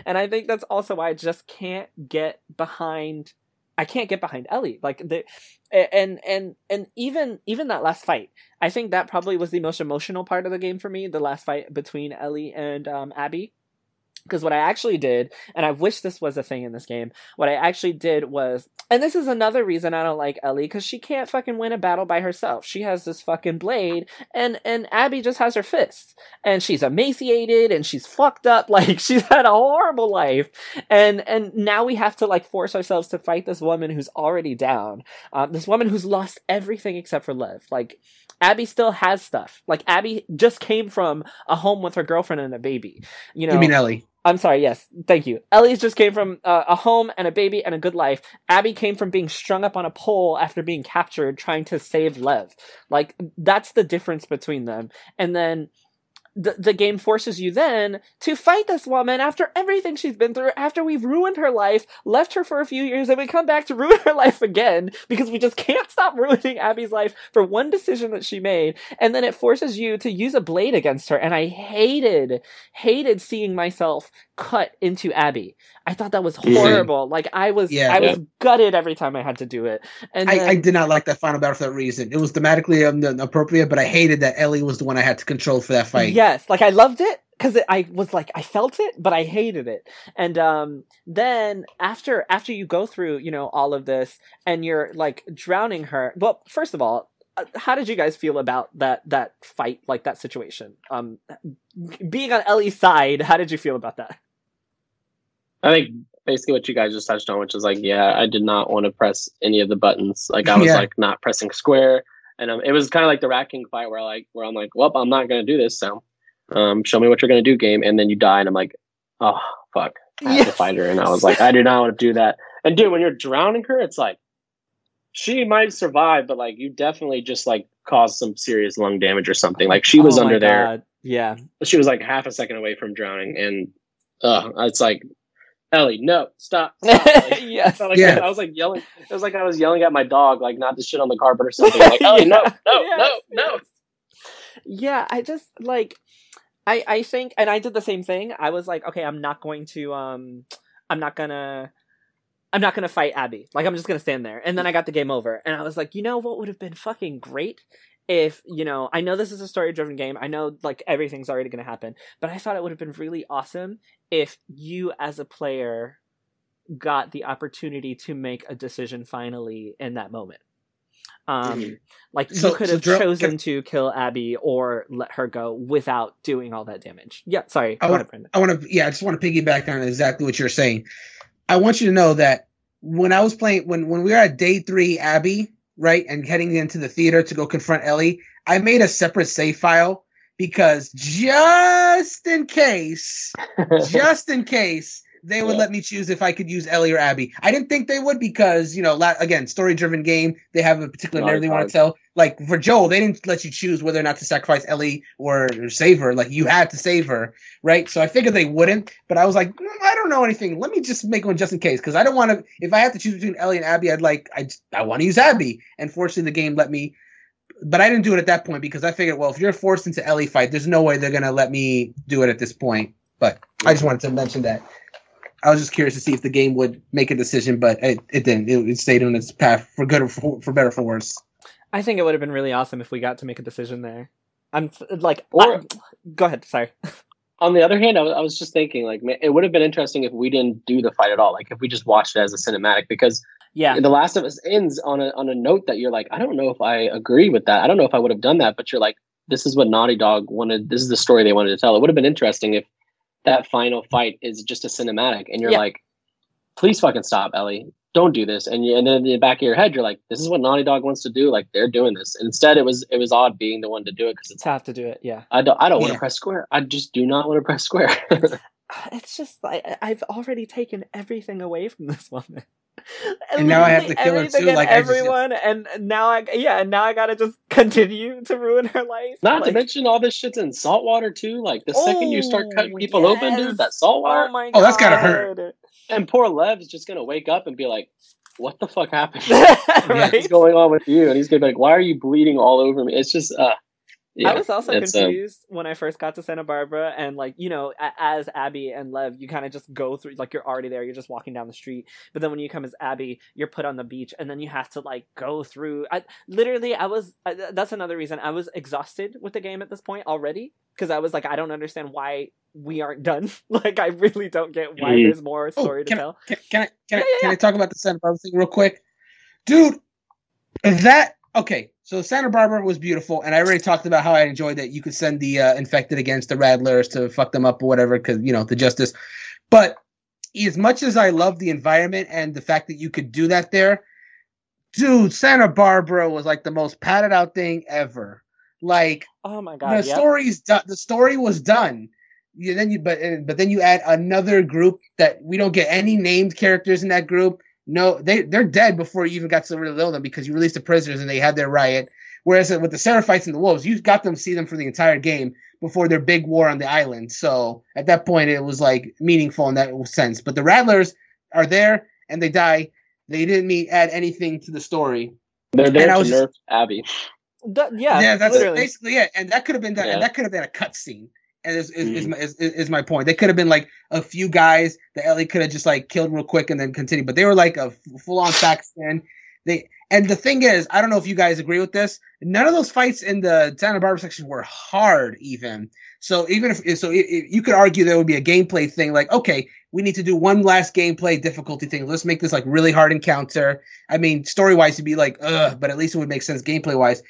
And I think that's also why I just can't get behind. I can't get behind Ellie. Like the, and and and even even that last fight, I think that probably was the most emotional part of the game for me. The last fight between Ellie and um, Abby. Because what I actually did, and I wish this was a thing in this game, what I actually did was, and this is another reason I don't like Ellie, because she can't fucking win a battle by herself. She has this fucking blade, and and Abby just has her fists, and she's emaciated, and she's fucked up, like she's had a horrible life, and and now we have to like force ourselves to fight this woman who's already down, um, this woman who's lost everything except for love, like. Abby still has stuff. Like Abby just came from a home with her girlfriend and a baby. You know, You mean Ellie? I'm sorry, yes, thank you. Ellie's just came from uh, a home and a baby and a good life. Abby came from being strung up on a pole after being captured trying to save Lev. Like, that's the difference between them. And then the, the game forces you then to fight this woman after everything she's been through, after we've ruined her life, left her for a few years, and we come back to ruin her life again because we just can't stop ruining Abby's life for one decision that she made. And then it forces you to use a blade against her. And I hated, hated seeing myself cut into Abby. I thought that was horrible. Like I was, Yeah. I was gutted every time I had to do it. And I, then- I did not like that final battle for that reason. It was thematically um, appropriate, but I hated that Ellie was the one I had to control for that fight. Yes, like I loved it because I was like I felt it, but I hated it. And um, then after after you go through you know all of this and you're like drowning her. Well, first of all, how did you guys feel about that that fight, like that situation? Um, being on Ellie's side, how did you feel about that? I think basically what you guys just touched on, which is like, yeah, I did not want to press any of the buttons. Like I was Yeah. like not pressing square, and um, it was kind of like the Rat King fight where like where I'm like, well, I'm not gonna do this. So, um, show me what you're gonna do, game. And then you die, and I'm like, oh fuck, I have to Yes. fight her. And I was like, I do not want to do that. And dude, when you're drowning her, it's like she might survive, but like you definitely just like caused some serious lung damage or something. Like she was Oh my under there God. Yeah, she was like half a second away from drowning, and uh, it's like, Ellie, no, stop. stop. Like, yes. I, like, Yeah. I was like yelling. It was like I was yelling at my dog, like not to shit on the carpet or something. Like, Ellie, no, no, Yes. no, no. yeah i just like i i think and i did the same thing i was like okay i'm not going to um i'm not gonna i'm not gonna fight abby like i'm just gonna stand there and then i got the game over and i was like you know what would have been fucking great if you know i know this is a story driven game i know like everything's already gonna happen but i thought it would have been really awesome if you as a player got the opportunity to make a decision finally in that moment um Mhm. like So- you could so have Dro- chosen to kill Abby or let her go without doing all that damage. Yeah, sorry. I want- Brendan. I want to, yeah, I just want to piggyback on exactly what you're saying. I want you to know that when I was playing, when when we were at day three, Abby, right, and heading into the theater to go confront Ellie, I made a separate save file because just in case, just in case they would Yeah. let me choose if I could use Ellie or Abby. I didn't think they would because you know, la- again, story-driven game. They have a particular narrative they want to tell. Like for Joel, they didn't let you choose whether or not to sacrifice Ellie or, or save her. Like you had to save her, right? So I figured they wouldn't. But I was like, "Mm, I don't know anything. Let me just make one just in case because I don't want to. If I have to choose between Ellie and Abby, I'd like I I want to use Abby. And fortunately, the game let me. But I didn't do it at that point because I figured, well, if you're forced into Ellie fight, there's no way they're gonna let me do it at this point. But I just wanted to mention that. I was just curious to see if the game would make a decision, but it, it didn't. It, it stayed on its path for good or for, for better or for worse. I think it would have been really awesome if we got to make a decision there. I'm like, Or- I- go ahead. Sorry. On the other hand, I was, I was just thinking, like, man, it would have been interesting if we didn't do the fight at all. Like, if we just watched it as a cinematic, because Yeah, The Last of Us ends on a on a note that you're like, I don't know if I agree with that. I don't know if I would have done that, but you're like, this is what Naughty Dog wanted. This is the story they wanted to tell. It would have been interesting if that final fight is just a cinematic, and you're Yeah. like, please fucking stop, Ellie. Don't do this. And you, and then in the back of your head, you're like, this is what Naughty Dog wants to do. Like they're doing this. And instead, it was it was odd being the one to do it because it's to have to do it. Yeah, I don't I don't want to press square. I just do not want to press square. it's just like I- I've already taken everything away from this woman. And now I have to kill her everything too, and like, I just- everyone, and now I yeah, and now I gotta just continue to ruin her life. Not to mention all this shit's in salt water too. Like the second you start cutting Oh, people open, dude, that salt water. Oh my god! Oh, that's gotta hurt. And poor Lev's just gonna wake up and be like, "What the fuck happened? right? What's going on with you?" And he's gonna be like, "Why are you bleeding all over me?" It's just, uh, yeah, I was also um, confused when I first got to Santa Barbara, and like you know, as Abby and Lev, you kind of just go through like you're already there, you're just walking down the street. But then when you come as Abby, you're put on the beach, and then you have to like go through. I literally, I was. I, that's another reason I was exhausted with the game at this point already because I was like, I don't understand why we aren't done. like, I really don't get why Mhm. there's more Oh, story to can, I, tell. can, can I can, Yeah, I, yeah, can yeah. I talk about the Santa Barbara thing real quick, dude? That okay? So Santa Barbara was beautiful, and I already talked about how I enjoyed that you could send the uh, infected against the Rattlers to fuck them up or whatever, because you know the justice. But as much as I love the environment and the fact that you could do that there, dude, Santa Barbara was like the most padded out thing ever. Like Oh my the god! yep. story's done. The story was done. You, then you but uh, but then you add another group that we don't get any named characters in that group. No, they they're dead before you even got to really know them because you released the prisoners and they had their riot. Whereas with the Seraphites and the Wolves, you got them to see them for the entire game before their big war on the island. So at that point, it was like meaningful in that sense. But the Rattlers are there and they die. They didn't mean add anything to the story. they're there and I to was nerf Abby. Th- yeah, yeah, that's literally. basically it. And that could have been done. Yeah. And that could have been a cutscene. And is is, is, Mhm. my, is is my point. They could have been like a few guys that Ellie could have just like killed real quick and then continue. But they were like a full on faction. They and the thing is, I don't know if you guys agree with this. None of those fights in the Santa Barbara section were hard, even. So even if so, it, it- you could argue there would be a gameplay thing. Like, okay, we need to do one last gameplay difficulty thing. Let's make this like really hard encounter. I mean, story wise, it'd be like, ugh, but at least it would make sense gameplay wise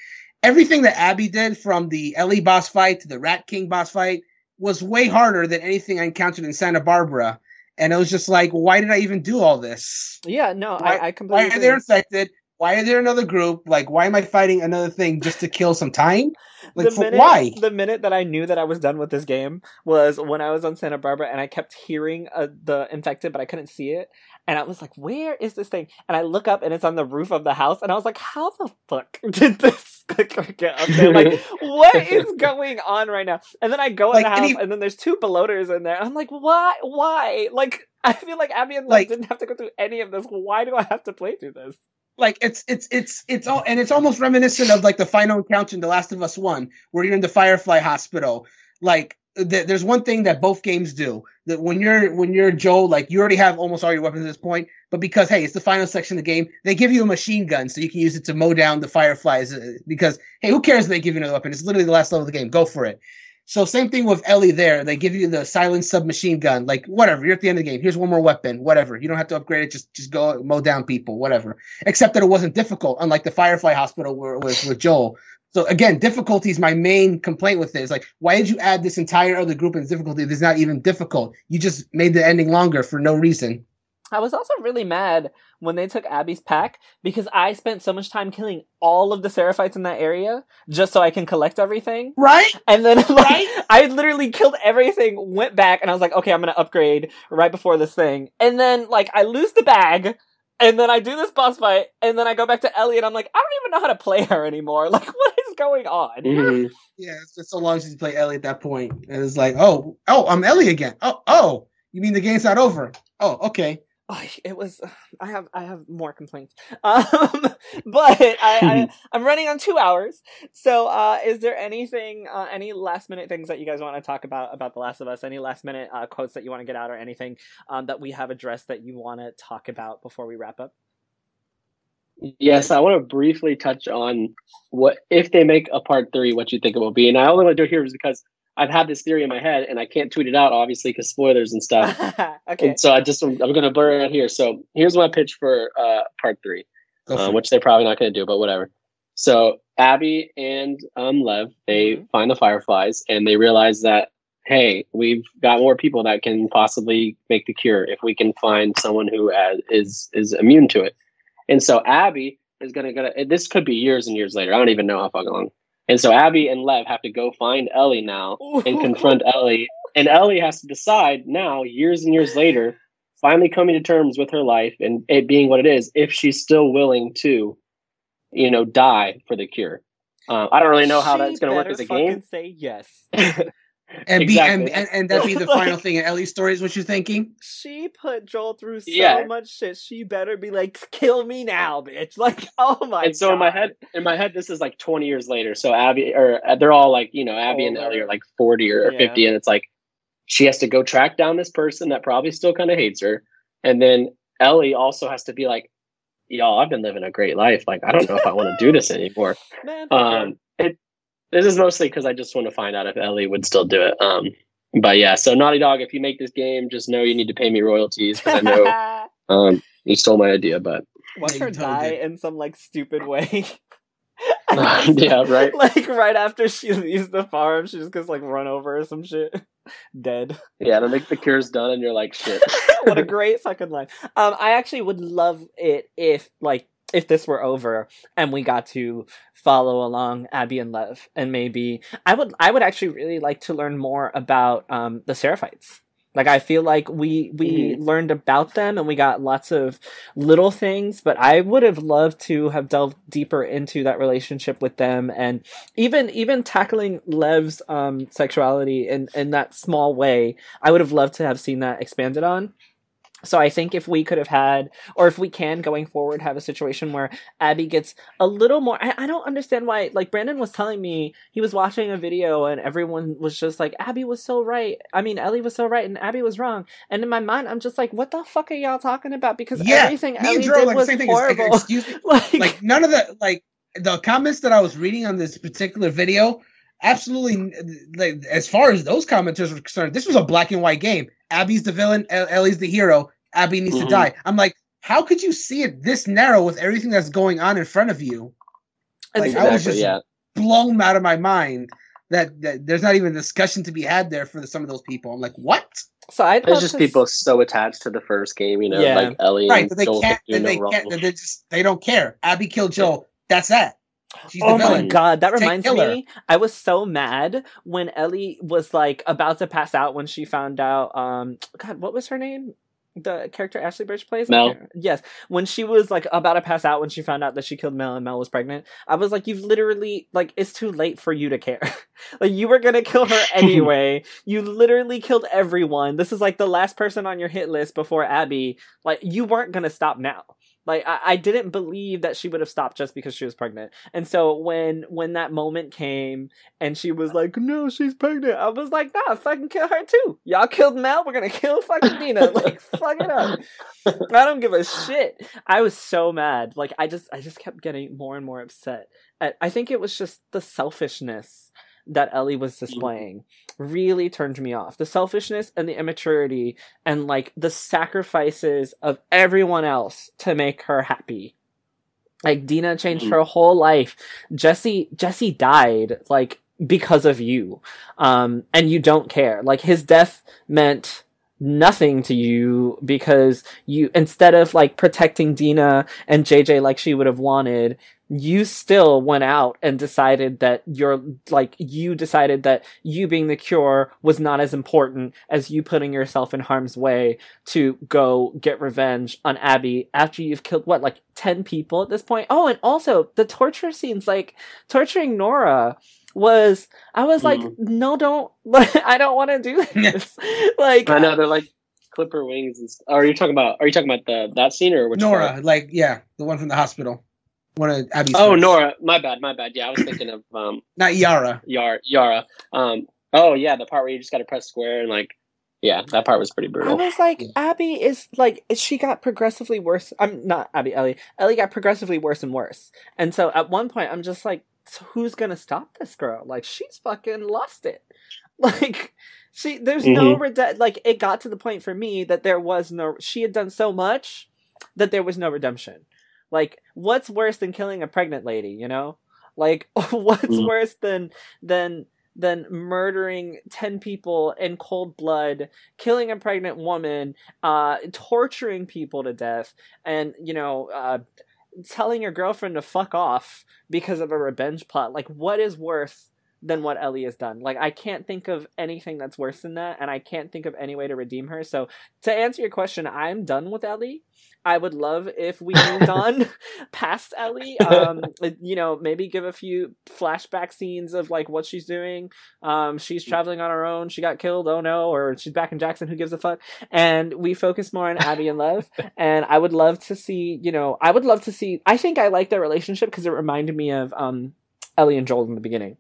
everything that Abby did from the Ellie boss fight to the Rat King boss fight was way harder than anything I encountered in Santa Barbara. And it was just like, why did I even do all this? yeah, no, Why- I, I completely. Why are they infected? Why are there another group? Like, why am I fighting another thing just to kill some time? Like, the for, minute, why? The minute that I knew that I was done with this game was when I was on Santa Barbara and I kept hearing uh, the infected, but I couldn't see it. And I was like, "Where is this thing?" And I look up and it's on the roof of the house, and I was like, "How the fuck did this get up there? Like, what is going on right now?" And then I go in the house, any- and then there's two bloaters in there. I'm like, "Why? Why?" Like, I feel like Abby and Like- didn't have to go through any of this. Why do I have to play through this? like it's it's it's it's all and it's almost reminiscent of like the final encounter in The Last of Us One, where you're in the Firefly Hospital. Like th- there's one thing that both games do that when you're when you're Joel, like you already have almost all your weapons at this point, but because hey, it's the final section of the game, they give you a machine gun so you can use it to mow down the fireflies. uh, Because hey, who cares if they give you another weapon? It's literally the last level of the game. Go for it. So same thing with Ellie there. They give you the silent submachine gun. Like whatever, you're at the end of the game. Here's one more weapon. Whatever. You don't have to upgrade it. Just just go mow down people. Whatever. Except that it wasn't difficult, unlike the Firefly Hospital where it was with Joel. So again, difficulty is my main complaint with this. Like, why did you add this entire other group in difficulty that's not even difficult? You just made the ending longer for no reason. I was also really mad when they took Abby's pack because I spent so much time killing all of the Seraphites in that area just so I can collect everything. Right? And then like, Right? I literally killed everything, went back, and I was like, okay, I'm gonna upgrade right before this thing. And then like I lose the bag, and then I do this boss fight, and then I go back to Ellie, and I'm like, I don't even know how to play her anymore. Like, what is going on? Mhm. Yeah, it's been so long since you played Ellie at that point. And it's like, oh, oh, I'm Ellie again. Oh, oh, you mean the game's not over? Oh, okay. Oh, it was. I have. I have more complaints. Um, but I, I, I'm running on two hours. So, uh, is there anything, uh, any last minute things that you guys want to talk about about The Last of Us? Any last minute uh, quotes that you want to get out, or anything um, that we have addressed that you want to talk about before we wrap up? Yes, I want to briefly touch on what if they make a part three, what you think it will be. And I only want to do it here is because I've had this theory in my head and I can't tweet it out, obviously, because spoilers and stuff. okay. And so I just I'm going to blur it out here. So here's my pitch for uh, part three, uh, which they're probably not going to do, but whatever. So Abby and um, Lev they Mhm. find the fireflies and they realize that hey, we've got more people that can possibly make the cure if we can find someone who has, is is immune to it. And so Abby is going to go. This could be years and years later. I don't even know how fucking long. And so Abby and Lev have to go find Ellie now and confront Ellie. And Ellie has to decide now, years and years later, finally coming to terms with her life and it being what it is, if she's still willing to, you know, die for the cure. Um, I don't really know how She that's going to work as a game. Say yes. and be and, and, and that be the final thing in Ellie's story is what you're thinking? She put Joel through so Yeah. much shit. She better be like, "Kill me now, bitch!" Like, oh my. and so in my head, in my head, this is like 20 years later. So Abby, or uh, they're all like, you know, Abby and Ellie are like 40 or, or Yeah. 50, and it's like she has to go track down this person that probably still kind of hates her, and then Ellie also has to be like, y'all, I've been living a great life. Like, I don't know if I want to do this anymore. Man. Um, it, this is mostly because I just want to find out if Ellie would still do it. Um, but yeah, so Naughty Dog, if you make this game, just know you need to pay me royalties because I know um, you stole my idea. But Watch Yeah, her you die did. in some like stupid way. yeah, right. Like right after she leaves the farm, she just gets like run over or some shit. Dead. Yeah, then the, the cure's done, and you're like, shit. what a great fucking line. Um, I actually would love it if like if this were over and we got to follow along Abby and Lev, and maybe I would I would actually really like to learn more about um the Seraphites. Like I feel like we we learned about them and we got lots of little things, but I would have loved to have delved deeper into that relationship with them and even even tackling Lev's um sexuality in in that small way. I would have loved to have seen that expanded on. So I think if we could have had, or if we can going forward, have a situation where Abby gets a little more. I, I don't understand why. Like Brandon was telling me, he was watching a video and everyone was just like, Abby was so right. I mean, Ellie was so right and Abby was wrong. And in my mind, I'm just like, what the fuck are y'all talking about? Because Yeah, everything Ellie Drew did like was same thing. It's like, horrible. like, like none of the like the comments that I was reading on this particular video, absolutely like as far as those commenters were concerned, this was a black and white game. Abby's the villain, Ellie's the hero. Abby needs to Mhm. die. I'm like, how could you see it this narrow with everything that's going on in front of you? Like, it's- I was just yeah. blown out of my mind that, that there's not even a discussion to be had there for the, some of those people. I'm like, what? so I'd It's just to people so attached to the first game, you know, Yeah. like Ellie Right, and but they Joel can't. And they no can't. They just they don't care. Abby killed Joel. That's that. She's Oh my god, that reminds me. I was so mad when Ellie was like about to pass out when she found out. Um, God, what was her name? The character Ashly Burch plays. I Mel. Yes, when she was like about to pass out when she found out that she killed Mel and Mel was pregnant. I was like, you've literally like it's too late for you to care. like you were gonna kill her anyway. you literally killed everyone. This is like the last person on your hit list before Abby. Like you weren't gonna stop now. Like I, I didn't believe that she would have stopped just because she was pregnant. And so when when that moment came and she was like, "No, she's pregnant," I was like, "Nah, fucking kill her too. Y'all killed Mel. We're gonna kill fucking Dina. Like, fuck it up. I don't give a shit." I was so mad. Like, I just I just kept getting more and more upset. I, I think it was just the selfishness that Ellie was displaying really turned me off. The selfishness and the immaturity and like the sacrifices of everyone else to make her happy. Like Dina changed Mhm. her whole life. Jesse Jesse died like because of you. Um and you don't care. Like his death meant nothing to you because you instead of like protecting Dina and JJ like she would have wanted, you still went out and decided that you're like you decided that you being the cure was not as important as you putting yourself in harm's way to go get revenge on Abby after you've killed what like 10 people at this point. Oh, and also the torture scenes like torturing Nora was I was like Mhm. no don't I don't want to do this. like I know they're like clipper wings. And, st- are you talking about? Are you talking about the that scene or which Nora, part? like yeah, the one from the hospital. One of Abby's. Oh, friends. Nora. My bad. My bad. Yeah, I was thinking of um not Yara. Yara. Yara. Um. Oh yeah, the part where you just got to press square and like, yeah, that part was pretty brutal. I was like, Yeah. Abby is like, she got progressively worse. I'm not Abby, Ellie. Ellie got progressively worse and worse. And so at one point, I'm just like, so who's gonna stop this girl? Like, she's fucking lost it. Like, she, there's no rede- like, it got to the point for me that there was no, she had done so much that there was no redemption. Like, what's worse than killing a pregnant lady, you know? Like, what's Mhm. worse than, than, than murdering 10 people in cold blood, killing a pregnant woman, uh, torturing people to death, and, you know, uh, telling your girlfriend to fuck off because of a revenge plot. Like, what is worse than what Ellie has done? Like, I can't think of anything that's worse than that, and I can't think of any way to redeem her. So, to answer your question, I'm done with Ellie. I would love if we moved on past Ellie. Um, you know, maybe give a few flashback scenes of like what she's doing. Um, she's traveling on her own. She got killed. Oh no! Or she's back in Jackson. Who gives a fuck? And we focus more on Abby and Love. And I would love to see. You know, I would love to see. I think I like their relationship because it reminded me of um, Ellie and Joel in the beginning.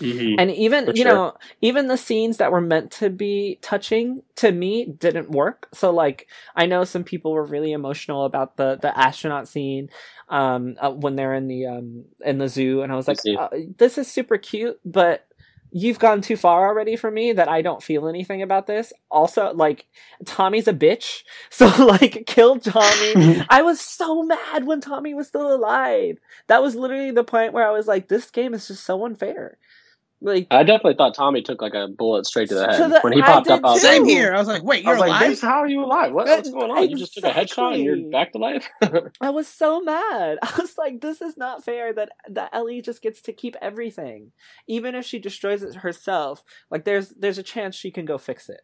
Mhm. And even For you sure. know, even the scenes that were meant to be touching to me didn't work. So like, I know some people were really emotional about the the astronaut scene um uh, when they're in the um in the zoo, and I was like, uh, this is super cute, but you've gone too far already for me that I don't feel anything about this. Also, like Tommy's a bitch, so like kill Tommy. I was so mad when Tommy was still alive. That was literally the point where I was like, this game is just so unfair. Like I definitely thought Tommy took like a bullet straight to the head To the- when he popped up. I was too. like, Same here. I was like, wait, you're was like, alive? "This- how are you alive? What, what's going on? You just took a headshot and you're back to life. I was so mad. I was like, this is not fair that that Ellie just gets to keep everything. Even if she destroys it herself, like there's there's a chance she can go fix it.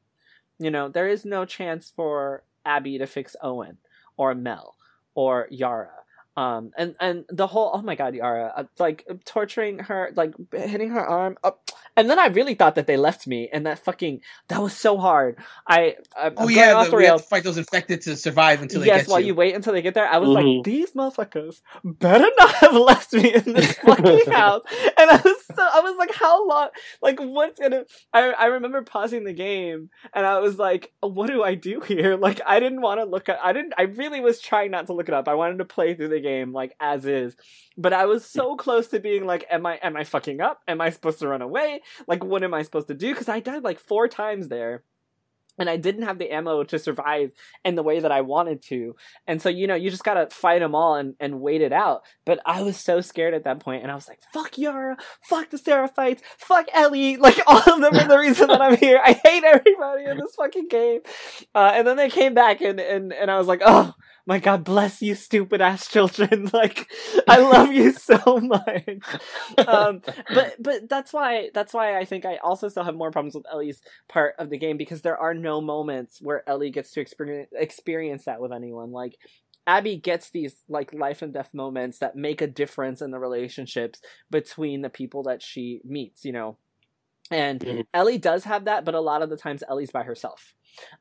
You know, there is no chance for Abby to fix Owen or Mel or Yara. Um and and the whole oh my god Yara uh, like torturing her like hitting her arm up and then I really thought that they left me and that fucking that was so hard I I'm, oh I'm going yeah, off the, the we have to fight those infected to survive until they yes, get while you. you wait until they get there, I was Mhm. like, these motherfuckers better not have left me in this fucking house. And I was so, I was like, how long? Like, what's gonna? I I remember pausing the game, and I was like, what do I do here? Like, I didn't want to look at. I didn't. I really was trying not to look it up. I wanted to play through the game like as is. But I was so close to being like, am I am I fucking up? Am I supposed to run away? Like, what am I supposed to do? Because I died like four times there. And I didn't have the ammo to survive in the way that I wanted to. And so, you know, you just gotta fight them all and, and wait it out. But I was so scared at that point, and I was like, fuck Yara, fuck the Seraphites, fuck Ellie. Like, all of them are the reason that I'm here. I hate everybody in this fucking game. Uh, and then they came back, and, and, and I was like, oh, my god, bless you, stupid ass children. Like, I love you so much. Um, but but that's why that's why I think I also still have more problems with Ellie's part of the game because there are no moments where Ellie gets to experience experience that with anyone. Like Abby gets these like life and death moments that make a difference in the relationships between the people that she meets, you know. And Mhm. Ellie does have that, but a lot of the times Ellie's by herself.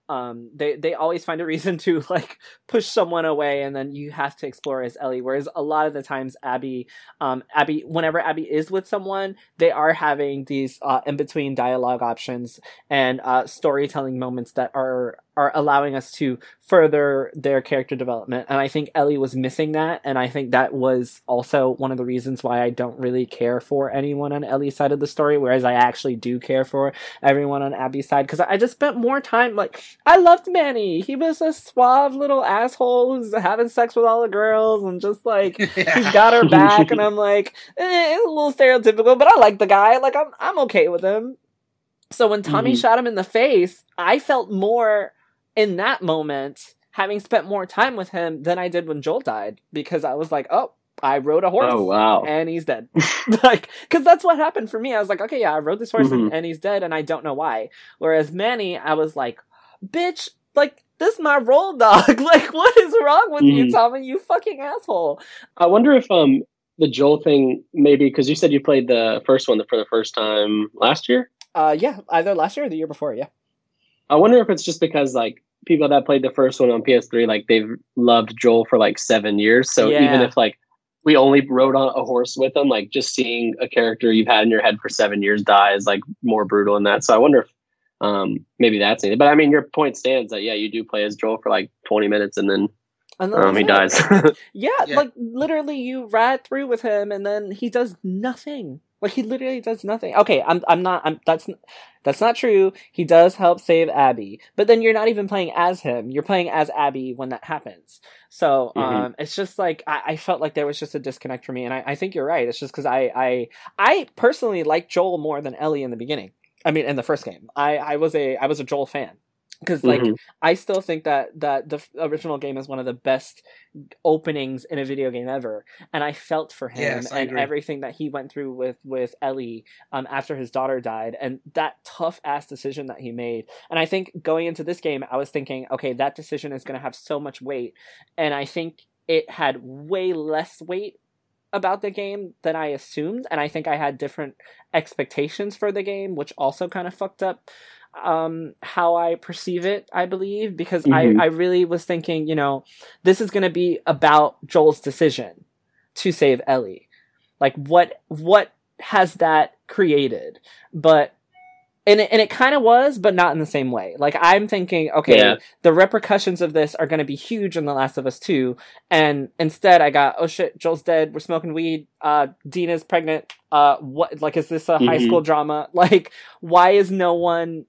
Um, they they always find a reason to like push someone away, and then you have to explore as Ellie. Whereas a lot of the times, Abby, um, Abby, whenever Abby is with someone, they are having these uh, in between dialogue options and uh, storytelling moments that are are allowing us to further their character development. And I think Ellie was missing that, and I think that was also one of the reasons why I don't really care for anyone on Ellie's side of the story, whereas I actually do care for everyone on Abby's side because I just spent more time like I loved Manny. He was a suave little asshole who's having sex with all the girls and just like he's got her back, and I'm like, eh, it's a little stereotypical, but I like the guy. Like I'm I'm okay with him. So when Tommy Mhm. shot him in the face, I felt more in that moment, having spent more time with him than I did when Joel died, because I was like, oh, I rode a horse Oh wow. and he's dead. like, because that's what happened for me. I was like, okay, yeah, I rode this horse and, Mhm. and he's dead, and I don't know why. Whereas Manny, I was like, bitch, like this is my roll dog. like, what is wrong with you, Mhm. Tommy? You fucking asshole. I wonder if um the Joel thing maybe because you said you played the first one for the first time last year. Uh, yeah, either last year or the year before. Yeah. I wonder if it's just because like people that played the first one on PS3, like they've loved Joel for like seven years. So Yeah. even if like we only rode on a horse with him, like just seeing a character you've had in your head for seven years die is like more brutal than that. So I wonder if um maybe that's it. But I mean, your point stands that yeah, you do play as Joel for like twenty minutes and then And then um, he dies. Yeah, Yeah. like literally, you ride through with him, and then he does nothing. Like he literally does nothing. Okay, I'm I'm not. I'm that's that's not true. He does help save Abby, but then you're not even playing as him. You're playing as Abby when that happens. So Mhm. um, it's just like I, I felt like there was just a disconnect for me, and I, I think you're right. It's just because I I I personally like Joel more than Ellie in the beginning. I mean, in the first game, I I was a I was a Joel fan because like Mhm. I still think that that the original game is one of the best openings in a video game ever, and I felt for him Yes, and everything that he went through with with Ellie um, after his daughter died, and that tough ass decision that he made. And I think going into this game, I was thinking, okay, that decision is going to have so much weight, and I think it had way less weight about the game than I assumed, and I think I had different expectations for the game, which also kind of fucked up um how I perceive it, I believe, because Mhm. I I really was thinking, you know, this is going to be about Joel's decision to save Ellie. Like what what has that created? But and it, and it kind of was, but not in the same way. Like I'm thinking, okay, Yeah. the repercussions of this are going to be huge in The Last of Us 2, and instead I got, oh shit, Joel's dead. We're smoking weed. Uh, Dina's pregnant. Uh, what? Like, is this a high Mhm. school drama? Like, why is no one?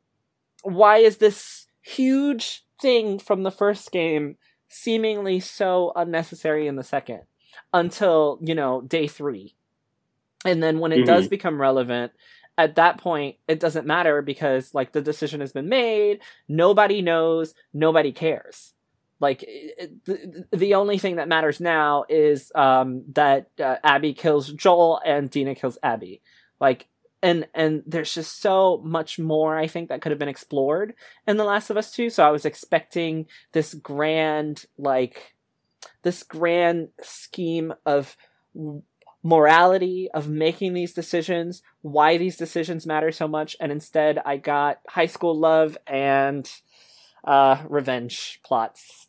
Why is this huge thing from the first game seemingly so unnecessary in the second until you know day three, and then when it does become relevant. At that point, it doesn't matter because like the decision has been made. Nobody knows. Nobody cares like the, the only thing that matters now is um that uh, abby kills joel and dina kills abby like and and there's just so much more i think that could have been explored in the last of us 2 so i was expecting this grand like this grand scheme of morality of making these decisions why these decisions matter so much and instead i got high school love and uh revenge plots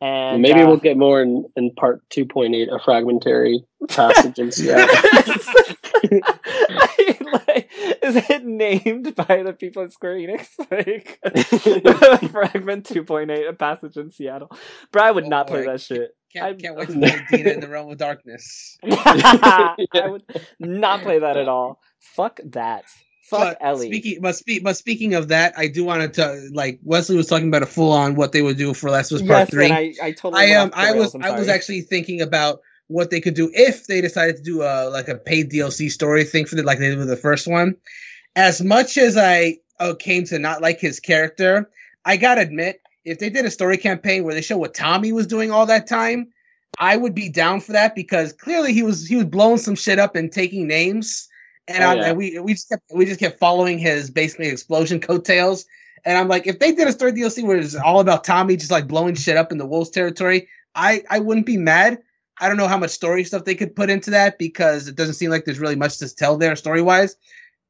and Maybe uh, we'll get more in, in part two point eight, a fragmentary passage in Seattle. I, like, is it named by the people at Square Enix? Like Fragment 2.8, a passage in Seattle. But I would Oh, not play boy. that shit. Can't, I'm- can't wait to play Dina in the Realm of Darkness. I would not play that at all. Fuck that. Fuck but Ellie. Speaking, but, speak, but speaking of that, I do want to like Wesley was talking about a full on what they would do for Last of Us Part yes, Three. and I, I totally. I went um I was I'm I was actually thinking about what they could do if they decided to do a like a paid DLC story thing for the like they did with the first one. As much as I uh, came to not like his character, I gotta admit, if they did a story campaign where they show what Tommy was doing all that time, I would be down for that because clearly he was he was blowing some shit up and taking names, and, Oh, I, yeah. and we we just kept we just kept following his basically explosion coattails. And I'm like, if they did a story DLC where it's all about Tommy just like blowing shit up in the Wolves territory, I I wouldn't be mad. I don't know how much story stuff they could put into that because it doesn't seem like there's really much to tell there story wise.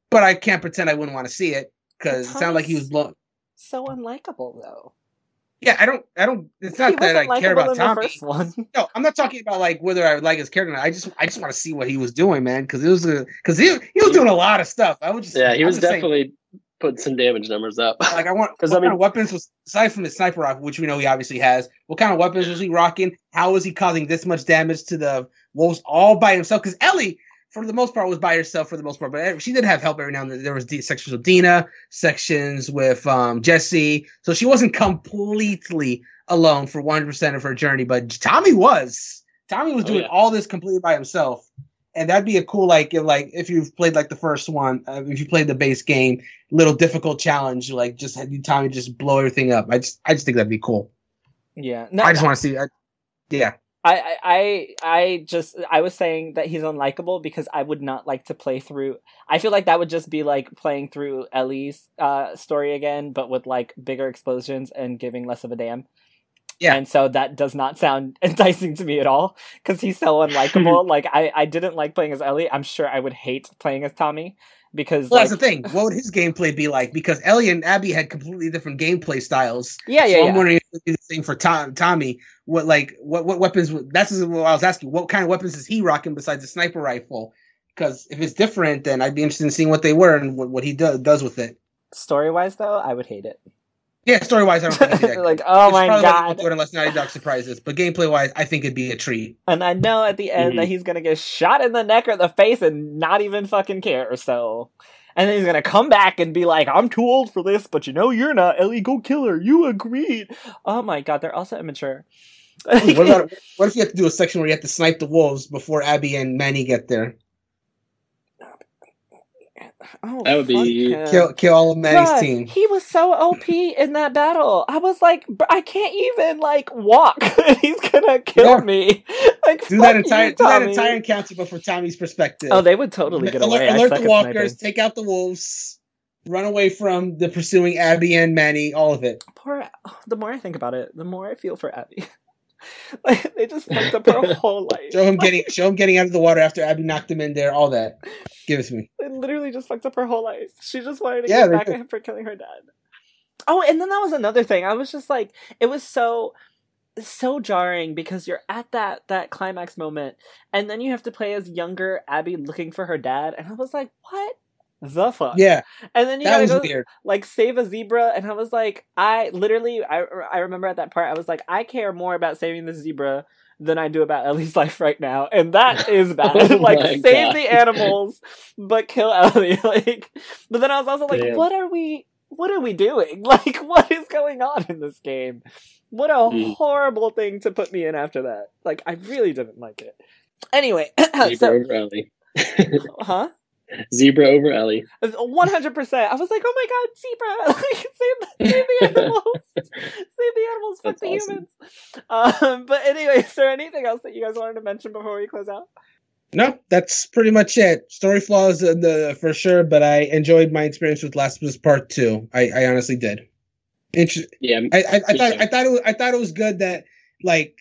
But I can't pretend I wouldn't want to see it because it sounded like he was blown. so unlikable though. Yeah, I don't. I don't. It's not he that I care about in the Tommy. first one. No, I'm not talking about like whether I would like his character. or not. I just I just want to see what he was doing, man, because it was because he he was doing a lot of stuff. I would just yeah, he I'm was definitely saying, putting some damage numbers up. like I want 'Cause, what I mean- kind of weapons was aside from the sniper rifle, which we know he obviously has. What kind of weapons was he rocking? How was he causing this much damage to the wolves all by himself? Because Ellie, for the most part, was by herself for the most part, but she did have help every now and then. There was sections with Dina, sections with um, Jesse, so she wasn't completely alone for 100 percent of her journey. But Tommy was. Tommy was Oh, doing yeah. all this completely by himself. And that'd be a cool like if like if you've played like the first one, uh, if you played the base game, little difficult challenge, like just you Tommy just blow everything up. I just I just think that'd be cool. Yeah, no, I just want to see. I, yeah, I, I, I I just I was saying that he's unlikable because I would not like to play through. I feel like that would just be like playing through Ellie's uh, story again, but with like bigger explosions and giving less of a damn. Yeah. and so that does not sound enticing to me at all because he's so unlikable. like I, I didn't like playing as Ellie. I'm sure I would hate playing as Tommy, because Well, like, that's the thing. What would his gameplay be like? Because Ellie and Abby had completely different gameplay styles. yeah, yeah, so I'm yeah. wondering if it'd be the same for Tom, Tommy. What like what what weapons? would- That's what I was asking. What kind of weapons is he rocking besides the sniper rifle? Because if it's different, then I'd be interested in seeing what they were and what, what he do, does with it. Story wise, though, I would hate it. Yeah, story wise, I don't think it'd be that like, oh It's my probably not god! good unless Naughty Dog surprises. But gameplay wise, I think it'd be a treat. And I know at the end Mhm. that he's gonna get shot in the neck or the face and not even fucking care. So, and then he's gonna come back and be like, "I'm too old for this," but you know you're not. Ellie, go kill her. You agreed. Oh my god, they're also immature. what about what if you have to do a section where you have to snipe the wolves before Abby and Manny get there? Oh, That would be- him. Kill kill all of Manny's Bruh, team. He was so OP in that battle. I was like, I can't even like walk. He's gonna kill Yeah. me. Like Do that entire you, do that entire encounter, but from Tommy's perspective. Oh, they would totally get alert, away. I alert the walkers, sniping. take out the wolves, run away from the pursuing Abby and Manny. All of it. Poor. The more I think about it, the more I feel for Abby. like they just fucked up her whole life. Show him getting show him getting out of the water after Abby knocked him in there. All that. Give it to me. They literally just fucked up her whole life. She just wanted to Yeah, get back did. at him for killing her dad. Oh, and then that was another thing. I was just like, it was so so jarring because you're at that that climax moment and then you have to play as younger Abby looking for her dad and I was like, "What the fuck?" Yeah, And then you that gotta go weird. like save a zebra and I was like, I literally I I remember at that part I was like, I care more about saving the zebra than I do about Ellie's life right now, and that is bad. Oh like save God. the animals, but kill Ellie. Like, but then I was also like, Damn. what are we? What are we doing? Like, what is going on in this game? What a Mm. horrible thing to put me in after that. Like, I really didn't like it. Anyway, Zebra so huh? Zebra over Ellie. One hundred percent. I was like, "Oh my god, zebra! Like, save, the, save the animals! save the animals! Fuck That's the awesome. humans!" Um, but anyway, is there anything else that you guys wanted to mention before we close out? No, that's pretty much it. Story flaws, the for sure, but I enjoyed my experience with Last of Us Part Two. I, I honestly did. Inter- Yeah, I, I, I thought too. I thought it was, I thought it was good that like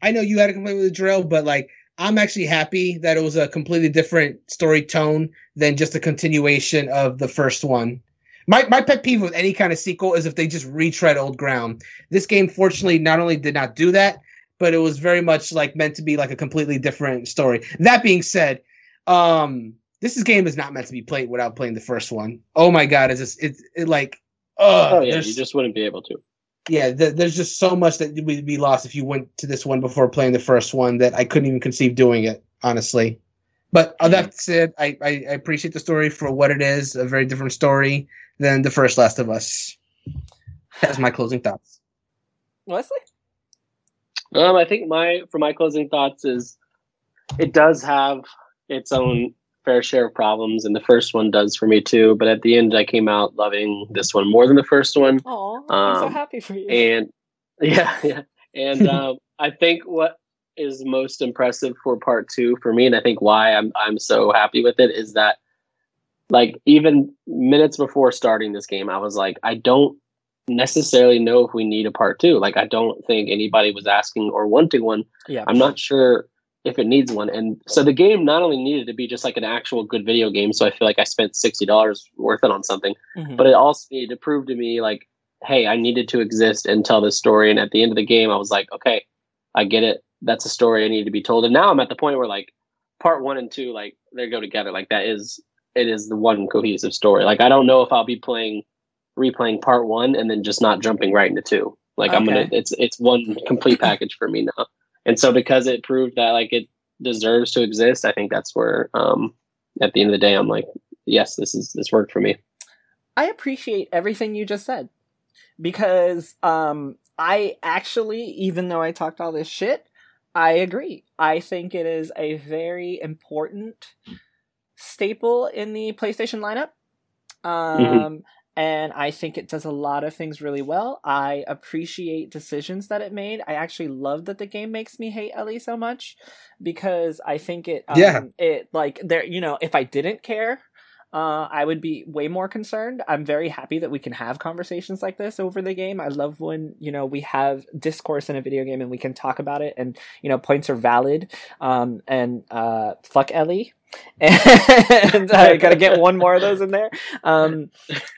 I know you had a complaint with Jarrell, but like I'm actually happy that it was a completely different story tone than just a continuation of the first one. My my pet peeve with any kind of sequel is if they just retread old ground. This game fortunately not only did not do that, but it was very much like meant to be like a completely different story. That being said, um this game is not meant to be played without playing the first one. Oh my god, is this it's it like uh oh yeah, you just wouldn't be able to. Yeah, th- there's just so much that would be lost if you went to this one before playing the first one that I couldn't even conceive doing it, honestly. But uh, that said, I, I, I appreciate the story for what it is, a very different story than the first Last of Us. That's my closing thoughts. Wesley? Um, I think my for my closing thoughts is it does have its own fair share of problems, and the first one does for me too. But at the end, I came out loving this one more than the first one. Oh, I'm so Um, happy for you. And yeah, yeah, and um, I think what is most impressive for part two for me, and I think why I'm I'm so happy with it is that like even minutes before starting this game, I was like, I don't necessarily know if we need a part two. Like, I don't think anybody was asking or wanting one. yeah. I'm not sure if it needs one. And so the game not only needed to be just like an actual good video game, so I feel like I spent sixty dollars worth it on something, Mhm. but it also needed to prove to me like, hey, I needed to exist and tell this story. And at the end of the game, I was like, okay, I get it. That's a story I need to be told. And now I'm at the point where like part one and two, like they go together. Like that is it is the one cohesive story. Like I don't know if I'll be playing replaying part one and then just not jumping right into two. Like I'm gonna it's it's one complete package for me now. And so because it proved that like it deserves to exist, I think that's where um at the end of the day I'm like, yes, this is this worked for me. I appreciate everything you just said because um I actually even though I talked all this shit, I agree. I think it is a very important staple in the PlayStation lineup. Um and I think it does a lot of things really well. I appreciate decisions that it made. I actually love that the game makes me hate Ellie so much because I think it um, Yeah. it like there you know, if I didn't care uh, I would be way more concerned. I'm very happy that we can have conversations like this over the game. I love when you know we have discourse in a video game and we can talk about it, and you know points are valid. Um, and uh, fuck Ellie. and I gotta get one more of those in there. Um,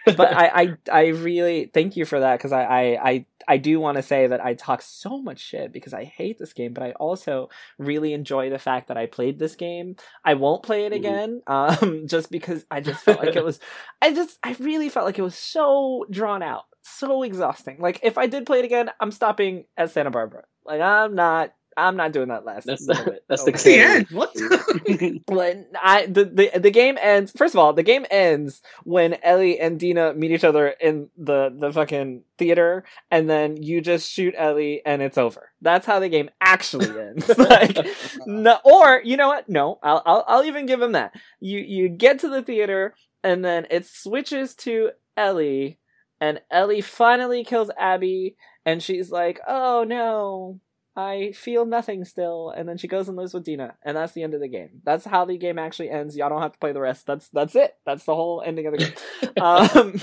but I, I, I really thank you for that because I, I, I, I do want to say that I talk so much shit because I hate this game, but I also really enjoy the fact that I played this game. I won't play it Mhm. again, um, just because I just felt like it was. I just, I really felt like it was so drawn out, so exhausting. Like if I did play it again, I'm stopping at Santa Barbara. Like I'm not. I'm not doing that last. That's oh, the- that's the the end. What? Well, I the, the the game ends. First of all, the game ends when Ellie and Dina meet each other in the the fucking theater, and then you just shoot Ellie, and it's over. That's how the game actually ends. like, uh-huh. no, or you know what? No, I'll, I'll I'll even give him that. You you get to the theater, and then it switches to Ellie, and Ellie finally kills Abby, and she's like, "Oh no." I feel nothing still, and then she goes and lives with Dina, and that's the end of the game. That's how the game actually ends. Y'all don't have to play the rest. That's that's it. That's the whole ending of the game. um,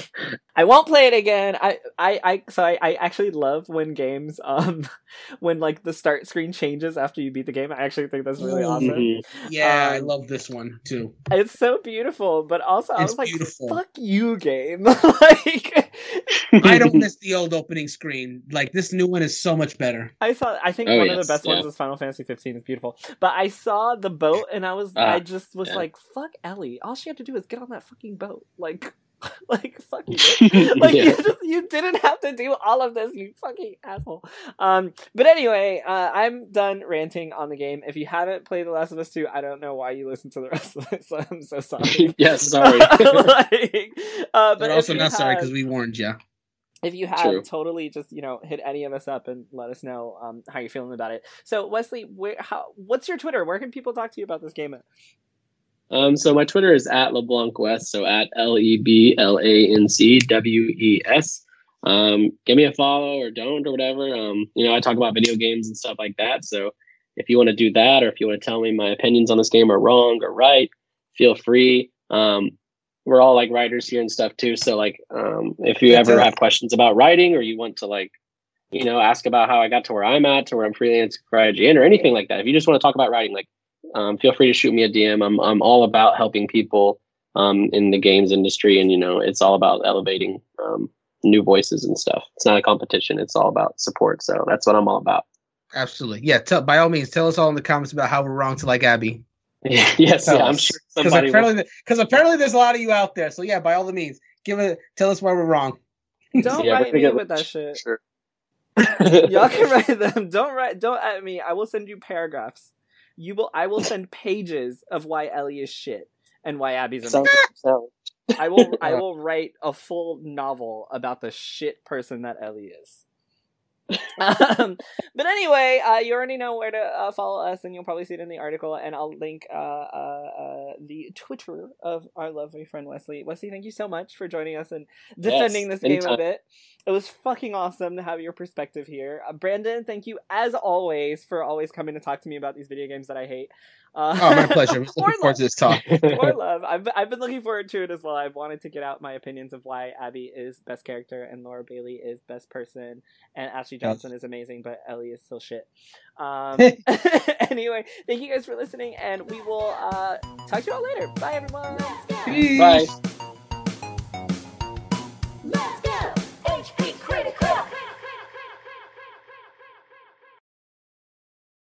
I won't play it again. I I, I so I, I actually love when games um when like the start screen changes after you beat the game. I actually think that's really Ooh. awesome. Yeah, I Um, love this one too. It's so beautiful, but also I It's was like, beautiful. "Fuck you, game!" like, I don't miss the old opening screen. Like this new one is so much better. I saw. I think Oh, one of the best yeah. ones is Final Fantasy 15. It's beautiful, but I saw the boat and I was, Ah, I just was yeah. like, "Fuck Ellie!" All she had to do was get on that fucking boat. Like, like fuck you. like Yeah. you just you didn't have to do all of this, you fucking asshole. Um, but anyway, uh, I'm done ranting on the game. If you haven't played The Last of Us 2, I don't know why you listen to the rest of it. So I'm so sorry. yes, sorry. like, uh, but But if also you not sorry because we warned you. If you have True. totally just you know hit any of us up and let us know um, how you're feeling about it so wesley where how what's your twitter where can people talk to you about this game Um, so my Twitter is at LeBlanc West, so at L E B L A N C W E S. Um, give me a follow or don't or whatever. Um, you know, I talk about video games and stuff like that. So if you want to do that, or if you want to tell me my opinions on this game are wrong or right, feel free. Um, we're all like writers here and stuff too. So like, um, if you ever have questions about writing or you want to like, you know, ask about how I got to where I'm at, to where I'm freelance for IGN or anything like that. If you just want to talk about writing, like um, feel free to shoot me a DM. I'm I'm all about helping people um, in the games industry, and you know, it's all about elevating um, new voices and stuff. It's not a competition. It's all about support. So that's what I'm all about. Absolutely. Yeah. Tell, by all means, tell us all in the comments about how we're wrong to like Abby. yes, Tell yeah, I'm sure Because somebody. will- apparently, because apparently, there's a lot of you out there. So yeah, by all the means, give it. Tell us why we're wrong. don't Yeah, write me with that shit Sure. y'all can write them don't write don't at me i will send you paragraphs you will i will send pages of why ellie is shit and why abby's amazing. Sounds- sounds- i will i will write a full novel about the shit person that ellie is um, but anyway, uh, you already know where to uh, follow us, and you'll probably see it in the article. And I'll link uh, uh, uh, the Twitter of our lovely friend Wesley. Wesley, thank you so much for joining us and defending Yes, this game a bit. It was fucking awesome to have your perspective here, uh, Brandon. Thank you as always for always coming to talk to me about these video games that I hate. Uh, Oh, my pleasure. I'm looking forward to this talk. or love. I've I've been looking forward to it as well. I've wanted to get out my opinions of why Abby is best character and Laura Bailey is best person and Ashley Johnson is amazing, but Ellie is still shit. Um, anyway, thank you guys for listening, and we will uh, talk to you all later. Bye, everyone. Peace. Bye.